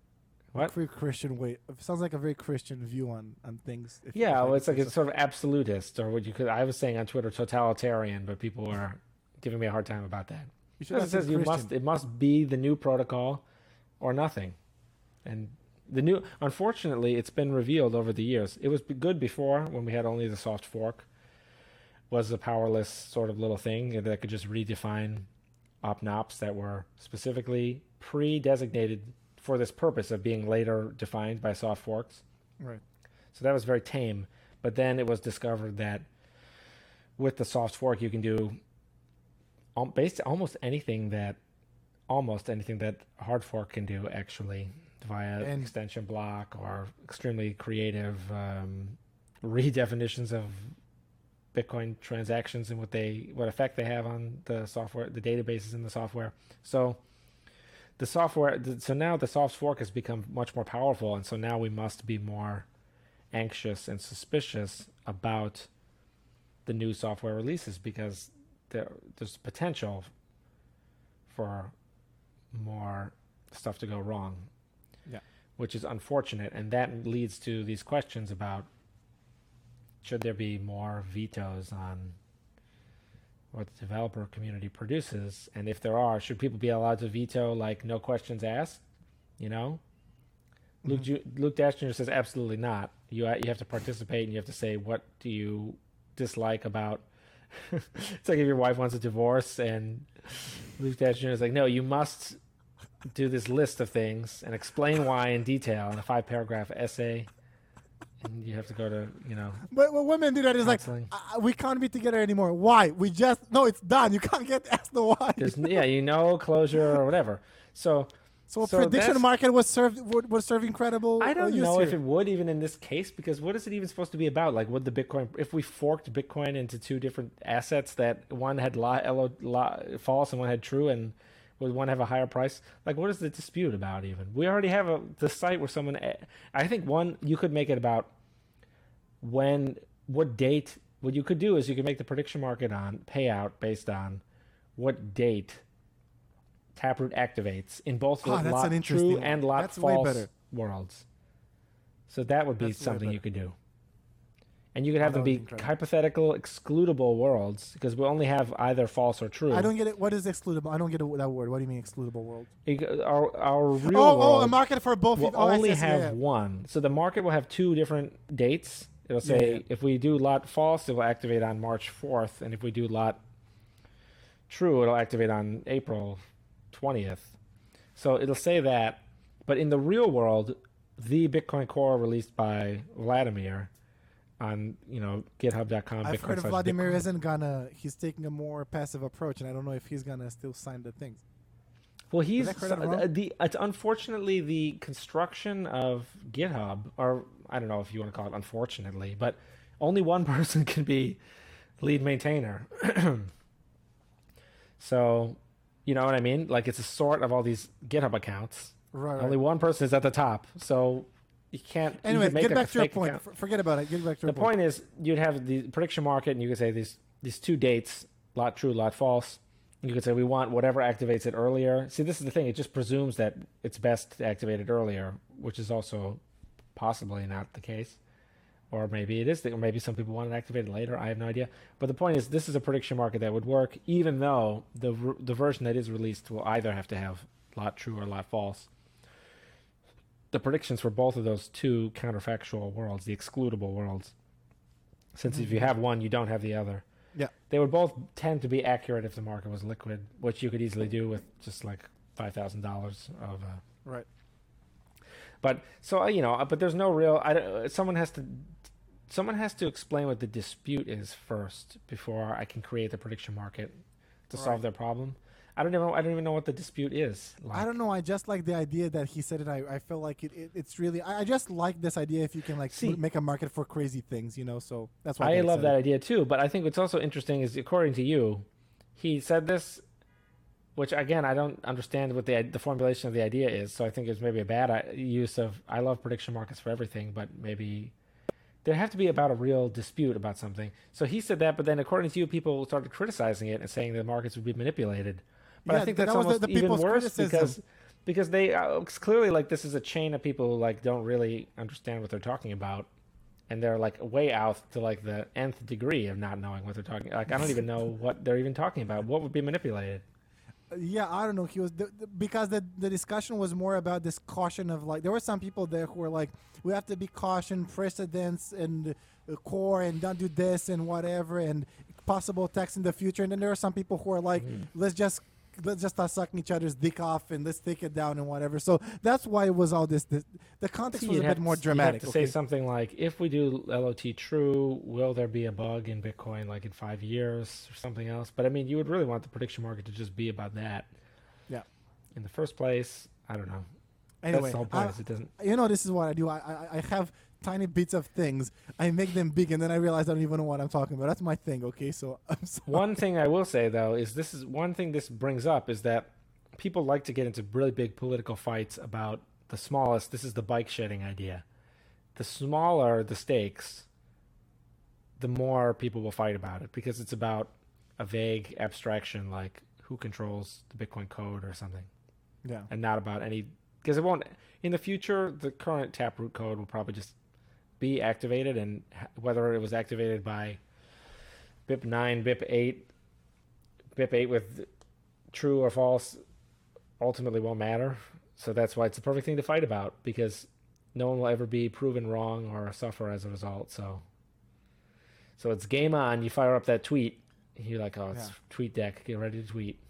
What? Very Christian way. It sounds like a very Christian view on on things. Yeah, well, it's like it's so. sort of absolutist, or what you could. I was saying on Twitter, totalitarian, but people were giving me a hard time about that. You should it says you Christian. must. It must be the new protocol, or nothing. And the new. Unfortunately, it's been revealed over the years. It was good before when we had only the soft fork. Was a powerless sort of little thing that could just redefine OP_NOPs that were specifically pre-designated for this purpose of being later defined by soft forks. Right. So that was very tame. But then it was discovered that with the soft fork, you can do based almost anything that almost anything that hard fork can do actually via And- extension block or extremely creative um, redefinitions of Bitcoin transactions and what they what effect they have on the software, the databases in the software. So the software, so now the soft fork has become much more powerful, and so now we must be more anxious and suspicious about the new software releases because there, there's potential for more stuff to go wrong. Which is unfortunate, and that leads to these questions about should there be more vetoes on what the developer community produces, and if there are, should people be allowed to veto like no questions asked? You know, Luke Mhm. Ju- Luke Dash Jr. says absolutely not. You you have to participate and you have to say what do you dislike about. it's like if your wife wants a divorce and Luke Dash Jr. is like, no, you must do this list of things and explain why in detail in a five paragraph essay. And you have to go to you know But when women do that, it's like uh, we can't be together anymore. Why? We just no, it's done. You can't get asked the why. There's yeah, you know closure or whatever. So So, So prediction market was served would, was serve incredible. I uh, don't know if it would even in this case because what is it even supposed to be about? Like, would the Bitcoin if we forked Bitcoin into two different assets that one had li- lo- li- false and one had true, and would one have a higher price? Like, what is the dispute about? Even we already have a the site where someone. I think one you could make it about when what date. What you could do is you could make the prediction market on payout based on what date Taproot activates in both the Ah, lot true one. and lot That's false worlds. So that would be That's something you could do. And you could oh, have that them be incredible. hypothetical excludable worlds because we only have either false or true. I don't get it. What is excludable? I don't get that word. What do you mean excludable world? Our, our oh, real oh, world oh, a market for both. will oh, only have yeah. one. So the market will have two different dates. It'll say yeah. if we do lot false, it will activate on March 4th, and if we do lot true, it'll activate on April 20th. So it'll say that, but in the real world, the Bitcoin Core released by Wladimir on you know GitHub.com. I've Bitcoin heard Wladimir Bitcoin. isn't gonna. He's taking a more passive approach, and I don't know if he's gonna still sign the things. Well, he's I heard that so- wrong? uh, the it's unfortunately the construction of GitHub, or I don't know if you want to call it unfortunately, but only one person can be lead maintainer. so, you know what I mean? Like it's a sort of all these GitHub accounts. Right. Only one person is at the top, so you can't. you Anyway, make get back to your point. account. Forget about it. Get back to your point. The point is, you'd have the prediction market, and you could say these these two dates, lot true, lot false. You could say we want whatever activates it earlier. See, this is the thing; it just presumes that it's best to activate it earlier, which is also possibly not the case, or maybe it is. The, or maybe some people want it activated later. I have no idea. But the point is, this is a prediction market that would work, even though the the version that is released will either have to have lot true or lot false. The predictions for both of those two counterfactual worlds, the excludable worlds, since if you have one, you don't have the other. Yeah. They would both tend to be accurate if the market was liquid, which you could easily do with just like five thousand dollars of. Uh, Right. but so uh, you know, uh, but there's no real. I don't, uh, someone has to. Someone has to explain what the dispute is first before I can create the prediction market to solve their problem. I don't even. I don't even know what the dispute is. Like, I don't know. I just like the idea that he said it. I, I feel like it, it. It's really. I, I just like this idea. If you can like See- make a market for crazy things, you know. So that's why I get love that excited. idea too, but I think what's also interesting is, according to you, he said this, which again I don't understand what the the formulation of the idea is. So I think it's maybe a bad uh, use of. I love prediction markets for everything, but maybe there have to be about a real dispute about something. So he said that, but then according to you, people started criticizing it and saying the markets would be manipulated. But Yeah, I think that that's was almost the even people's worse criticism. because because they uh, clearly like this is a chain of people who like don't really understand what they're talking about, and they're like way out to like the nth degree of not knowing what they're talking. Like I don't even know what they're even talking about. What would be manipulated? yeah i don't know he was the, the, because the, the discussion was more about this caution of like there were some people there who were like we have to be caution precedents and uh, core and don't do this and whatever and possible attacks in the future and then there are some people who are like let's just let's just start sucking each other's dick off and let's take it down and whatever so that's why it was all this, this the context was a bit more dramatic to say something like, "If we do LOT true, will there be a bug in Bitcoin like in five years or something else?" But I mean, you would really want the prediction market to just be about that. Yeah. In the first place, I don't know. anyway That's the whole point. I- it doesn't. you know this is what i do I, I i have tiny bits of things i make them big and then i realize i don't even know what i'm talking about that's my thing okay so i'm sorry. One thing I will say though is this is one thing this brings up is that people like to get into really big political fights about the smallest. This is the bike shedding idea. The smaller the stakes, the more people will fight about it because it's about a vague abstraction like who controls the Bitcoin code or something, yeah and not about any because it won't in the future. The current taproot code will probably just be activated, and whether it was activated by BIP nine, BIP eight, BIP eight with true or false ultimately won't matter. So that's why it's the perfect thing to fight about because no one will ever be proven wrong or suffer as a result. So, so it's game on. You fire up that tweet. You're like, oh, it's Yeah. tweet deck. Get ready to tweet.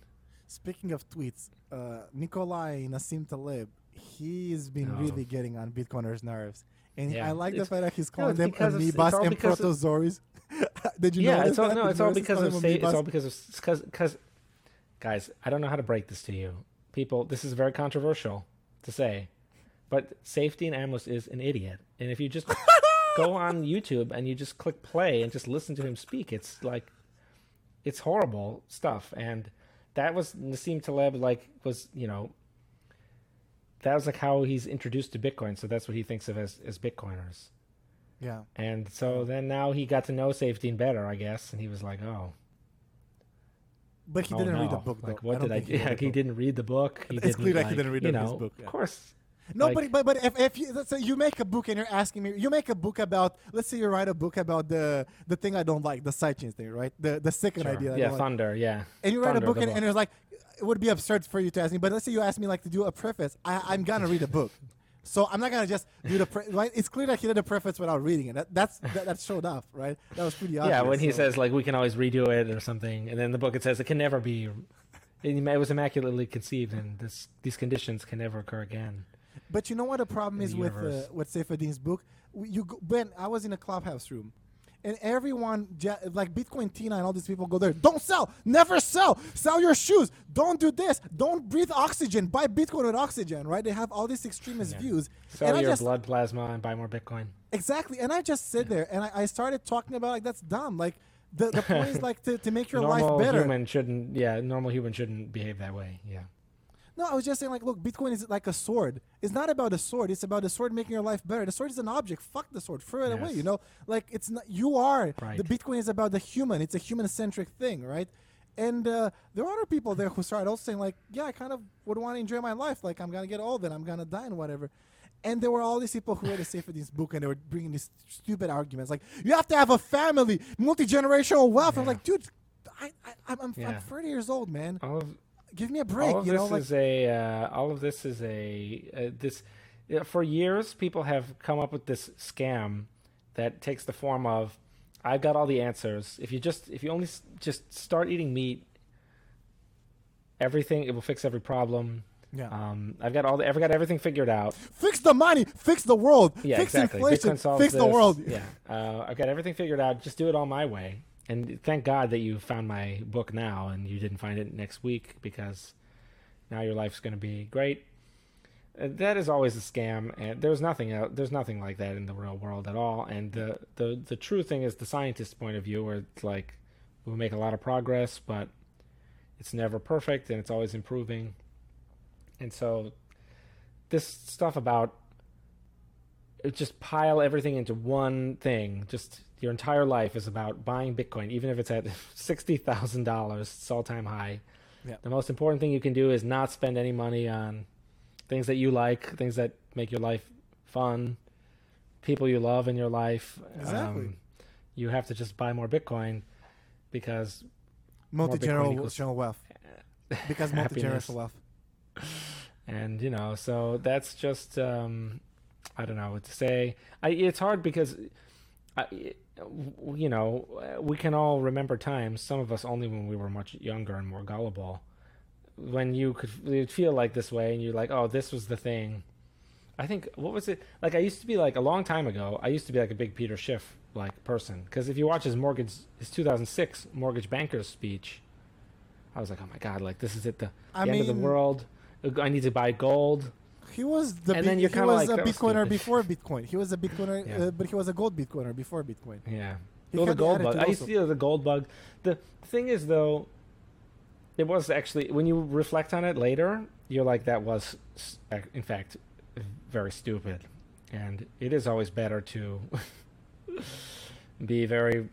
Speaking of tweets, uh, Nikolai Nassim Taleb, he's been Oh. really getting on Bitcoiners' nerves. And Yeah. I like the fact that he's calling it's them because it's- it's amoebas and because protozoaries. Did you yeah, notice it's all that? no, it's all because of them sa- it's all because of because because guys, I don't know how to break this to you. People, this is very controversial to say, but Saifedean Ammous is an idiot. And if you just go on YouTube and you just click play and just listen to him speak, it's like it's horrible stuff. And that was Nassim Taleb like was, you know, that was like how he's introduced to Bitcoin, so that's what he thinks of as as Bitcoiners. Yeah. And so then now he got to know Safety better, I guess, and he was like, "Oh, But he oh, didn't read the book, though. Like, what don't did I? do? he Like, he didn't read the book. He It's didn't, clear that he like, didn't read you the- know, book, yeah. Of course. No, like- but but but if, if you let's say you make a book and you're asking me, you make a book about let's say you write a book about the the thing I don't like, the sidechains thing, right? The the second Sure. idea. Yeah, don't like. Thunder. Yeah. and you write Thunder, a book and, and it was like it would be absurd for you to ask me but let's say you ask me like to do a preface I, i'm gonna read a book so i'm not gonna just do the pre- right it's clear that he did a preface without reading it that, that's that, that showed up, right that was pretty obvious yeah, when he so- says like we can always redo it or something, and then the book it says it can never be. It it was immaculately conceived, and this these conditions can never occur again. But you know what the problem is the with uh, with Saifedean's book you go, ben i was in a clubhouse room and everyone like bitcoin tina and all these people go there don't sell never sell sell your shoes don't do this don't breathe oxygen buy bitcoin with oxygen right they have all these extremist Yeah. views Sell and your just, blood plasma and buy more Bitcoin. Exactly. And I just sit there and I, I started talking about like that's dumb. Like the, the point is like to, to make your normal life better. human shouldn't. Yeah, normal human shouldn't behave that way. Yeah. No, I was just saying like look, Bitcoin is like a sword. It's not about a sword, it's about the sword making your life better. The sword is an object. Fuck the sword. Throw it away, you know? Like it's not you are Right. the Bitcoin is about the human. It's a human centric thing, right? And uh, there are other people there who started also saying like, yeah, I kind of would want to enjoy my life. Like I'm gonna get old and I'm gonna die and whatever. And there were all these people who read the Saifedean's book and they were bringing these stupid arguments like, you have to have a family, multi generational wealth. I'm like, dude, I, I, I'm, I'm, Yeah. I'm 30 years old, man. All of Give me a break. all of you this know, like is a uh, all of this is a uh, this yeah, for years people have come up with this scam that takes the form of I've got all the answers. If you just if you only s- just start eating meat, everything it will fix every problem. yeah. Um, I've got all the I've got everything figured out. fix the money, fix the world, Yeah, fix exactly. inflation, fix the world. Yeah, uh, I've got everything figured out. Just do it all my way. And thank God that you found my book now, and you didn't find it next week because now your life's going to be great. Uh, that is always a scam, and there's nothing el there's nothing like that in the real world at all. And the the the true thing is the scientist's point of view, where it's like we make a lot of progress, but it's never perfect, and it's always improving. And so, this stuff about just pile everything into one thing. Just your entire life is about buying Bitcoin, even if it's at sixty thousand dollars, it's all time high. Yeah. The most important thing you can do is not spend any money on things that you like, things that make your life fun, people you love in your life. Um, Exactly. you have to just buy more Bitcoin because Multi generational wealth. Because multi generational wealth. and you know so that's just um i don't know what to say I, it's hard because I, you know uh, we can all remember times some of us only when we were much younger and more gullible when you could feel like this way and you're like oh this was the thing. I think what was it like i used to be like a long time ago i used to be like a big peter schiff like person because if you watch his mortgage his 2006 mortgage bankers speech i was like oh my god like this is it the, the end of the world. I need to buy gold He was the And big, then you're he was like, a Bitcoiner stupid. before Bitcoin. He was a Bitcoiner, Yeah. uh, but he was a gold Bitcoiner before Bitcoin. Yeah. He well, the gold bug. I used to also. see the gold bug. The thing is, though, it was actually when you reflect on it later, you're like, that was, in fact, very stupid, and it is always better to be very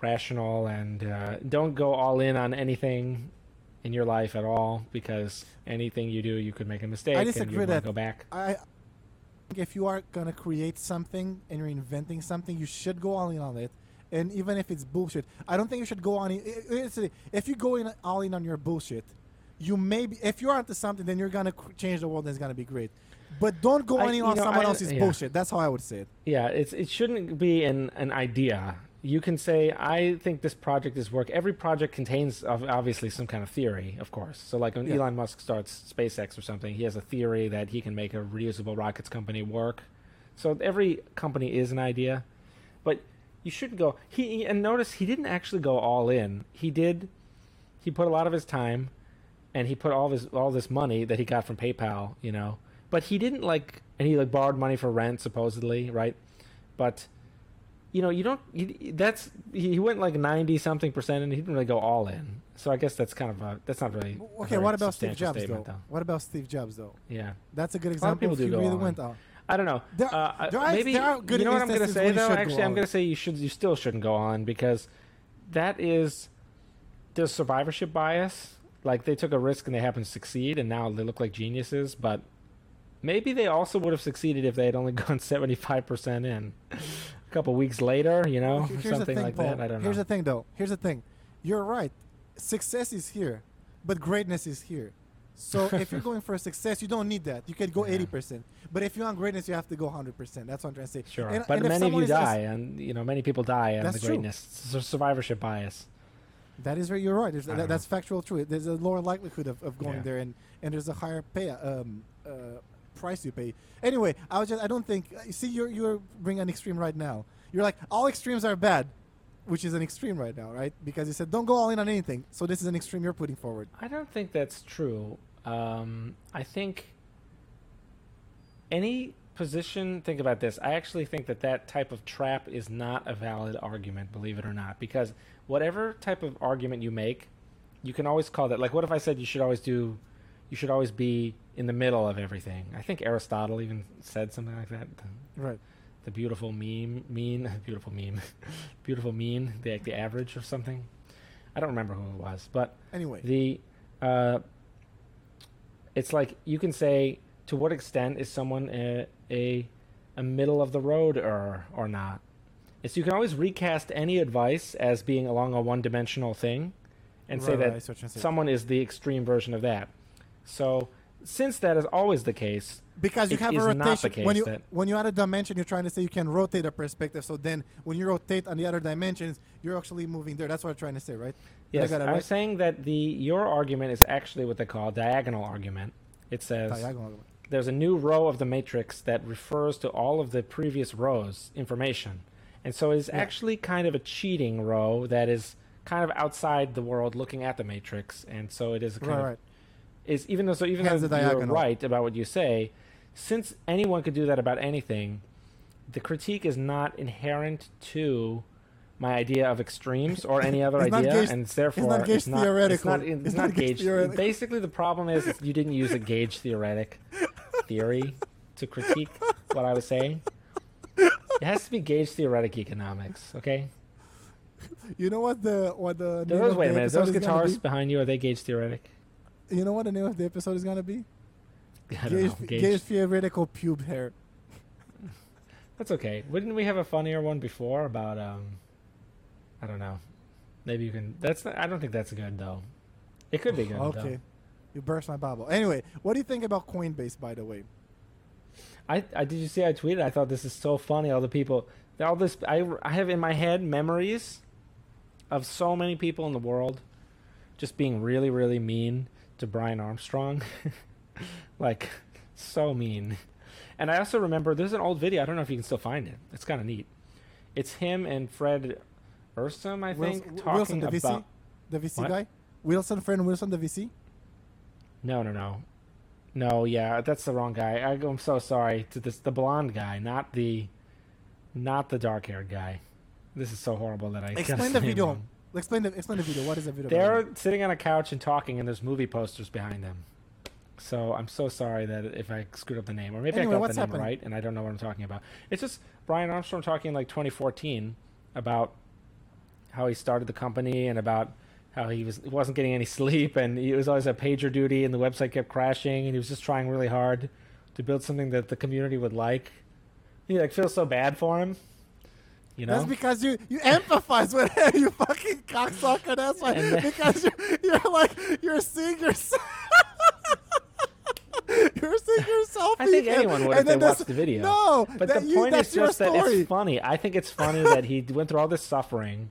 rational and uh, don't go all in on anything in your life at all because anything you do, you could make a mistake and disagree you want that- go back. I think if you are gonna create something and you're inventing something, you should go all in on it. And even if it's bullshit, I don't think you should go on. i- i- a- If you go in all in on your bullshit, you may be. If you're onto something, then you're gonna change the world. and it's gonna be great. But don't go I- on in on know, someone I- else's yeah. bullshit. That's how I would say it. Yeah, it's it shouldn't be an an idea. You can say, I think this project is work. Every project contains obviously some kind of theory, of course. So like when Yeah. Elon Musk starts SpaceX or something, he has a theory that he can make a reusable rockets company work. So every company is an idea, but you shouldn't go. He and notice he didn't actually go all in. He did. He put a lot of his time, and he put all of his all this money that he got from PayPal. You know, but he didn't like, and he like borrowed money for rent supposedly, right? But you know, you don't. You, that's he went like ninety something percent, and he didn't really go all in. So I guess that's kind of a that's not really. Okay, what about Steve Jobs statement, though? What about Steve Jobs though? Yeah, That's a good example. people if do go really went out. I don't know. There- uh, there are- maybe there are good you know what I'm going to say though. should go Actually, I'm going to say you should. You still shouldn't go on because that is the survivorship bias. Like they took a risk and they happened to succeed, and now they look like geniuses. But maybe they also would have succeeded if they had only gone 75 percent in. Couple weeks later, you know, Here's something thing, like Paul. that. I don't Here's know. the thing, though. Here's the thing. You're right. Success is here, but greatness is here. So if you're going for success, you don't need that. You can go Yeah. eighty percent. But if you want greatness, you have to go hundred percent. That's what I'm trying to say. Sure, And- but and many of you die, and you know many people die on That's the true. greatness. So survivorship bias. That is where you're right. There's, that, that's factual truth. There's a lower likelihood of, of going Yeah. there, and, and there's a higher pay um, uh, price you pay. Anyway, I was just I don't think see you're you're bringing an extreme right now. You're like all extremes are bad, which is an extreme right now, right? Because you said don't go all in on anything. So this is an extreme you're putting forward. I don't think that's true. Um, I think any position. Think about this. I actually think that that type of trap is not a valid argument. Believe it or not, because whatever type of argument you make, you can always call that. Like, what if I said you should always do, you should always be in the middle of everything? I think Aristotle even said something like that. Right. the beautiful meme mean beautiful meme beautiful mean the the average or something i don't remember who it was but Anyway. the uh it's like you can say to what extent is someone a a, a middle of the road or or not it's you can always recast any advice as being along a one-dimensional thing and say Right, right, I that see what you're saying. someone is the extreme version of that so since that is always the case because you have a rotation when case you that- when you add a dimension you're trying to say you can rotate a perspective so then when you rotate on the other dimensions you're actually moving there that's what i'm trying to say right Yes, I'm right? saying that the your argument is actually what they call a diagonal argument. It says Diagonal. there's a new row of the matrix that refers to all of the previous rows information, and so it's Yeah. actually kind of a cheating row that is kind of outside the world looking at the matrix, and so it is a kind right of right is even though so even though you're right about what you say, since anyone could do that about anything, the critique is not inherent to my idea of extremes or any other idea, gauge- and it's therefore not gauge it's not, theoretical. It's not, it's It's not not gauge gauge. Basically, the problem is you didn't use a gauge theoretic theory to critique what I was saying. It has to be gauge theoretic economics, okay? You know what the what the Those, wait a minute. Those guitars be? behind you are they gauge theoretic? You know what the name of the episode is gonna be? Gauge, Gauge. gauge theoretical pube hair. That's okay. Wouldn't we have a funnier one before about um? I don't know. Maybe you can. That's. Not, I don't think that's good though. It could be good. Okay. Though. You burst my bubble. Anyway, what do you think about Coinbase, by the way? I, I did you see I tweeted? I thought this is so funny. All the people, all this. I I have in my head memories of so many people in the world just being really really mean to Brian Armstrong, like so mean. And I also remember there's an old video. I don't know if you can still find it. It's kind of neat. It's him and Fred Ehrsam, I think, Wilson, talking Wilson, the VC, about. the VC What? guy. Wilson, friend Wilson, the VC. No, no, no, no. Yeah, that's the wrong guy. I, I'm so sorry to this. The blonde guy, not the, not the dark-haired guy. This is so horrible that I Explain the video. wrong. Explain the explain the video. What is the video? They're about? sitting on a couch and talking, and there's movie posters behind them. So I'm so sorry that if I screwed up the name, or maybe Anyway, I got the name happening? right, and I don't know what I'm talking about. It's just Brian Armstrong talking like 2014 about how he started the company and about how he was he wasn't getting any sleep, and he was always at pager duty, and the website kept crashing, and he was just trying really hard to build something that the community would like. He like feels so bad for him, you know. That's because you you empathize with him, you fucking cocksucker. That's why. Then- because you're, you're like you're seeing yourself. you're seeing yourself. I think anyone would and if they watched the video. No, But the you- point is just that it's funny. I think it's funny that he went through all this suffering,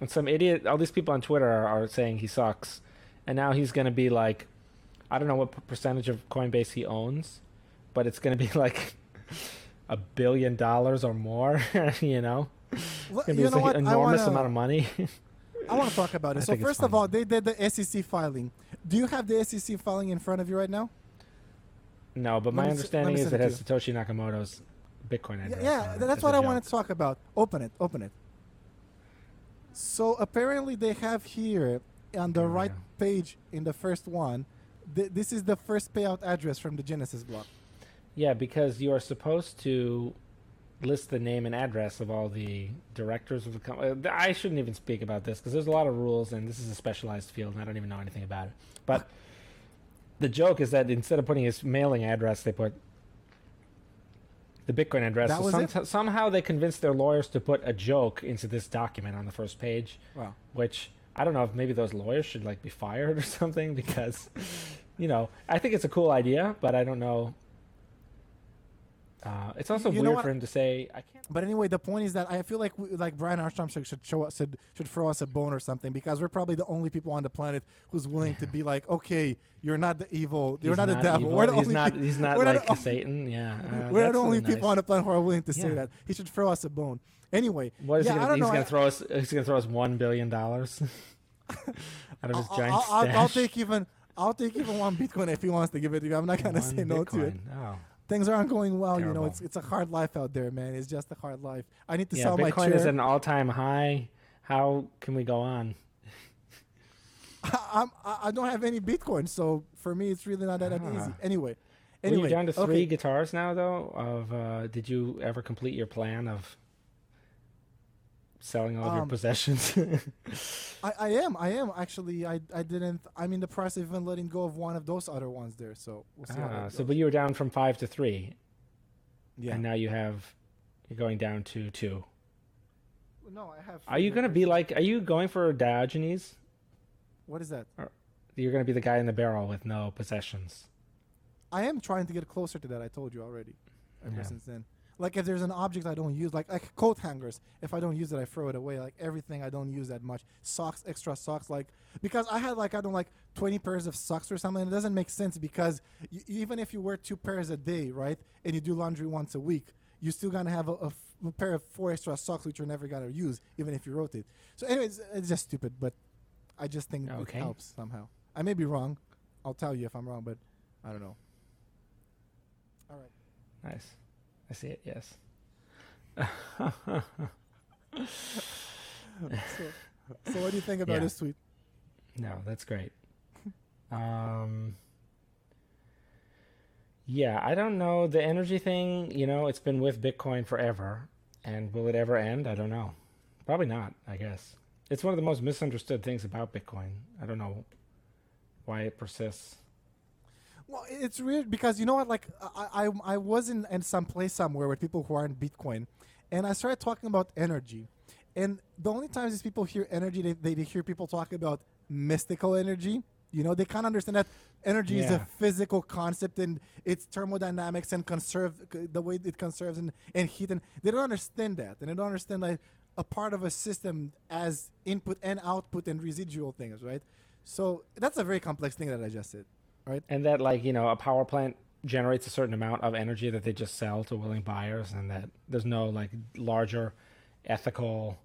and some idiot, all these people on Twitter are, are saying he sucks, and now he's going to be like, I don't know what percentage of Coinbase he owns, but it's going to be like a billion dollars or more. you know, it's to be you know like, what? I enormous wanna- amount of money. I want to talk about I it. So first of all, they did the SEC filing. Do you have the SEC filing in front of you right now? no, but Let my me s- understanding is it has Satoshi Nakamoto's Bitcoin address. yeah, it. that's what I wanted to talk about. Open it, open it. So apparently they have here on the we right go. page in the first one, th- this is the first payout address from the Genesis block. Yeah, because you are supposed to list the name and address of all the directors of the company. Uh, I shouldn't even speak about this because there's a lot of rules, and this is a specialized field, and I don't even know anything about it. But the joke is that instead of putting his mailing address, they put the Bitcoin address. That So was some- it? Somehow they convinced their lawyers to put a joke into this document on the first page, Wow. which I don't know if maybe those lawyers should like be fired or something because, you know, I think it's a cool idea, but I don't know. Uh, it's also You weird for him to say, "I can't." But anyway, the point is that I feel like we, like Brian Armstrong should, should show us should, should throw us a bone or something because we're probably the only people on the planet who's willing to be like, okay, you're not the evil, you're He's not, the devil. evil. We're the he's only not. peop- He's not we're not like the- Satan. Yeah, uh, we're the only really people nice. on the planet who are willing to say that. He should throw us a bone. Anyway, What is yeah, he gonna? He's know. gonna throw us. He's gonna throw us one billion dollars out of his I'll, giant I'll, I'll. I'll take even I'll take even one Bitcoin if he wants to give it to you. I'm not gonna One say no to it. Oh, Things aren't going well, you know. It's it's a hard life out there, man. It's just a hard life. I need to yeah. sell my Bitcoin is at an all-time high. How can we go on? I'm, I I don't have any Bitcoin, so for me it's really not that, Ah. easy. Anyway, anyway, you down to three okay. guitars now, though? Of uh, did you ever complete your plan of selling all of your Um, possessions? I, I am, I am actually. I I didn't. I'm in the process of even letting go of one of those other ones there. So we'll see. ah, so, but you were down from five to three, yeah. and now you have you're going down to two. no, I have. Are you gonna be like? Are you going for Diogenes? What is that? You're gonna be the guy in the barrel with no possessions. I am trying to get closer to that. I told you already. Ever Yeah. since then, like if there's an object I don't use, like like coat hangers, if I don't use it, I throw it away. Like everything I don't use that much. Socks, extra socks, like because I had like I don't like 20 pairs of socks or something. It doesn't make sense because you, even if you wear two pairs a day, right, and you do laundry once a week, you still gonna have a, a f- a pair of four extra socks which you're never gonna use, even if you rotate. So, anyways, it's just stupid, but I just think Okay. it helps somehow. I may be wrong. I'll tell you if I'm wrong, but I don't know. All right. Nice. I see it. Yes. So, so what do you think about Yeah. this tweet? No, that's great. Um, yeah, I don't know. The energy thing, you know, it's been with Bitcoin forever. And will it ever end? I don't know. Probably not, I guess. It's one of the most misunderstood things about Bitcoin. I don't know why it persists. Well, it's weird because you know what? Like, I I, I was in, in some place somewhere with people who aren't Bitcoin, and I started talking about energy, and the only times these people hear energy, they, they, they hear people talk about mystical energy. You know, they can't understand that energy is a physical concept and it's thermodynamics and conserve the way it conserves and, and heat, and they don't understand that, and they don't understand like a part of a system as input and output and residual things, right? So that's a very complex thing that I just said, right? And that, like, you know, a power plant generates a certain amount of energy that they just sell to willing buyers, and that there's no, like, larger ethical,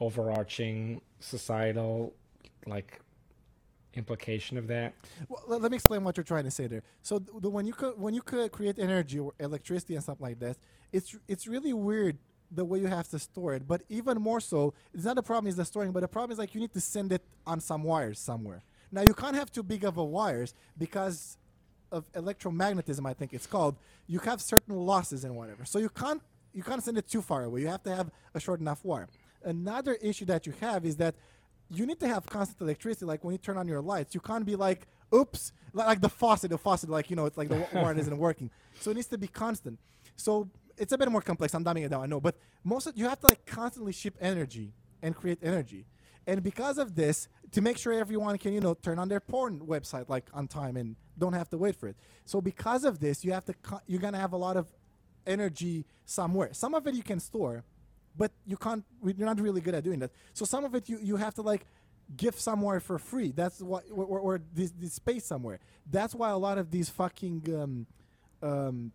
overarching societal, like, implication of that. Well, let, me explain what you're trying to say there. So the, when you co- when you could create energy or electricity and stuff like that, it's it's really weird the way you have to store it. But even more so, it's not the problem is the storing, but the problem is like you need to send it on some wires somewhere. Now you can't have too big of a wires because of electromagnetism, I think it's called. You have certain losses and whatever. So you can't you can't send it too far away. You have to have a short enough wire. Another issue that you have is that you need to have constant electricity. Like when you turn on your lights, you can't be like, "Oops!" Li- Like the faucet, the faucet, like you know, it's like the wire isn't working. So it needs to be constant. So it's a bit more complex. I'm dumbing it down, I know, but most of you have to like constantly ship energy and create energy. And because of this, to make sure everyone can, you know, turn on their porn website like on time and don't have to wait for it. So because of this, you have to co- you're gonna have a lot of energy somewhere. Some of it you can store, but you can't. You're not really good at doing that. So some of it you you have to like give somewhere for free. That's what or, or, or this, this space somewhere. That's why a lot of these fucking um, um,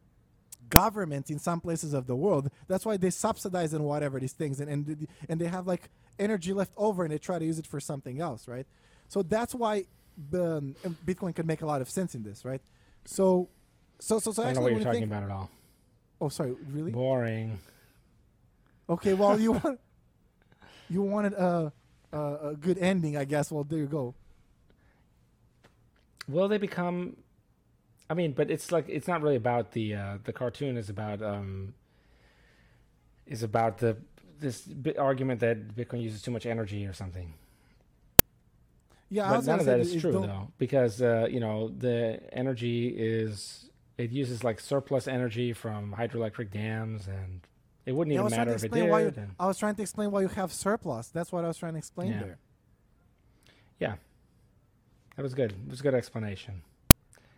governments in some places of the world. That's why they subsidize and whatever these things, and and and they have like energy left over, and they try to use it for something else, right? So that's why um, Bitcoin can make a lot of sense in this, right? So, so so so I don't know what you're talking think, about at all. oh sorry, really? Boring. Okay, well you want you wanted a, a a good ending, I guess. Well, there you go. Will they become? I mean, but it's like it's not really about the uh, the cartoon is about um is about the this argument that Bitcoin uses too much energy or something. Yeah, I but none of that is true don't- though, because uh, you know the energy is it uses like surplus energy from hydroelectric dams, and it wouldn't Yeah, even matter if it did. why you, and- I was trying to explain why you have surplus. That's what I was trying to explain Yeah. there. yeah, that was good. It was a good explanation.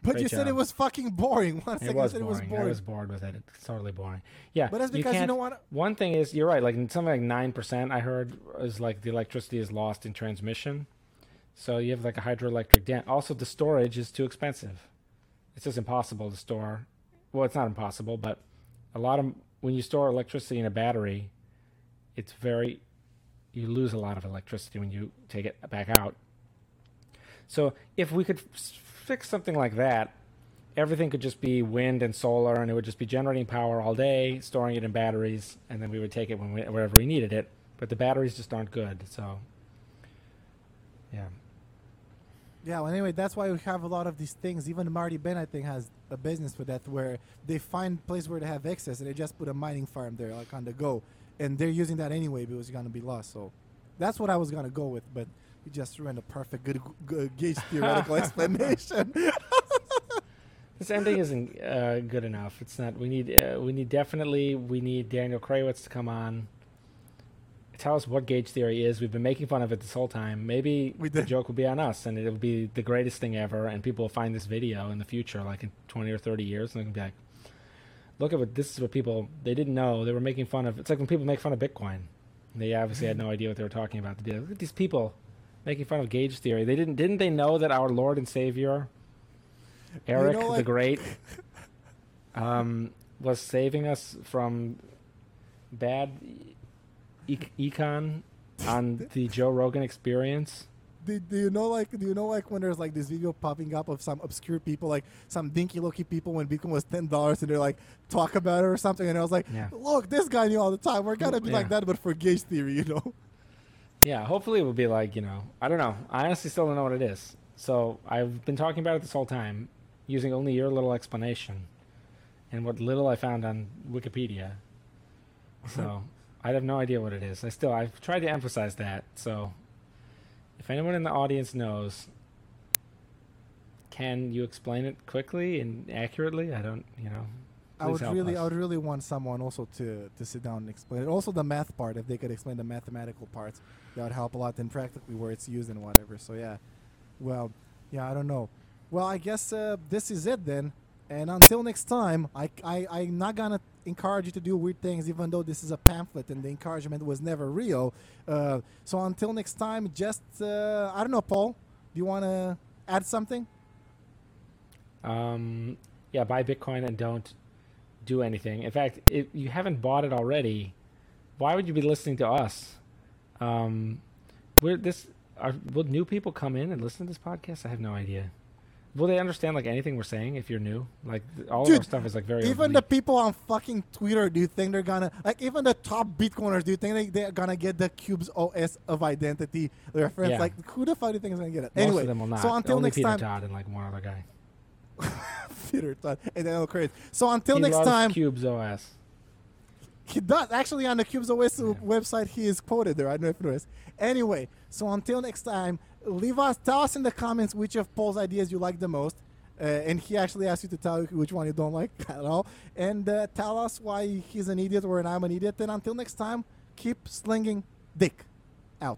But Great you said it was fucking boring. One It was you said boring. it was boring. I was bored with it. It's totally boring. Yeah, but that's because you, can't- know what? One thing is, you're right. Like something like nine percent, I heard is like the electricity is lost in transmission. So you have like a hydroelectric dam. Also, the storage is too expensive. It's just impossible to store. Well, it's not impossible, but a lot of when you store electricity in a battery, it's very you lose a lot of electricity when you take it back out. So if we could fix something like that, everything could just be wind and solar, and it would just be generating power all day, storing it in batteries, and then we would take it we, wherever we needed it. But the batteries just aren't good. So, yeah, Yeah. Well, anyway, that's why we have a lot of these things. Even Marty Bent, I think, has a business for that, where they find place where they have excess, and they just put a mining farm there, like on the go, and they're using that anyway because it's gonna be lost. So that's what I was gonna go with, but you just ran a perfect, good, good gauge theoretical explanation. this ending isn't uh, good enough. It's not. We need. Uh, we need definitely. We need Daniel Krawisz to come on. Tell us what gauge theory is. We've been making fun of it this whole time. Maybe We the joke will be on us, and it'll be the greatest thing ever. And people will find this video in the future, like in twenty or thirty years, and they'll be like, "Look at what this is. What people they didn't know. They were making fun of. It's like when people make fun of Bitcoin. They obviously had no idea what they were talking about. They'd be like, Look at these people making fun of gauge theory. They didn't. Didn't they know that our Lord and Savior, Eric know, the Great, um, was saving us from bad e- econ on the Joe Rogan Experience. do, do you know like do you know like when there's like this video popping up of some obscure people like some dinky looky people when Bitcoin was ten dollars and they're like talk about it or something and I was like Yeah. look this guy knew all the time we're gonna be like that but for gauge theory you know Yeah, hopefully it will be like you know. I don't know. I honestly still don't know what it is. So I've been talking about it this whole time, using only your little explanation, and what little I found on Wikipedia. So I have no idea what it is. I still I've tried to emphasize that. So if anyone in the audience knows, can you explain it quickly and accurately? I don't, you know. I would really, us. I would really want someone also to to sit down and explain it. Also, the math part, if they could explain the mathematical parts, that would help a lot. And practically where it's used and whatever. So yeah, well, yeah, I don't know. Well, I guess uh, this is it then. And until next time, I, I I'm not gonna encourage you to do weird things, even though this is a pamphlet and the encouragement was never real. Uh, so until next time, just uh, I don't know, Paul. Do you want to add something? Um, yeah, buy Bitcoin and don't do anything. In fact, if you haven't bought it already, why would you be listening to us? Um, we're this. Are, will new people come in and listen to this podcast? I have no idea. Will they understand like anything we're saying if you're new? Like all of our stuff is like very Even the people on fucking Twitter, do you think they're gonna like? Even the top Bitcoiners, do you think they, they're gonna get the Qubes OS of identity reference? Yeah. Like, who the fuck do you think is gonna get it? Most anyway, of them will not. so until Only next Peter time, Todd and like one other guy. Peter Todd and Daniel Craig. So until he next loves time, Qubes OS. he does actually on the Qubes OS Yeah. website. He is quoted there. I don't know if you noticed. Anyway, so until next time, leave us, tell us in the comments which of Paul's ideas you like the most. Uh, and he actually asked you to tell which one you don't like at all. And uh, tell us why he's an idiot or I'm an idiot. And until next time, keep slinging dick out.